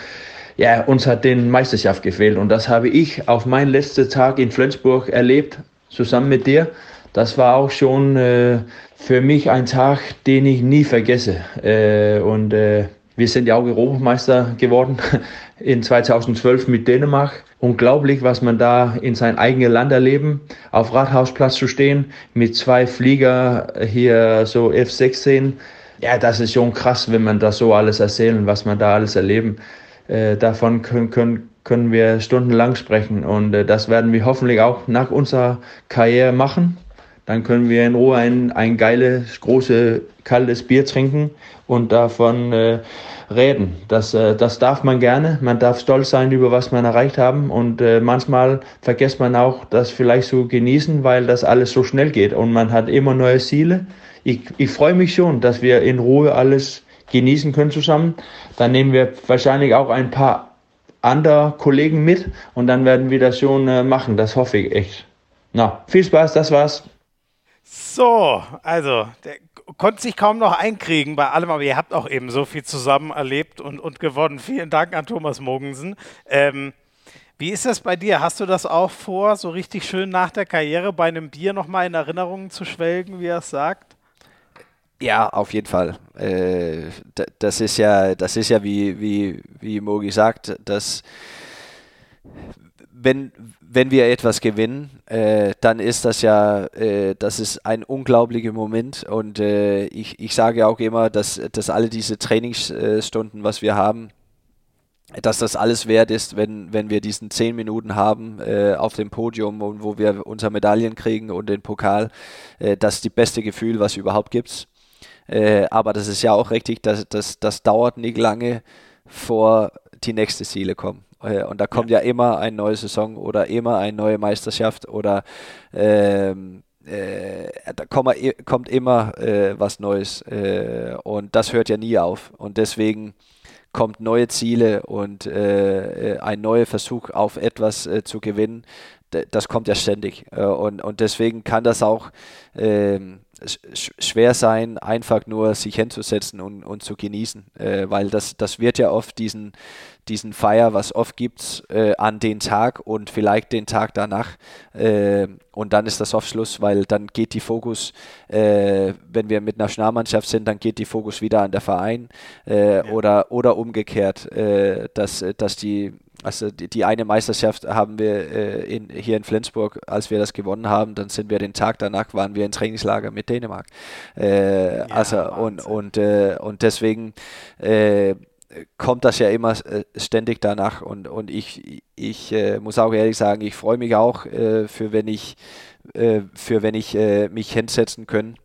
ja, uns hat den Meisterschaft gefehlt. Und das habe ich auf meinen letzten Tag in Flensburg erlebt, zusammen mit dir. Das war auch schon äh, für mich ein Tag, den ich nie vergesse. Äh, und äh, wir sind ja auch Europameister geworden in 2012 mit Dänemark. Unglaublich, was man da in sein eigenes Land erleben, auf Rathausplatz zu stehen, mit zwei Flieger hier so F-16. Ja, das ist schon krass, wenn man das so alles erzählen, was man da alles erleben. Äh, davon können, können, können wir stundenlang sprechen und äh, das werden wir hoffentlich auch nach unserer Karriere machen. Dann können wir in Ruhe ein, ein geiles, großes, kaltes Bier trinken und davon äh, reden. Das, äh, das darf man gerne. Man darf stolz sein über was man erreicht haben und äh, manchmal vergisst man auch, das vielleicht zu genießen, weil das alles so schnell geht und man hat immer neue Ziele. Ich, ich freue mich schon, dass wir in Ruhe alles genießen können zusammen. Dann nehmen wir wahrscheinlich auch ein paar andere Kollegen mit und dann werden wir das schon äh, machen. Das hoffe ich echt. Na, viel Spaß, das war's. So, also, der konnte sich kaum noch einkriegen bei allem, aber ihr habt auch eben so viel zusammen erlebt und, und gewonnen. Vielen Dank an Thomas Mogensen. Ähm, wie ist das bei dir? Hast du das auch vor, so richtig schön nach der Karriere bei einem Bier nochmal in Erinnerungen zu schwelgen, wie er es sagt? Ja, auf jeden Fall. Äh, das ist ja, das ist ja wie, wie, wie Mogi sagt, dass wenn, wenn wir etwas gewinnen, äh, dann ist das ja, äh, das ist ein unglaublicher Moment und äh, ich, ich sage auch immer, dass, dass alle diese Trainingsstunden, was wir haben, dass das alles wert ist, wenn, wenn wir diesen zehn Minuten haben äh, auf dem Podium und wo wir unsere Medaillen kriegen und den Pokal. Äh, das ist die beste Gefühl, was überhaupt gibt. Äh, aber das ist ja auch richtig, dass, dass das dauert nicht lange, vor die nächste Ziele kommen. Äh, und da kommt ja. ja. immer eine neue Saison oder immer eine neue Meisterschaft oder ähm, äh, da kommt, kommt immer äh, was Neues äh, und das hört ja nie auf. Und deswegen kommt neue Ziele und äh, äh, ein neuer Versuch auf etwas äh, zu gewinnen, das kommt ja ständig. Äh, und, und deswegen kann das auch ähm, schwer sein, einfach nur sich hinzusetzen und, und zu genießen, äh, weil das, das wird ja oft diesen, diesen Feier, was oft gibt, äh, an den Tag und vielleicht den Tag danach äh, und dann ist das oft Schluss, weil dann geht die Fokus, äh, wenn wir mit Nationalmannschaft sind, dann geht die Fokus wieder an der Verein äh, ja. oder, oder umgekehrt, äh, dass, dass die also die, die, eine Meisterschaft haben wir äh, in, hier in Flensburg, als wir das gewonnen haben, dann sind wir den Tag danach, waren wir im Trainingslager mit Dänemark. Äh, ja, also und, und, äh, und deswegen äh, kommt das ja immer äh, ständig danach. Und, und ich, ich äh, muss auch ehrlich sagen, ich freue mich auch für wenn ich für wenn ich mich hinsetzen können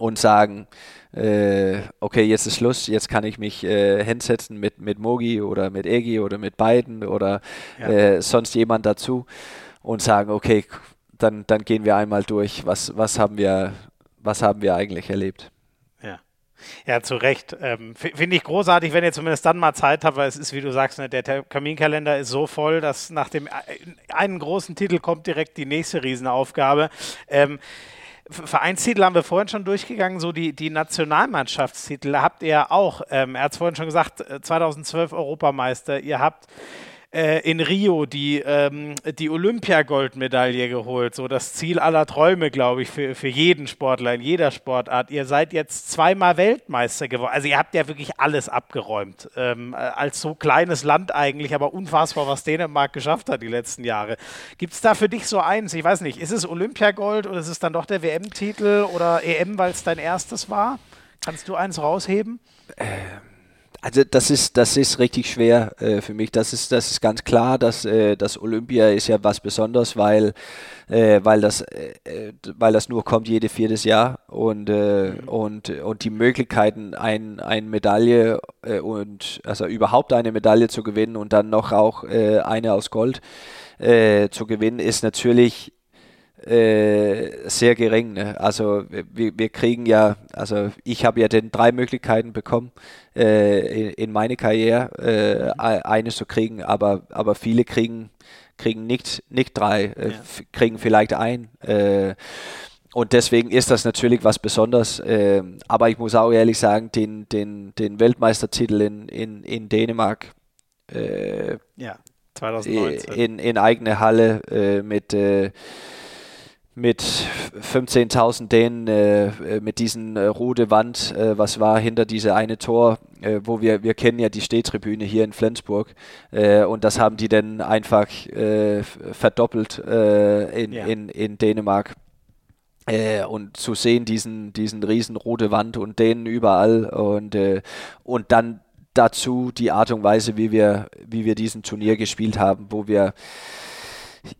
und sagen, äh, okay, jetzt ist Schluss, jetzt kann ich mich äh, hinsetzen mit, mit Mogi oder mit Egi oder mit beiden oder ja. äh, sonst jemand dazu und sagen, okay, dann, dann gehen wir einmal durch, was, was, haben wir, was haben wir eigentlich erlebt. Ja. Ja, zu Recht. Ähm, Finde ich großartig, wenn ihr zumindest dann mal Zeit habt, weil es ist, wie du sagst, ne, der Kaminkalender ist so voll, dass nach dem äh, einen großen Titel kommt direkt die nächste Riesenaufgabe. Ähm, Vereinstitel haben wir vorhin schon durchgegangen, so die, die Nationalmannschaftstitel habt ihr auch. Ähm, er hat es vorhin schon gesagt, 2012 äh, Europameister. Ihr habt äh, in Rio die, ähm, die Olympiagoldmedaille geholt. So das Ziel aller Träume, glaube ich, für, für jeden Sportler in jeder Sportart. Ihr seid jetzt zweimal Weltmeister geworden. Also ihr habt ja wirklich alles abgeräumt. Ähm, als so kleines Land eigentlich, aber unfassbar, was Dänemark geschafft hat die letzten Jahre. Gibt es da für dich so eins? Ich weiß nicht, ist es Olympiagold oder ist es dann doch der WM-Titel oder EM, weil es dein erstes war? Kannst du eins rausheben? Ähm also das ist, das ist richtig schwer äh, für mich. Das ist, das ist ganz klar, dass äh, das Olympia ist ja was Besonderes, weil, äh, weil, das, äh, äh, weil das nur kommt jede viertes Jahr und, äh, mhm. und, und die Möglichkeiten, ein, eine Medaille und also überhaupt eine Medaille zu gewinnen und dann noch auch eine aus Gold zu gewinnen, ist natürlich äh, sehr gering. Ne? Also wir, wir kriegen ja, also ich habe ja den drei Möglichkeiten bekommen äh, in, in meine Karriere äh, mhm. eine zu kriegen, aber aber viele kriegen kriegen nicht nicht drei, äh, ja. kriegen vielleicht ein. Äh, und deswegen ist das natürlich was Besonderes. Ähm, aber ich muss auch ehrlich sagen, den, den, den Weltmeistertitel in, in, in Dänemark äh, ja, 2019. In, in eigene Halle mit mit 15.000 Dänen äh, äh, mit diesen äh, rote Wand, äh, was war hinter diese eine Tor, äh, wo wir wir kennen ja die Stehtribüne hier in Flensburg äh, und das haben die dann einfach verdoppelt in, ja. in, in Dänemark. und zu sehen diesen diesen riesen rote Wand und Dänen überall und und dann dazu die Art und Weise, wie wir wie wir diesen Turnier gespielt haben, wo wir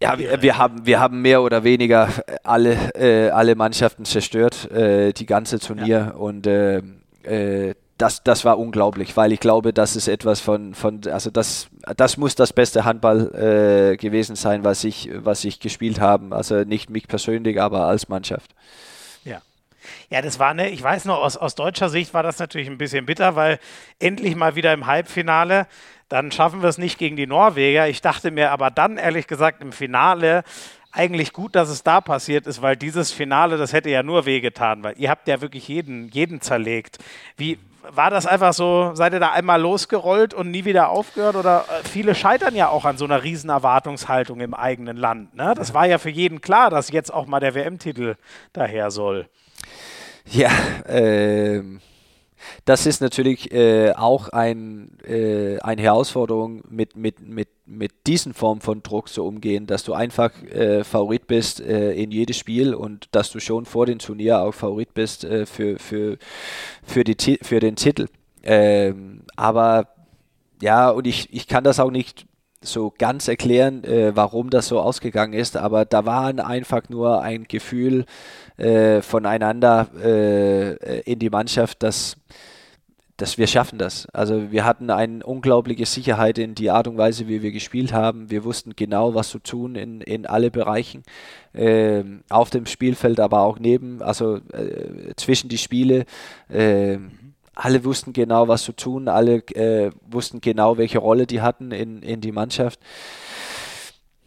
ja, wir, wir, haben, wir haben mehr oder weniger alle, äh, alle Mannschaften zerstört, äh, die ganze Turnier. Ja. Und äh, äh, das, das war unglaublich, weil ich glaube, das ist etwas von, von also das, das muss das beste Handball äh, gewesen sein, was ich, was ich gespielt habe. Also nicht mich persönlich, aber als Mannschaft. Ja. Ja, das war ne, ich weiß noch, aus, aus deutscher Sicht war das natürlich ein bisschen bitter, weil endlich mal wieder im Halbfinale dann schaffen wir es nicht gegen die Norweger. Ich dachte mir aber dann, ehrlich gesagt, im Finale eigentlich gut, dass es da passiert ist, weil dieses Finale, das hätte ja nur wehgetan, weil ihr habt ja wirklich jeden, jeden zerlegt. Wie war das einfach so, seid ihr da einmal losgerollt und nie wieder aufgehört? Oder äh, viele scheitern ja auch an so einer riesen Erwartungshaltung im eigenen Land. Ne? Das war ja für jeden klar, dass jetzt auch mal der WM-Titel daher soll. Ja, ähm, das ist natürlich äh, auch ein, äh, eine Herausforderung, mit, mit, mit, mit diesen Form von Druck zu umgehen, dass du einfach äh, Favorit bist äh, in jedes Spiel und dass du schon vor dem Turnier auch Favorit bist äh, für, für, für, die, für den Titel. Ähm, aber ja, und ich, ich kann das auch nicht so ganz erklären, äh, warum das so ausgegangen ist, aber da war einfach nur ein Gefühl äh, voneinander äh, in die Mannschaft, dass, dass wir schaffen das. Also wir hatten eine unglaubliche Sicherheit in die Art und Weise, wie wir gespielt haben. Wir wussten genau, was zu tun in, in alle Bereichen, ähm, auf dem Spielfeld, aber auch neben, also äh, zwischen die Spiele ähm, alle wussten genau, was zu tun, alle äh, wussten genau, welche Rolle die hatten in, in die Mannschaft.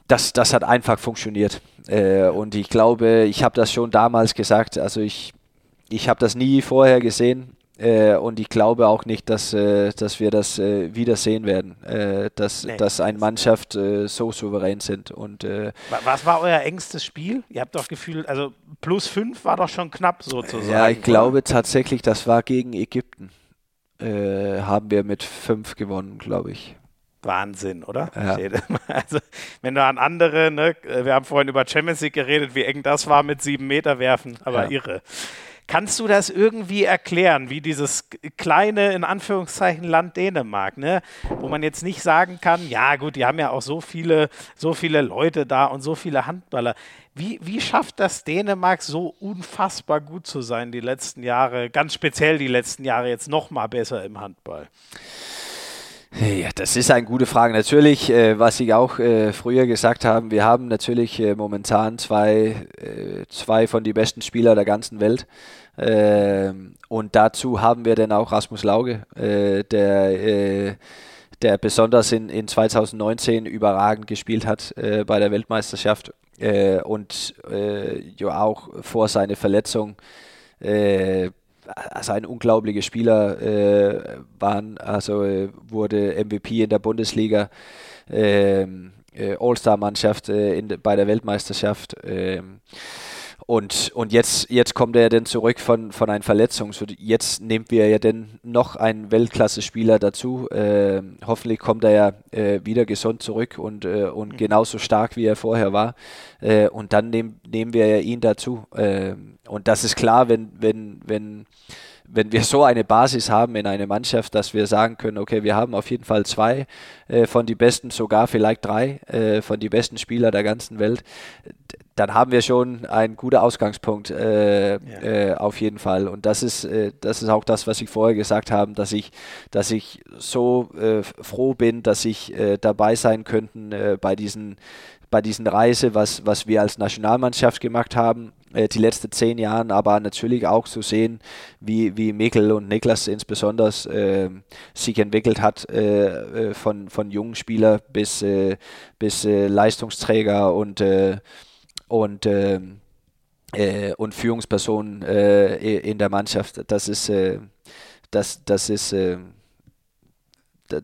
Das, das hat einfach funktioniert. Äh, und ich glaube, ich habe das schon damals gesagt, also ich, ich habe das nie vorher gesehen. Äh, und ich glaube auch nicht, dass, äh, dass wir das äh, wieder sehen werden, äh, dass, nee. dass eine Mannschaft äh, so souverän sind. Und, äh, Was war euer engstes Spiel? Ihr habt doch gefühlt, also plus fünf war doch schon knapp sozusagen. Ja, ich glaube tatsächlich, das war gegen Ägypten. haben wir mit fünf gewonnen, glaube ich. Wahnsinn, oder? Ja. Also, wenn du an andere, ne, wir haben vorhin über Champions League geredet, wie eng das war mit sieben Meter werfen, aber ja. irre. Kannst du das irgendwie erklären, wie dieses kleine, in Anführungszeichen, Land Dänemark, ne? wo man jetzt nicht sagen kann, ja gut, die haben ja auch so viele, so viele Leute da und so viele Handballer. Wie, wie schafft das Dänemark so unfassbar gut zu sein die letzten Jahre, ganz speziell die letzten Jahre jetzt noch mal besser im Handball? Ja, das ist eine gute Frage. Natürlich, äh, was ich auch äh, früher gesagt habe, wir haben natürlich äh, momentan zwei, äh, zwei von den besten Spielern der ganzen Welt. Ähm, und dazu haben wir dann auch Rasmus Lauge, äh, der, äh, der besonders in, in 2019 überragend gespielt hat bei der Weltmeisterschaft und ja auch vor seiner Verletzung also ein unglaublicher Spieler äh, waren, also äh, wurde MVP in der Bundesliga, ähm, äh, All-Star-Mannschaft äh, bei der Weltmeisterschaft. Und, und jetzt, jetzt kommt er dann zurück von, von einer Verletzung. So jetzt nehmen wir ja dann noch einen Weltklasse-Spieler dazu. Äh, hoffentlich kommt er ja äh, wieder gesund zurück und, äh, und mhm. genauso stark, wie er vorher war. Äh, und dann nehm, nehmen wir ja ihn dazu. Ähm, und das ist klar, wenn, wenn, wenn wenn wir so eine Basis haben in einer Mannschaft, dass wir sagen können, okay, wir haben auf jeden Fall zwei äh, von die besten, sogar vielleicht drei äh, von die besten Spieler der ganzen Welt, dann haben wir schon einen guten Ausgangspunkt äh, ja. Äh, auf jeden Fall. Und das ist, äh, das ist auch das, was ich vorher gesagt habe, dass ich, dass ich so äh, froh bin, dass ich dabei sein könnte bei diesen bei diesen Reise, was, was wir als Nationalmannschaft gemacht haben, äh, die letzten zehn Jahre, aber natürlich auch zu sehen, wie, wie Mikkel und Niklas insbesondere äh, sich entwickelt hat, äh, äh, von, von jungen Spieler bis, äh, bis Leistungsträger und, und, und Führungspersonen in der Mannschaft. Das ist, das, das ist,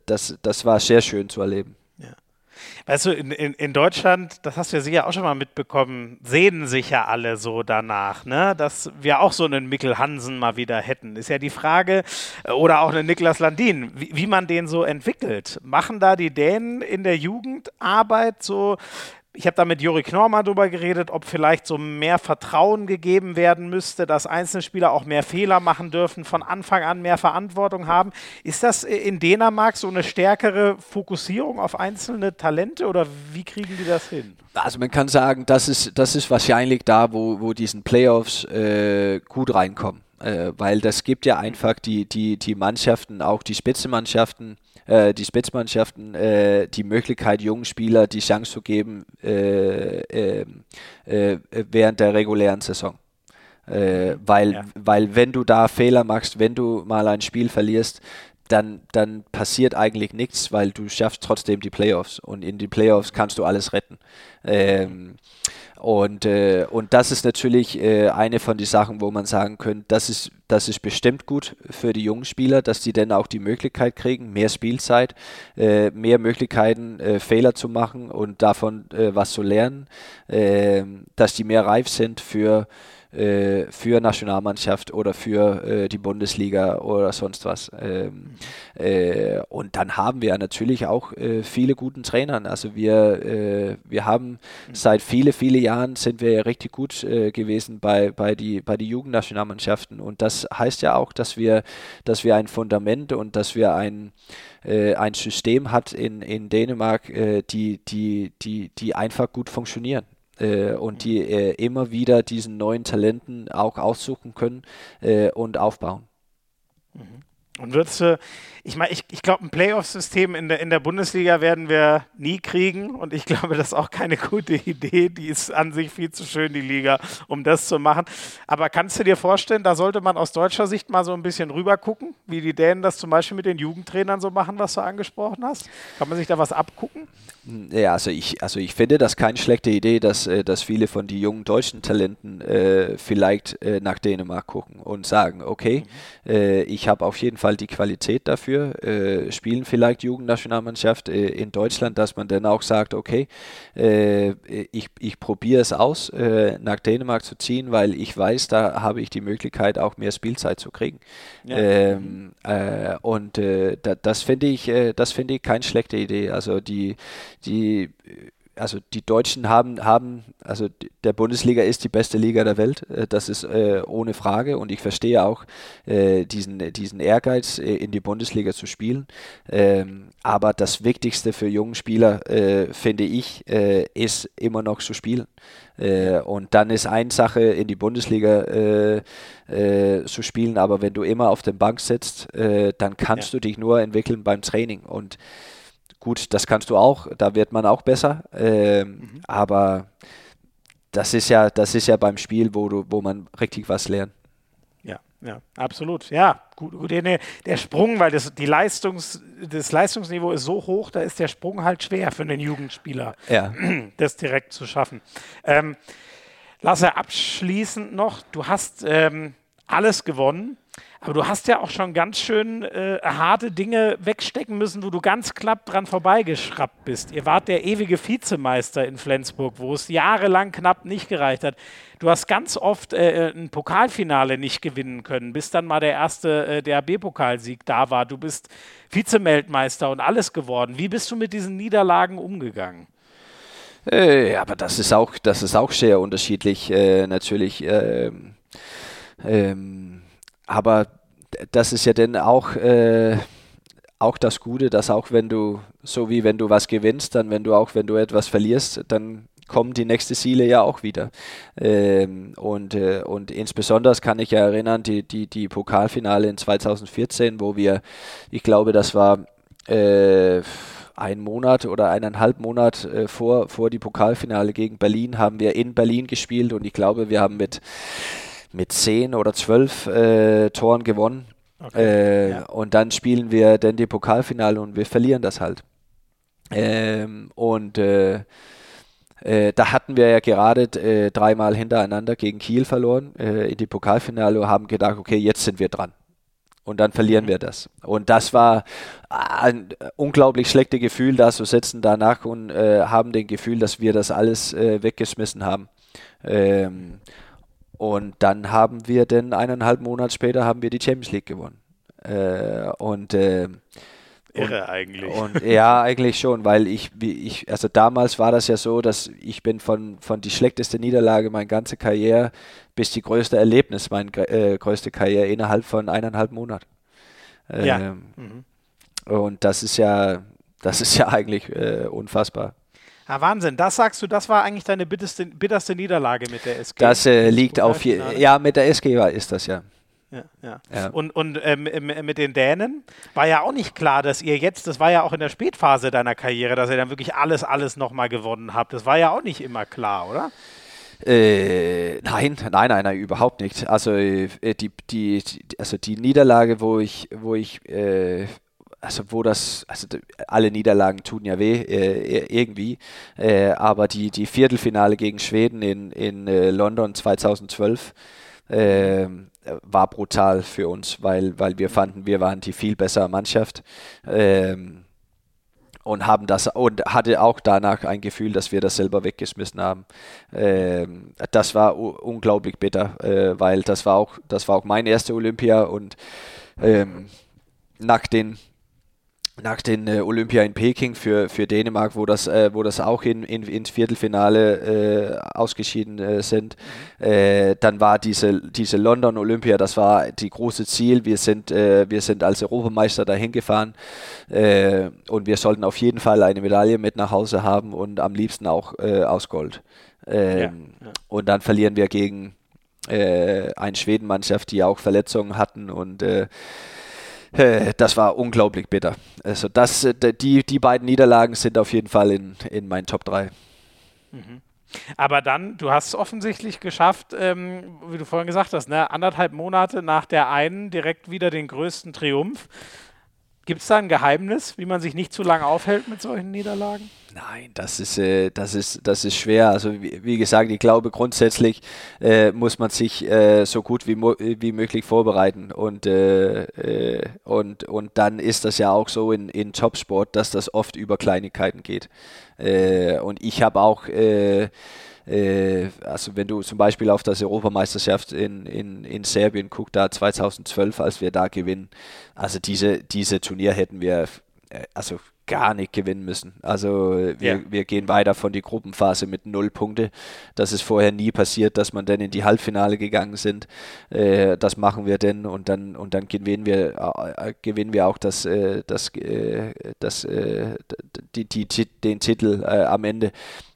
das, das war sehr schön zu erleben. Weißt du, in, in, in Deutschland, das hast du ja sicher auch schon mal mitbekommen, sehnen sich ja alle so danach, ne? dass wir auch so einen Mikkel Hansen mal wieder hätten. Ist ja die Frage, äh, oder auch einen Niklas Landin, wie, wie man den so entwickelt. Machen da die Dänen in der Jugendarbeit so ich habe da mit Juri Knorr drüber geredet, ob vielleicht so mehr Vertrauen gegeben werden müsste, dass einzelne Spieler auch mehr Fehler machen dürfen, von Anfang an mehr Verantwortung haben. Ist das in Dänemark so eine stärkere Fokussierung auf einzelne Talente oder wie kriegen die das hin? Also man kann sagen, das ist, das ist wahrscheinlich da, wo, wo diesen Playoffs äh, gut reinkommen. Äh, weil das gibt ja einfach die, die, die Mannschaften, auch die Spitzenmannschaften, äh, die Spitzmannschaften äh, die Möglichkeit, jungen Spieler die Chance zu geben äh, ähm, äh, während der regulären Saison. Äh, weil, ja. weil wenn du da Fehler machst, wenn du mal ein Spiel verlierst, dann, dann passiert eigentlich nichts, weil du schaffst trotzdem die Playoffs und in die Playoffs kannst du alles retten. Ähm, und, äh, und das ist natürlich äh, eine von den Sachen, wo man sagen könnte, das ist, das ist bestimmt gut für die jungen Spieler, dass die dann auch die Möglichkeit kriegen, mehr Spielzeit, äh, mehr Möglichkeiten, äh, Fehler zu machen und davon äh, was zu lernen, ähm, dass die mehr reif sind für äh, für Nationalmannschaft oder für äh, die Bundesliga oder sonst was. Ähm, äh, und dann haben wir natürlich auch äh, viele guten Trainer. Also wir, äh, wir haben seit viele, viele Jahren sind wir ja richtig gut äh, gewesen bei, bei die, bei die Jugendnationalmannschaften. Und das heißt ja auch, dass wir, dass wir ein Fundament und dass wir ein, ein System hat in, in Dänemark, die, die, die, die einfach gut funktionieren äh, und die äh, immer wieder diesen neuen Talenten auch aussuchen können äh, und aufbauen. Mhm. Und würdest du, ich meine, ich, ich glaube, ein Playoff-System in der, in der Bundesliga werden wir nie kriegen und ich glaube, das ist auch keine gute Idee. Die ist an sich viel zu schön, die Liga, um das zu machen. Aber kannst du dir vorstellen, da sollte man aus deutscher Sicht mal so ein bisschen rüber gucken, wie die Dänen das zum Beispiel mit den Jugendtrainern so machen, was du angesprochen hast? Kann man sich da was abgucken? Ja, also ich, also ich finde das keine schlechte Idee, dass, äh, dass viele von den jungen deutschen Talenten äh, vielleicht äh, nach Dänemark gucken und sagen, okay, mhm. äh, ich habe auf jeden Fall die Qualität dafür, äh, spielen vielleicht Jugendnationalmannschaft äh, in Deutschland, dass man dann auch sagt, okay, ich, ich probiere es aus, nach Dänemark zu ziehen, weil ich weiß, da habe ich die Möglichkeit, auch mehr Spielzeit zu kriegen. Ja. Ähm, und da, das finde ich, das finde ich keine schlechte Idee. Also die die also die Deutschen haben, haben, also der Bundesliga ist die beste Liga der Welt, äh, das ist äh, ohne Frage und ich verstehe auch äh, diesen, diesen Ehrgeiz, äh, in die Bundesliga zu spielen. Ähm, aber das Wichtigste für junge Spieler, äh, finde ich, äh, ist immer noch zu spielen. und dann ist eine Sache, in die Bundesliga zu spielen, aber wenn du immer auf der Bank sitzt, dann kannst ja. du dich nur entwickeln beim Training und Gut, das kannst du auch, da wird man auch besser. Ähm, mhm. Aber das ist ja, das ist ja beim Spiel, wo du, wo man richtig was lernt. Ja, ja, absolut. Ja, gut, gut der, der Sprung, weil das, die Leistungs, das Leistungsniveau ist so hoch, da ist der Sprung halt schwer für einen Jugendspieler, ja. das direkt zu schaffen. Ähm, Lasse, abschließend noch, du hast ähm, alles gewonnen. Aber du hast ja auch schon ganz schön äh, harte Dinge wegstecken müssen, wo du ganz knapp dran vorbeigeschraubt bist. Ihr wart der ewige Vizemeister in Flensburg, wo es jahrelang knapp nicht gereicht hat. Du hast ganz oft äh, ein Pokalfinale nicht gewinnen können, bis dann mal der erste äh, DRB-Pokalsieg da war. Du bist Vizemeldmeister und alles geworden. Wie bist du mit diesen Niederlagen umgegangen? Äh, aber das ist auch, das ist auch sehr unterschiedlich, äh, natürlich. Ähm, ähm, aber das ist ja dann auch, äh, auch das Gute, dass auch wenn du, so wie wenn du was gewinnst, dann wenn du auch, wenn du etwas verlierst, dann kommen die nächsten Ziele ja auch wieder. Ähm, und, äh, und insbesondere kann ich ja erinnern, die, die, die Pokalfinale in 2014, wo wir, ich glaube, das war äh, ein Monat oder eineinhalb Monat äh, vor, vor die Pokalfinale gegen Berlin, haben wir in Berlin gespielt und ich glaube, wir haben mit mit zehn oder zwölf äh, Toren gewonnen. Okay, äh, ja. Und dann spielen wir dann die Pokalfinale und wir verlieren das halt. Ähm, und äh, äh, da hatten wir ja gerade äh, dreimal hintereinander gegen Kiel verloren äh, in die Pokalfinale und haben gedacht, okay, jetzt sind wir dran. Und dann verlieren mhm. wir das. Und das war ein unglaublich schlechtes Gefühl, da zu sitzen danach und äh, haben den Gefühl, dass wir das alles äh, weggeschmissen haben. Ähm, und dann haben wir dann eineinhalb Monate später haben wir die Champions League gewonnen. Äh, und äh, Irre und, eigentlich. Und ja, eigentlich schon, weil ich, wie ich, also damals war das ja so, dass ich bin von, von die schlechteste Niederlage meine ganze Karriere bis die größte Erlebnis, meine äh, größte Karriere innerhalb von eineinhalb Monaten. Ähm, ja. Mhm. Und das ist ja, das ist ja eigentlich äh, unfassbar. Ah, Wahnsinn, das sagst du, das war eigentlich deine bitterste, bitterste Niederlage mit der SG. Das äh, liegt auf, ja, mit der SG war, ist das ja. Ja, ja. ja. Und, und ähm, mit den Dänen war ja auch nicht klar, dass ihr jetzt, das war ja auch in der Spätphase deiner Karriere, dass ihr dann wirklich alles, alles nochmal gewonnen habt. Das war ja auch nicht immer klar, oder? Äh, nein, nein, nein, nein, überhaupt nicht. Also äh, die, die, also die Niederlage, wo ich, wo ich äh, also wo das, also alle Niederlagen tun ja weh äh, irgendwie, äh, aber die, die Viertelfinale gegen Schweden in, in äh, London 2012 ähm, war brutal für uns, weil, weil wir fanden, wir waren die viel bessere Mannschaft. Ähm, und haben das und hatte auch danach ein Gefühl, dass wir das selber weggeschmissen haben. Ähm, das war unglaublich bitter, äh, weil das war auch das war auch mein erster Olympia und ähm, nach den nach den äh, Olympia in Peking für, für Dänemark, wo das, äh, wo das auch in, in, ins Viertelfinale äh, ausgeschieden äh, sind. Mhm. Äh, dann war diese, diese London Olympia, das war die große Ziel. Wir sind, äh, wir sind als Europameister dahin gefahren und wir sollten auf jeden Fall eine Medaille mit nach Hause haben und am liebsten auch aus Gold. Ähm, ja, ja. Und dann verlieren wir gegen eine Schwedenmannschaft, die auch Verletzungen hatten und äh, das war unglaublich bitter. Also das, äh, die, die beiden Niederlagen sind auf jeden Fall in, in meinen Top 3. Mhm. Aber dann, du hast es offensichtlich geschafft, ähm, wie du vorhin gesagt hast, ne, anderthalb Monate nach der einen direkt wieder den größten Triumph. Gibt es da ein Geheimnis, wie man sich nicht zu lange aufhält mit solchen Niederlagen? Nein, das ist, äh, das ist, das ist schwer. Also wie, wie gesagt, ich glaube grundsätzlich äh, muss man sich äh, so gut wie, wie möglich vorbereiten und, äh, äh, und, und dann ist das ja auch so in, in Topsport, dass das oft über Kleinigkeiten geht. Äh, und ich habe auch äh, also wenn du zum Beispiel auf das Europameisterschaft in, in, in Serbien guckst, da 2012, als wir da gewinnen, also diese, diese Turnier hätten wir äh, also gar nicht gewinnen müssen. Also wir, ja. wir gehen weiter von die Gruppenphase mit null Punkte. Das ist vorher nie passiert, dass man dann in die Halbfinale gegangen sind. Äh, das machen wir denn und dann und dann gewinnen wir äh, gewinnen wir auch das äh, das äh, das äh, die, die, den Titel äh, am Ende.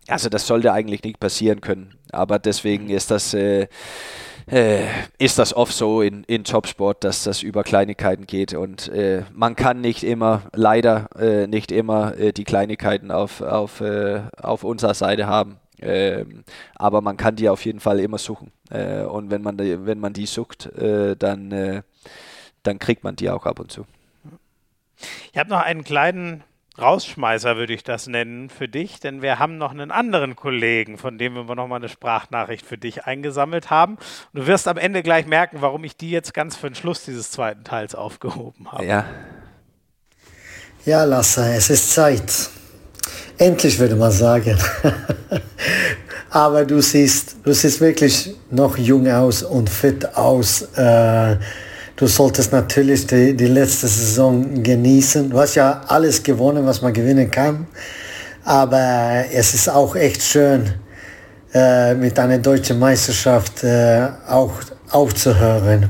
Also das sollte eigentlich nicht passieren können. Aber deswegen ist das, äh, äh, ist das oft so in, in Topsport, dass das über Kleinigkeiten geht. Und äh, man kann nicht immer, leider äh, nicht immer äh, die Kleinigkeiten auf, auf, äh, auf unserer Seite haben. Ähm, aber man kann die auf jeden Fall immer suchen. und wenn man, die, wenn man die sucht, dann, dann kriegt man die auch ab und zu. Ich habe noch einen kleinen Rausschmeißer würde ich das nennen für dich, denn wir haben noch einen anderen Kollegen, von dem wir noch mal eine Sprachnachricht für dich eingesammelt haben. Und du wirst am Ende gleich merken, warum ich die jetzt ganz für den Schluss dieses zweiten Teils aufgehoben habe. Ja. Ja, Lasse, es ist Zeit. Endlich würde man sagen. Aber du siehst, du siehst wirklich noch jung aus und fit aus. Äh, du solltest natürlich die, die letzte Saison genießen. Du hast ja alles gewonnen, was man gewinnen kann. Aber es ist auch echt schön, äh, mit einer deutschen Meisterschaft äh, auch aufzuhören.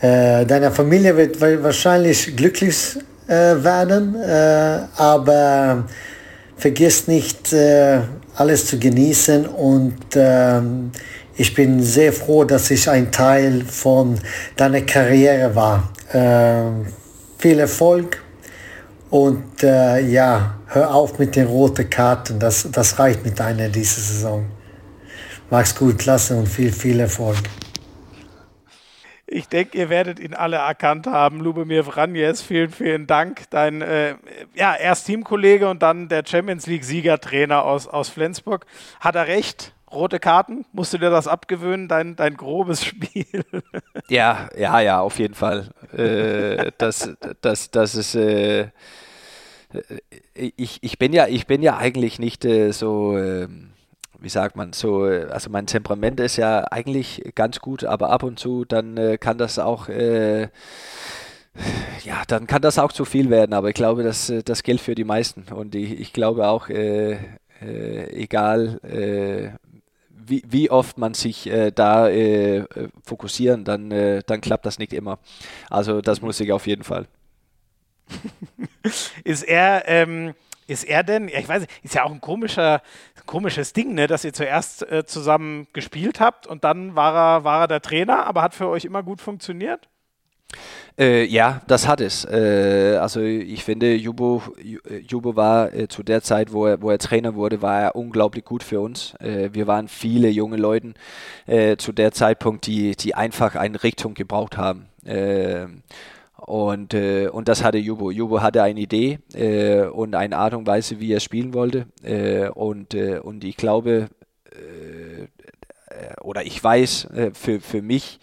Äh, deine Familie wird wahrscheinlich glücklich äh, werden, äh, aber vergiss nicht, äh, alles zu genießen und ähm, ich bin sehr froh, dass ich ein Teil von deiner Karriere war. Äh, viel Erfolg und äh, ja, hör auf mit den roten Karten. Das, das reicht mit einer diese Saison. Mach's gut, klasse und viel, viel Erfolg. Ich denke, ihr werdet ihn alle erkannt haben. Lubomir Vranjes, vielen, vielen Dank. Dein äh, ja, erst Teamkollege und dann der Champions League-Siegertrainer aus, aus Flensburg. Hat er recht? Rote Karten? Musst du dir das abgewöhnen, dein, dein grobes Spiel? Ja, ja, ja, auf jeden Fall. äh, das, das, das ist. Äh, ich, ich bin ja, ich bin ja eigentlich nicht äh, so. Ähm, wie sagt man, so, also mein Temperament ist ja eigentlich ganz gut, aber ab und zu, dann äh, kann das auch, äh, ja, dann kann das auch zu viel werden, aber ich glaube, das, äh, das gilt für die meisten und ich, ich glaube auch, äh, äh, egal wie, wie oft man sich äh, da äh, fokussieren, dann, äh, dann klappt das nicht immer. Also das muss ich auf jeden Fall. ist er, ähm, ist er denn, ja, ich weiß nicht, ist ja auch ein komischer, komisches Ding, ne, dass ihr zuerst äh, zusammen gespielt habt und dann war er, war er der Trainer, aber hat für euch immer gut funktioniert? Äh, ja, das hat es. Äh, also ich finde, Jubo, Jubo war äh, zu der Zeit, wo er, wo er Trainer wurde, war er unglaublich gut für uns. Äh, wir waren viele junge Leute äh, zu der Zeitpunkt, die, die einfach eine Richtung gebraucht haben. Äh, und, und das hatte Jubo. Jubo hatte eine Idee und eine Art und Weise, wie er spielen wollte. und, und ich glaube, oder ich weiß für, für mich,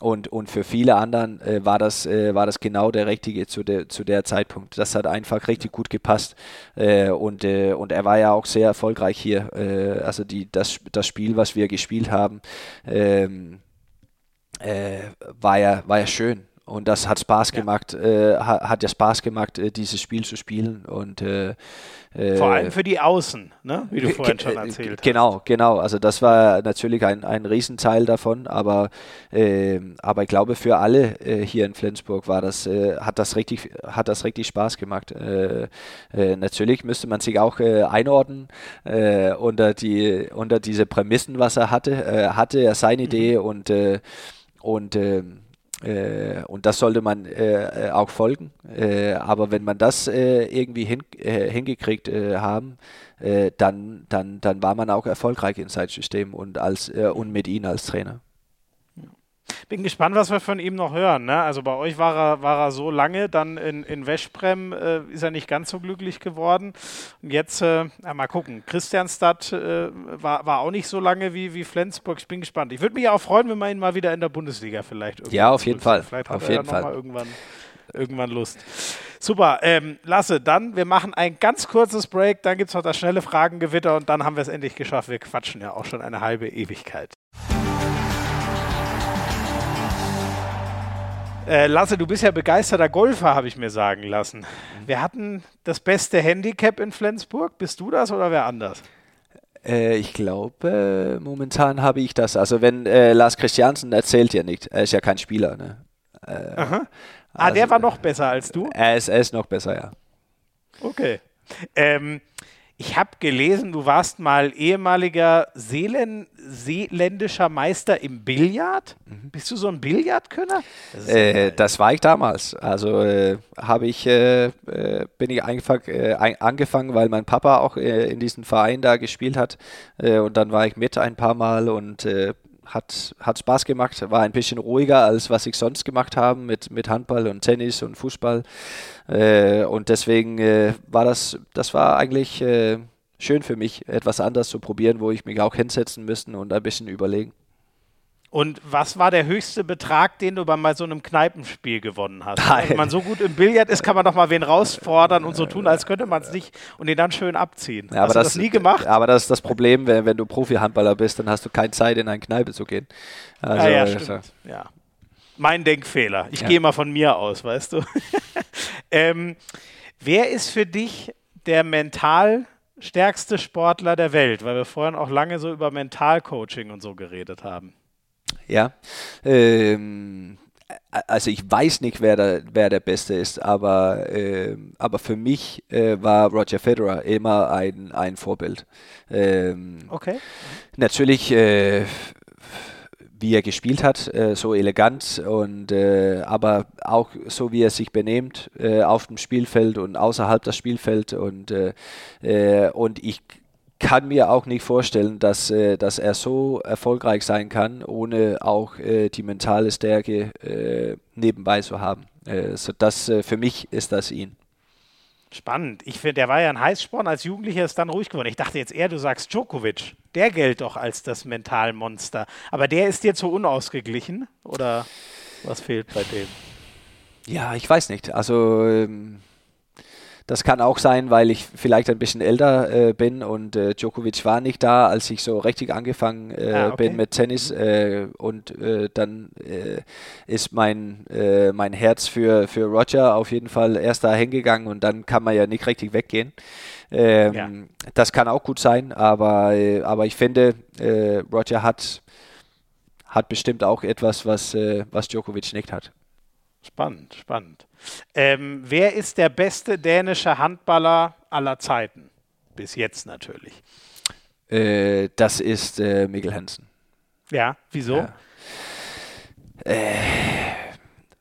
und, und für viele anderen äh, war, das, äh, war das genau der richtige zu der, zu der Zeitpunkt. Das hat einfach richtig gut gepasst. Äh, und, äh, und er war ja auch sehr erfolgreich hier. Äh, also die, das, das Spiel, was wir gespielt haben, ähm, äh, war, ja, war ja schön. Und das hat Spaß gemacht, äh, hat, hat ja Spaß gemacht, äh, dieses Spiel zu spielen. Und äh, äh vor allem für die Außen, ne? wie du vorhin schon erzählt hast. Genau, genau. Also das war natürlich ein, ein Riesenteil davon, aber, äh, aber ich glaube für alle äh, hier in Flensburg war das, äh, hat, das richtig, hat das richtig Spaß gemacht. Äh, äh, natürlich müsste man sich auch einordnen unter, die, unter diese Prämissen, was er hatte. hatte er seine mhm. Idee und, und ähm, äh, und das sollte man äh, äh, auch folgen. Äh, aber wenn man das äh, irgendwie hin, äh, hingekriegt haben, dann, dann, dann war man auch erfolgreich in seinem System und, als, und mit ihm als Trainer. Bin gespannt, was wir von ihm noch hören. Ne? Also bei euch war er, war er so lange, dann in, in Weschbrem äh, ist er nicht ganz so glücklich geworden. Und jetzt, äh, ja, mal gucken, Christianstadt äh, war, war auch nicht so lange wie, wie Flensburg. Ich bin gespannt. Ich würde mich auch freuen, wenn wir ihn mal wieder in der Bundesliga vielleicht Ja, auf jeden Fall. Vielleicht hat auf er jeden Fall. Mal irgendwann, irgendwann Lust. Super, ähm, Lasse, dann, wir machen ein ganz kurzes Break, dann gibt es noch das schnelle Fragengewitter und dann haben wir es endlich geschafft. Wir quatschen ja auch schon eine halbe Ewigkeit. Äh, Lasse, du bist ja begeisterter Golfer, habe ich mir sagen lassen. Wir hatten das beste Handicap in Flensburg. Bist du das oder wer anders? Äh, ich glaube, momentan habe ich das. Also wenn äh, Lars Christiansen erzählt ja nicht, er ist ja kein Spieler. Ne? Äh, Aha. Ah, also, der war noch besser als du? Er ist, er ist noch besser, ja. Okay. Ähm, ich habe gelesen, du warst mal ehemaliger Seelen, seeländischer Meister im Billard. Mhm. Bist du so ein Billardkönner? Das, äh, das war ich damals. Also äh, habe ich äh, äh bin ich einfach äh, angefangen, weil mein Papa auch äh, in diesem Verein da gespielt hat und dann war ich mit ein paar Mal und hat, hat Spaß gemacht, war ein bisschen ruhiger als was ich sonst gemacht habe mit, mit Handball und Tennis und Fußball. Äh, und deswegen äh, war das, das war eigentlich äh, schön für mich, etwas anderes zu probieren, wo ich mich auch hinsetzen müsste und ein bisschen überlegen. Und was war der höchste Betrag, den du bei so einem Kneipenspiel gewonnen hast? Nein. Wenn man so gut im Billard ist, kann man doch mal wen rausfordern und so tun, als könnte man es nicht und den dann schön abziehen. Ja, hast du das, das, nie gemacht? Aber das ist das Problem, wenn, wenn du Profi-Handballer bist, dann hast du keine Zeit, in eine Kneipe zu gehen. Also, ja, ja, stimmt. Also. ja. Mein Denkfehler. Ich ja. gehe mal von mir aus, weißt du. ähm, wer ist für dich der mental stärkste Sportler der Welt? Weil wir vorhin auch lange so über Mentalcoaching und so geredet haben. Ja. Ähm, also ich weiß nicht, wer der, wer der Beste ist, aber, äh, aber für mich äh, war Roger Federer immer ein, ein Vorbild. Ähm, okay. Natürlich, äh, wie er gespielt hat, äh, so elegant und äh, aber auch so, wie er sich benehmt äh, auf dem Spielfeld und außerhalb des Spielfelds und, und ich kann mir auch nicht vorstellen, dass, äh, dass er so erfolgreich sein kann, ohne auch äh, die mentale Stärke äh, nebenbei zu haben. Äh, so das, äh, für mich ist das ihn. Spannend. Ich finde, der war ja ein Heißsporn. Als Jugendlicher ist dann ruhig geworden. Ich dachte jetzt eher, du sagst Djokovic. Der gilt doch als das Mentalmonster. Aber der ist dir zu unausgeglichen? Oder was fehlt bei dem? Ja, ich weiß nicht. Also. Ähm das kann auch sein, weil ich vielleicht ein bisschen älter äh, bin und äh, Djokovic war nicht da, als ich so richtig angefangen äh, ah, okay. bin mit Tennis. Äh, und äh, dann äh, ist mein, mein Herz für, für Roger auf jeden Fall erst da hingegangen und dann kann man ja nicht richtig weggehen. Ähm, ja. Das kann auch gut sein, aber, aber ich finde, Roger hat, hat bestimmt auch etwas, was, was Djokovic nicht hat. Spannend, spannend. Ähm, wer ist der beste dänische Handballer aller Zeiten? Bis jetzt natürlich. Äh, das ist äh, Mikkel Hansen. Ja, wieso? Ja. Äh,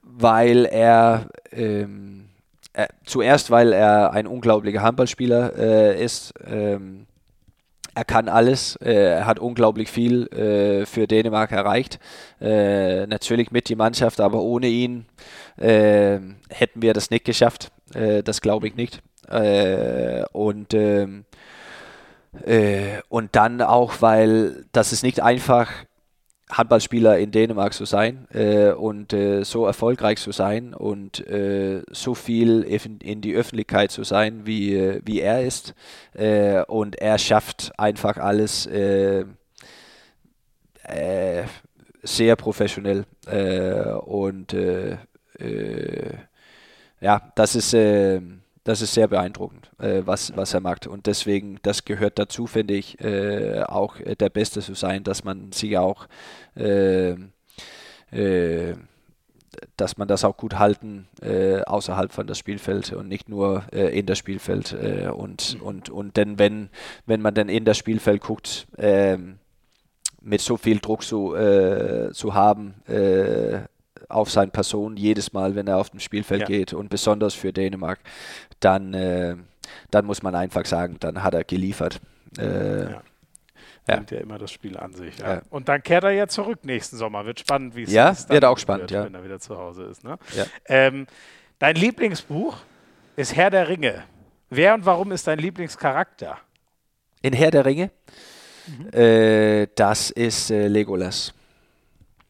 weil er ähm, äh, zuerst, weil er ein unglaublicher Handballspieler äh, ist. Ähm, er kann alles, äh, er hat unglaublich viel äh, für Dänemark erreicht. Äh, natürlich mit die Mannschaft, aber ohne ihn hätten wir das nicht geschafft. Das glaube ich nicht. Und, ähm, und dann auch, weil das ist nicht einfach Handballspieler in Dänemark zu sein äh, und äh, so erfolgreich zu sein und äh, so viel in die Öffentlichkeit zu sein, wie, äh, wie er ist. Äh, und er schafft einfach alles äh, sehr professionell. und ja, das ist das ist sehr beeindruckend, äh, was, was er macht. Und deswegen, das gehört dazu, finde ich, äh, auch der Beste zu sein, dass man sich auch, äh, äh dass man das auch gut halten äh, außerhalb von das Spielfeld und nicht nur äh, in das Spielfeld. und, mhm. und, und denn wenn, wenn man dann in das Spielfeld guckt, ähm, mit so viel Druck zu, zu haben, auf seine Person jedes Mal, wenn er auf dem Spielfeld ja. geht und besonders für Dänemark, dann, äh, dann muss man einfach sagen, dann hat er geliefert. Äh, ja. Ja. Nimmt ja immer das Spiel an sich. Ja. Ja. Und dann kehrt er ja zurück nächsten Sommer. Wird spannend, wie es ja, wird auch spannend, wird, wenn er wieder zu Hause ist. Ne? Ähm, dein Lieblingsbuch ist Herr der Ringe. Wer und warum ist dein Lieblingscharakter? In Herr der Ringe? Mhm. Äh, das ist äh, Legolas.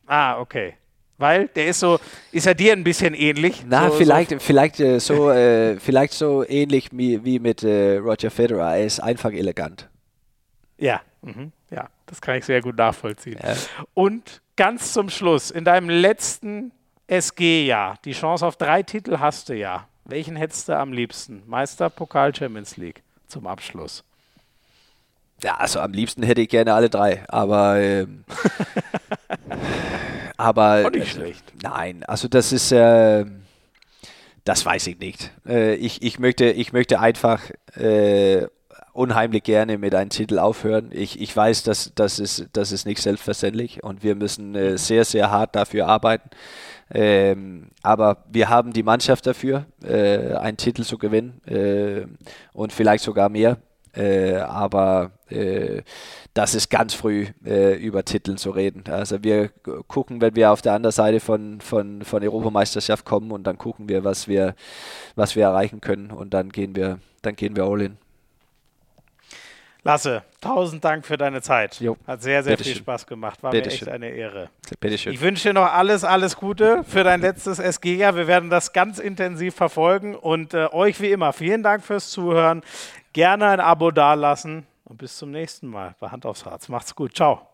Ah, okay. Weil der ist so, ist er dir ein bisschen ähnlich? Na, so, vielleicht, so vielleicht, äh, so, äh, vielleicht so ähnlich wie, wie mit äh, Roger Federer. Er ist einfach elegant. Ja, mhm. ja, das kann ich sehr gut nachvollziehen. Ja. Und ganz zum Schluss, in deinem letzten SG-Jahr, die Chance auf drei Titel hast du ja. Welchen hättest du am liebsten? Meister, Pokal, Champions League zum Abschluss. Ja, also am liebsten hätte ich gerne alle drei, aber ähm, aber Auch nicht schlecht. Nein, also das ist äh, das weiß ich nicht. Äh, ich, ich, möchte, ich möchte einfach äh, unheimlich gerne mit einem Titel aufhören. Ich, ich weiß, dass das ist, das ist nicht selbstverständlich und wir müssen äh, sehr, sehr hart dafür arbeiten. Ähm, aber wir haben die Mannschaft dafür, äh, einen Titel zu gewinnen äh, und vielleicht sogar mehr. Äh, aber äh, das ist ganz früh äh, über Titel zu reden. Also wir gucken, wenn wir auf der anderen Seite von, von, von Europameisterschaft kommen und dann gucken wir, was wir, was wir erreichen können und dann gehen wir, dann gehen wir all in. Lasse, tausend Dank für deine Zeit. Jo. Hat sehr, sehr Bitte viel schön. Spaß gemacht. War Bitte mir echt schön. eine Ehre. Bitteschön. Ich wünsche dir noch alles, alles Gute für dein letztes SG-Jahr. Wir werden das ganz intensiv verfolgen und äh, euch wie immer vielen Dank fürs Zuhören. Gerne ein Abo dalassen und bis zum nächsten Mal bei Hand aufs Harz. Macht's gut. Ciao.